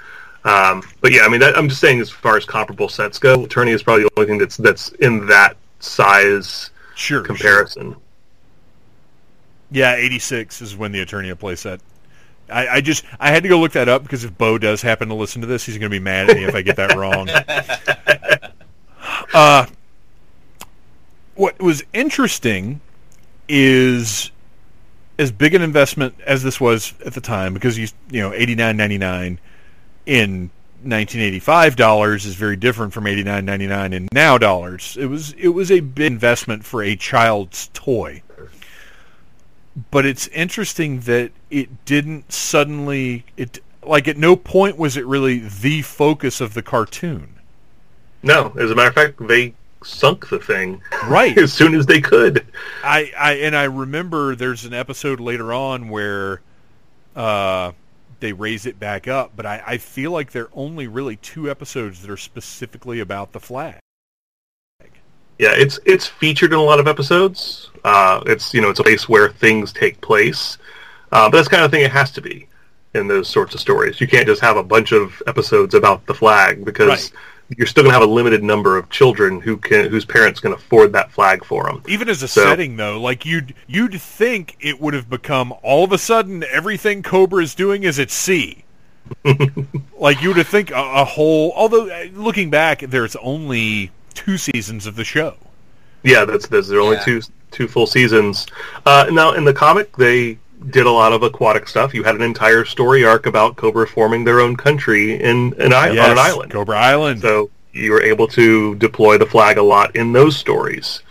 Um, but yeah, I mean, that, I'm just saying as far as comparable sets go, Eternia is probably the only thing that's that's in that size Sure. sure. comparison. Yeah, eighty six is when the Eternia playset. I, I just I had to go look that up because if Bo does happen to listen to this, he's going to be mad at me if I get that wrong. uh, what was interesting is as big an investment as this was at the time because you you know eighty nine ninety nine in 1985 dollars is very different from 89.99 in now dollars. It was it was a big investment for a child's toy. But it's interesting that it didn't suddenly it like at no point was it really the focus of the cartoon. No, as a matter of fact, they sunk the thing Right. as soon as they could. I, I and I remember there's an episode later on where uh, they raise it back up, but I, I feel like there are only really two episodes that are specifically about the Flagg. Yeah, it's it's featured in a lot of episodes. Uh, it's you know it's a place where things take place, uh, but that's the kind of thing it has to be in those sorts of stories. You can't just have a bunch of episodes about the Flagg because Right. You're still going to have a limited number of children who can whose parents can afford that Flagg for them. Even as a So- setting, though, like you'd you'd think it would have become all of a sudden everything Cobra is doing is at sea. like you would think a, a whole. Although uh, looking back, there's only two seasons of the show. Yeah, that's there's there are only Yeah. two two full seasons. Uh, now in the comic, they did a lot of aquatic stuff. You had an entire story arc about Cobra forming their own country in an island on an island. Cobra Island. So you were able to deploy the Flagg a lot in those stories.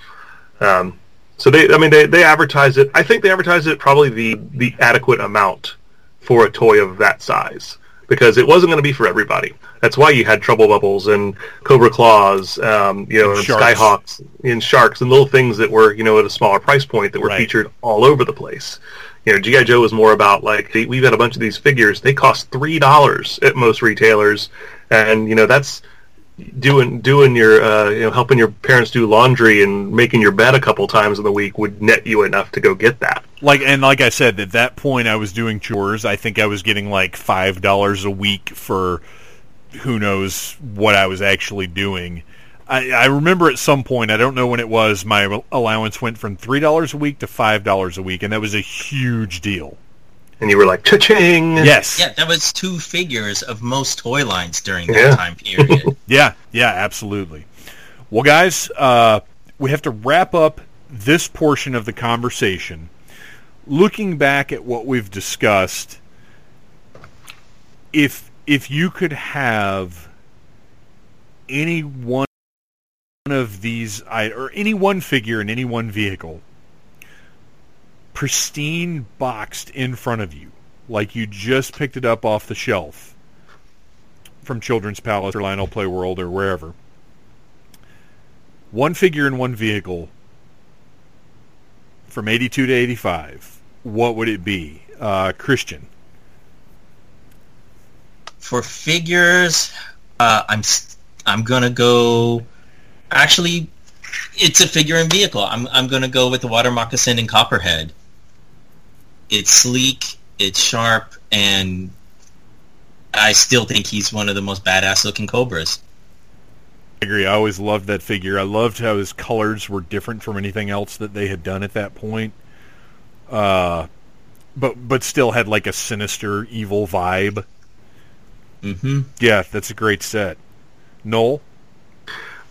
Um, so they, I mean, they, they advertise it. I think they advertise it probably the, the adequate amount for a toy of that size because it wasn't going to be for everybody. That's why you had Trubble Bubbles and Cobra Claws, um, you know, And and Skyhawks and Sharks and little things that were, you know, at a smaller price point that were Right. featured all over the place. You know, G.I. Joe was more about like, we've got a bunch of these figures. They cost $3 at most retailers. And, you know, that's, doing doing your uh, you know helping your parents do laundry and making your bed a couple times in the week would net you enough to go get that. like and like I said, at that point I was doing chores. I think I was getting like five dollars a week for who knows what I was actually doing. I, I remember at some point, I don't know when it was, my allowance went from three dollars a week to five dollars a week, and that was a huge deal. And you were like, cha-ching! Yes, Yeah, that was two figures of most toy lines during that Yeah. time period. Yeah, yeah, absolutely. Well, guys, uh, we have to wrap up this portion of the conversation. Looking back at what we've discussed, if if you could have any one of these, or any one figure in any one vehicle, pristine boxed in front of you, like you just picked it up off the shelf from Children's Palace or Lionel Play World or wherever. One figure in one vehicle from 82 to 85. What would it be? Uh, Christian. For figures, uh, I'm I'm gonna go. Actually, it's a figure and vehicle. I'm I'm going to go with the water moccasin and copperhead. It's sleek, it's sharp, and I still think he's one of the most badass looking cobras. I agree. I always loved that figure. I loved how his colors were different from anything else that they had done at that point. Uh, but but still had like a sinister, evil vibe. Mm-hmm. Yeah, that's a great set. Noel.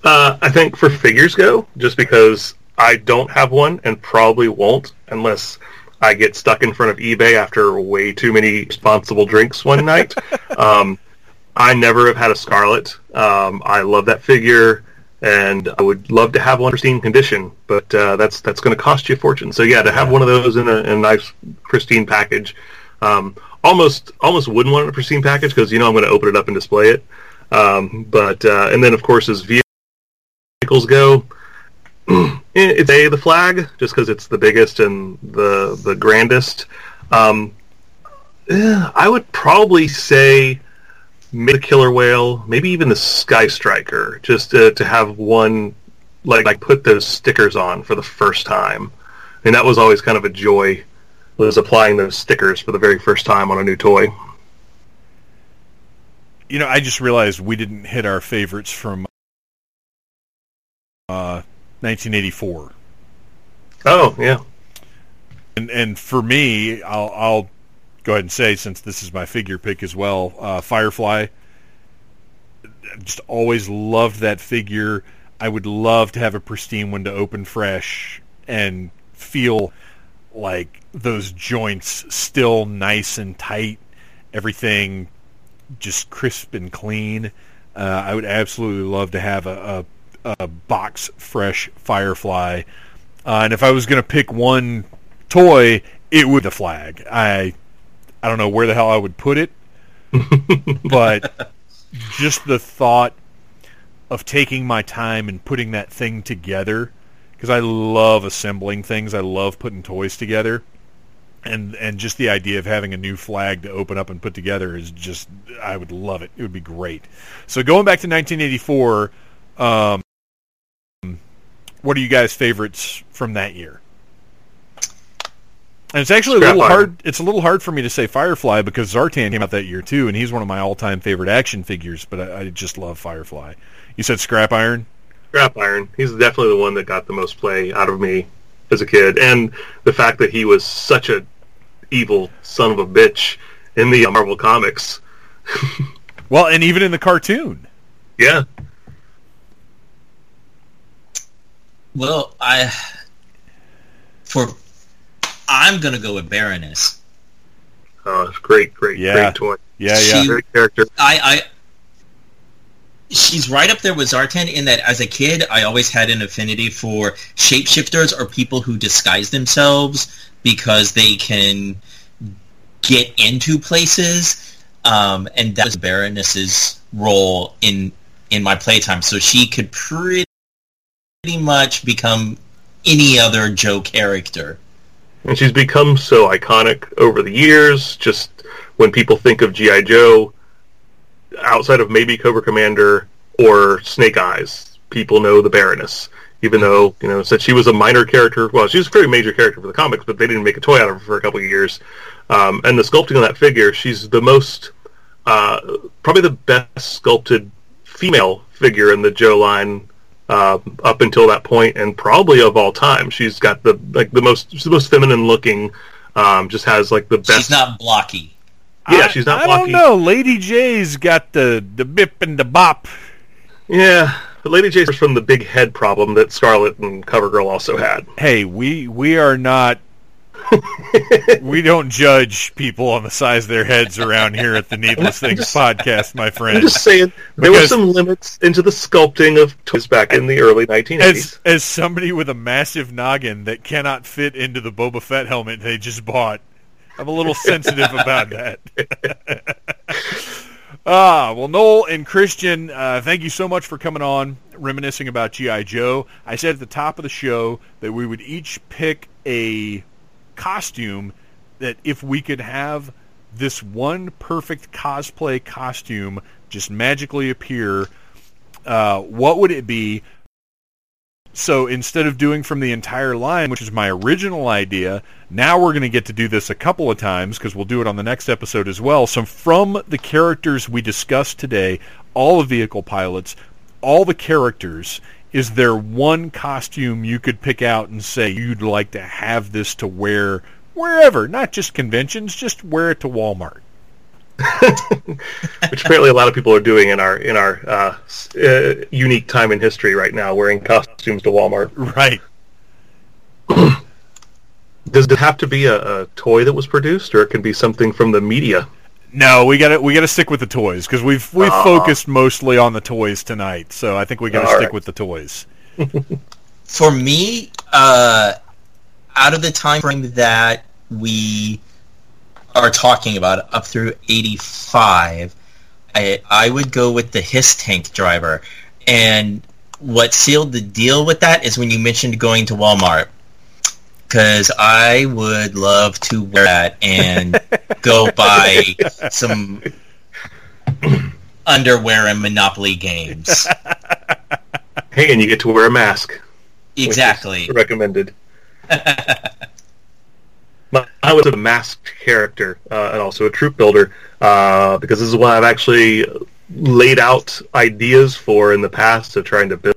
Uh, I think for figures go, just because I don't have one and probably won't unless I get stuck in front of eBay after way too many responsible drinks one night. um, I never have had a Scarlett. Um, I love that figure, and I would love to have one in pristine condition, but uh, that's that's going to cost you a fortune. So yeah, to have one of those in a, in a nice pristine package, um, almost almost wouldn't want it in a pristine package because you know I'm going to open it up and display it. Um, but uh, and then of course as vehicles go, it's a the Flagg just because it's the biggest and the the grandest. Um, yeah, I would probably say maybe the killer whale, maybe even the sky striker, just to, to have one like like put those stickers on for the first time. And that was always kind of a joy was applying those stickers for the very first time on a new toy. You know, I just realized we didn't hit our favorites from uh, 1984. Oh yeah, and and for me, I'll, I'll go ahead and say since this is my figure pick as well, uh, Firefly. Just always loved that figure. I would love to have a pristine one to open fresh and feel like those joints still nice and tight. Everything just crisp and clean. Uh, I would absolutely love to have a, a, a box fresh Firefly. Uh, and if I was going to pick one toy, it would the Flagg. I I don't know where the hell I would put it, but just the thought of taking my time and putting that thing together because I love assembling things. I love putting toys together. And and just the idea of having a new Flagg to open up and put together is just I would love it. It would be great. So going back to 1984, um, what are you guys' favorites from that year? And it's actually Scrap a little Iron. hard. It's a little hard for me to say Firefly because Zartan came out that year too, and he's one of my all-time favorite action figures. But I, I just love Firefly. You said Scrap Iron. Scrap Iron. He's definitely the one that got the most play out of me as a kid, and the fact that he was such a evil son of a bitch in the Marvel comics. Well, and even in the cartoon. Yeah, Well, I for I'm gonna go with Baroness. Oh, it's great, great, Yeah. great toy. Yeah, She- yeah. Great character. I, I she's right up there with Zartan in that as a kid I always had an affinity for shapeshifters or people who disguise themselves because they can get into places. Um, and that was Baroness's role in in my playtime. So she could pretty much become any other Joe character. And she's become so iconic over the years. Just when people think of GI Joe, outside of maybe Cobra Commander or Snake Eyes, people know the Baroness. Even though you know, since she was a minor character, well, she was a very major character for the comics, but they didn't make a toy out of her for a couple of years. Um, and the sculpting on that figure, she's the most, uh, probably the best sculpted female figure in the Joe line uh, up until that point, and probably of all time. She's got the like the most she's the most feminine looking. Um, just has like the best. She's not blocky. Yeah, I- she's not I don't blocky. know. Lady Jaye's got the the bip and the bop. Yeah, but Lady Jaye's is from the big head problem that Scarlett and CoverGirl also had. Hey, we we are not. We don't judge people on the size of their heads around here at the Needless Things podcast, my friends. I'm just saying there were some limits into the sculpting of toys back in the early 1980s. As as somebody with a massive noggin that cannot fit into the Boba Fett helmet they just bought, I'm a little sensitive about that. ah, well, Noel and Christian, uh, thank you so much for coming on, reminiscing about GI Joe. I said at the top of the show that we would each pick a costume that if we could have this one perfect cosplay costume just magically appear, uh, what would it be? So instead of doing from the entire line, which is my original idea, now we're going to get to do this a couple of times because we'll do it on the next episode as well. So from the characters we discussed today, all the vehicle pilots, all the characters, is there one costume you could pick out and say you'd like to have this to wear wherever, not just conventions, just wear it to Walmart? which apparently a lot of people are doing in our in our uh, uh, unique time in history right now, wearing costumes to Walmart. Right. Does it have to be a, a, toy that was produced, or it can be something from the media? No, we got to we got to stick with the toys because we've we've uh, focused mostly on the toys tonight. So I think we got to stick right. with the toys. For me, uh, out of the time frame that we are talking about up through 85, I, I would go with the HISS tank driver. And what sealed the deal with that is when you mentioned going to Walmart. Because I would love to wear that and go buy some underwear and Monopoly games. Hey, and you get to wear a mask. Exactly. Recommended. I was a masked character uh, and also a troop builder uh, because this is what I've actually laid out ideas for in the past of trying to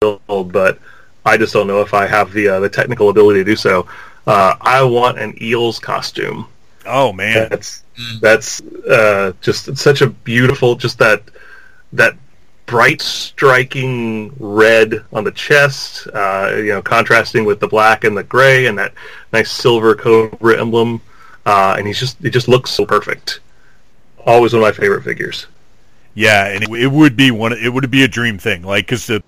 build, but I just don't know if I have the uh, the technical ability to do so. Uh, I want an eels costume. Oh man, that's that's uh, just such a beautiful, just that that bright, striking red on the chest, uh, you know, contrasting with the black and the gray, and that nice silver cobra emblem. Uh, and he's just he just looks so perfect. Always one of my favorite figures. Yeah, and it, it would be one. It would be a dream thing, like because to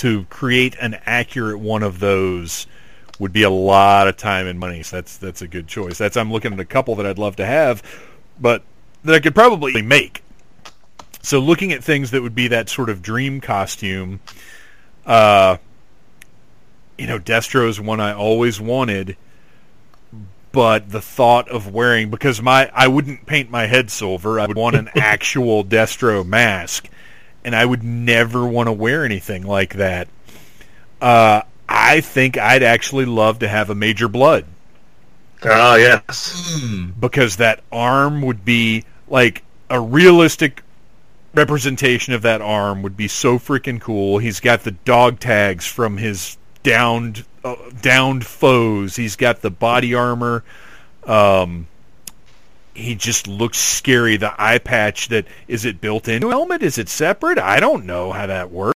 to create an accurate one of those would be a lot of time and money. So that's that's a good choice. That's I'm looking at a couple that I'd love to have, but that I could probably make so looking at things that would be that sort of dream costume, uh, you know, Destro is one I always wanted, but the thought of wearing because my I wouldn't paint my head silver. I would want an actual Destro mask, and I would never want to wear anything like that. Uh, I think I'd actually love to have a Major Bludd. Oh yes, because that arm would be like a realistic representation of that arm would be so freaking cool. He's got the dog tags from his downed uh, downed foes. He's got the body armor. Um, he just looks scary. The eye patch that is it built into helmet? Is it separate? I don't know how that works.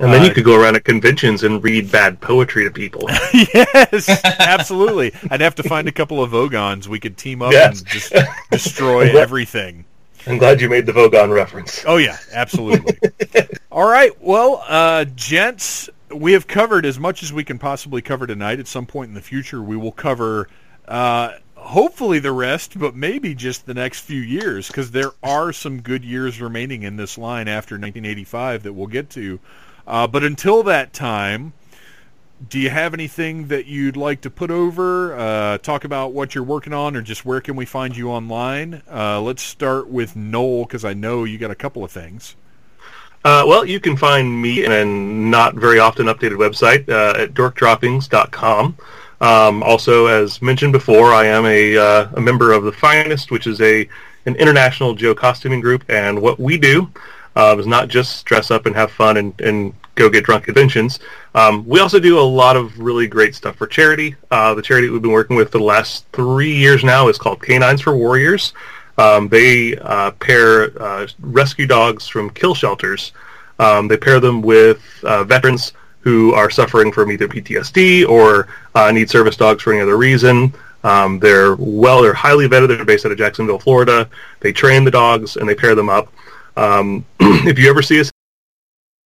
And then uh, you could go around at conventions and read bad poetry to people. yes, absolutely. I'd have to find a couple of Vogons. We could team up yes. and just destroy everything. I'm glad you made the Vogon reference. Oh yeah, absolutely. All right, well, uh, gents, we have covered as much as we can possibly cover tonight. At some point in the future, we will cover. Uh, hopefully the rest, but maybe just the next few years, because there are some good years remaining in this line after 1985 that we'll get to. Uh, but until that time, do you have anything that you'd like to put over, uh, talk about what you're working on, or just where can we find you online? Uh, let's start with Noel, because I know you got a couple of things. Uh, well, you can find me in a not very often updated website uh, at dorkdroppings.com. Um, also, as mentioned before, I am a, uh, a member of the Finest, which is a an international Joe costuming group, and what we do uh, is not just dress up and have fun and, and go get drunk conventions. Um, we also do a lot of really great stuff for charity. Uh, the charity we've been working with for the last three years now is called K9s for Warriors. Um, they uh, pair uh, rescue dogs from kill shelters. Um, they pair them with uh, veterans who are suffering from either PTSD or uh, need service dogs for any other reason. Um, they're well, they're highly vetted. They're based out of Jacksonville, Florida. They train the dogs and they pair them up. Um, if you ever see us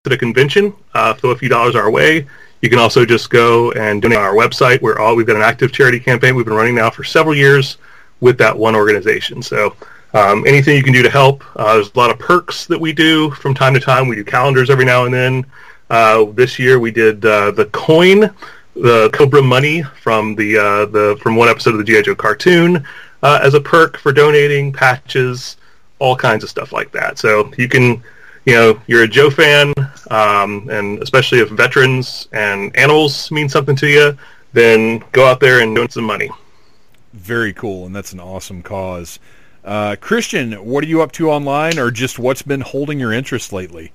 at a convention, uh, throw a few dollars our way. You can also just go and donate on our website. We're all we've got an active charity campaign we've been running now for several years with that one organization. So um, anything you can do to help. Uh, there's a lot of perks that we do from time to time. We do calendars every now and then. Uh, this year we did uh, the coin, the Cobra money from the uh, the from one episode of the GI Joe cartoon uh, as a perk for donating patches all kinds of stuff like that. So you can, you know, you're a Joe fan, Um, and especially if veterans and animals mean something to you, then go out there and donate some money. Very cool, and that's an awesome cause. Uh, Christian, what are you up to online, or just what's been holding your interest lately?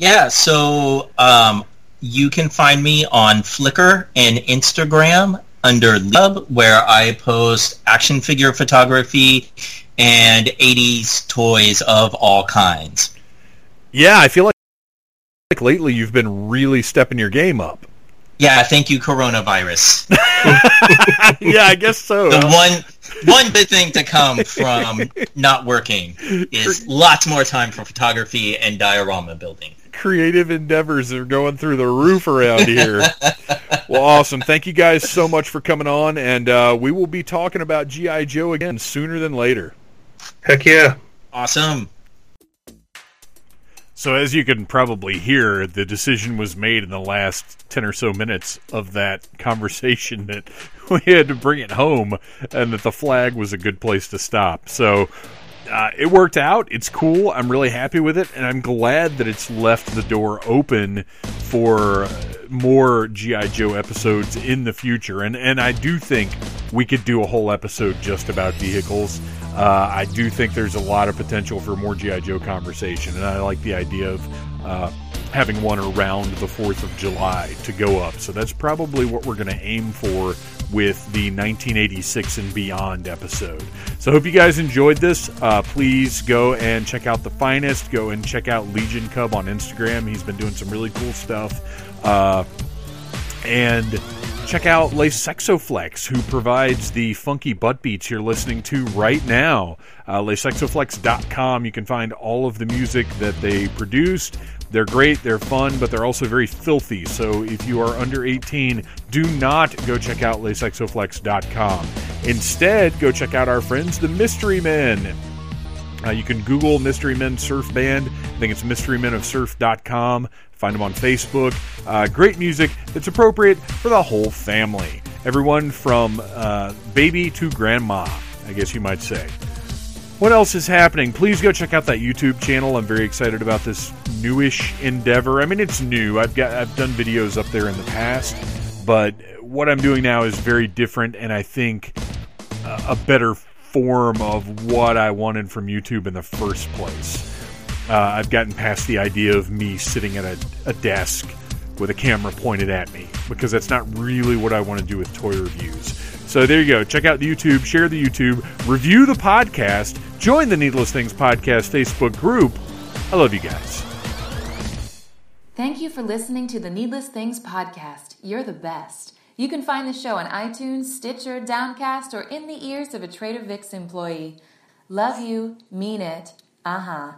Yeah, so um, you can find me on Flickr and Instagram under Lub, where I post action figure photography and 80s toys of all kinds. Yeah, I feel like, like lately you've been really stepping your game up. Yeah, thank you, coronavirus. yeah, I guess so. The one one big thing to come from not working is lots more time for photography and diorama building. Creative endeavors are going through the roof around here. well, awesome. Thank you guys so much for coming on, and uh, we will be talking about G.I. Joe again sooner than later. Heck yeah. Awesome. So, as you can probably hear, the decision was made in the last 10 or so minutes of that conversation that we had to bring it home and that the Flagg was a good place to stop. So, uh, it worked out. It's cool. I'm really happy with it, and I'm glad that it's left the door open for more GI Joe episodes in the future. And and I do think we could do a whole episode just about vehicles. Uh, I do think there's a lot of potential for more GI Joe conversation, and I like the idea of. Uh, having one around the 4th of July to go up. So that's probably what we're going to aim for with the 1986 and beyond episode. So I hope you guys enjoyed this. Uh, please go and check out The Finest. Go and check out Legion Cub on Instagram. He's been doing some really cool stuff. Uh, and check out Les Sexoflex, who provides the funky butt beats you're listening to right now. Uh, LesSexoflex.com. You can find all of the music that they produced. They're great, they're fun, but they're also very filthy. So if you are under 18, do not go check out LesSexoflex.com. Instead, go check out our friends, the Mystery Men. Uh, you can Google Mystery Men Surf Band. I think it's mysterymenofsurf.com. Find them on Facebook. Uh, great music that's appropriate for the whole family. Everyone from uh, baby to grandma, I guess you might say. What else is happening? Please go check out that YouTube channel. I'm very excited about this newish endeavor. I mean, it's new. I've got I've done videos up there in the past, but what I'm doing now is very different, and I think a better form of what I wanted from YouTube in the first place. Uh, I've gotten past the idea of me sitting at a, a desk with a camera pointed at me because that's not really what I want to do with toy reviews. So there you go. Check out the YouTube, share the YouTube, review the podcast, join the Needless Things Podcast Facebook group. I love you guys. Thank you for listening to the Needless Things Podcast. You're the best. You can find the show on iTunes, Stitcher, Downcast, or in the ears of a Trader Vic's employee. Love you, mean it. Uh huh.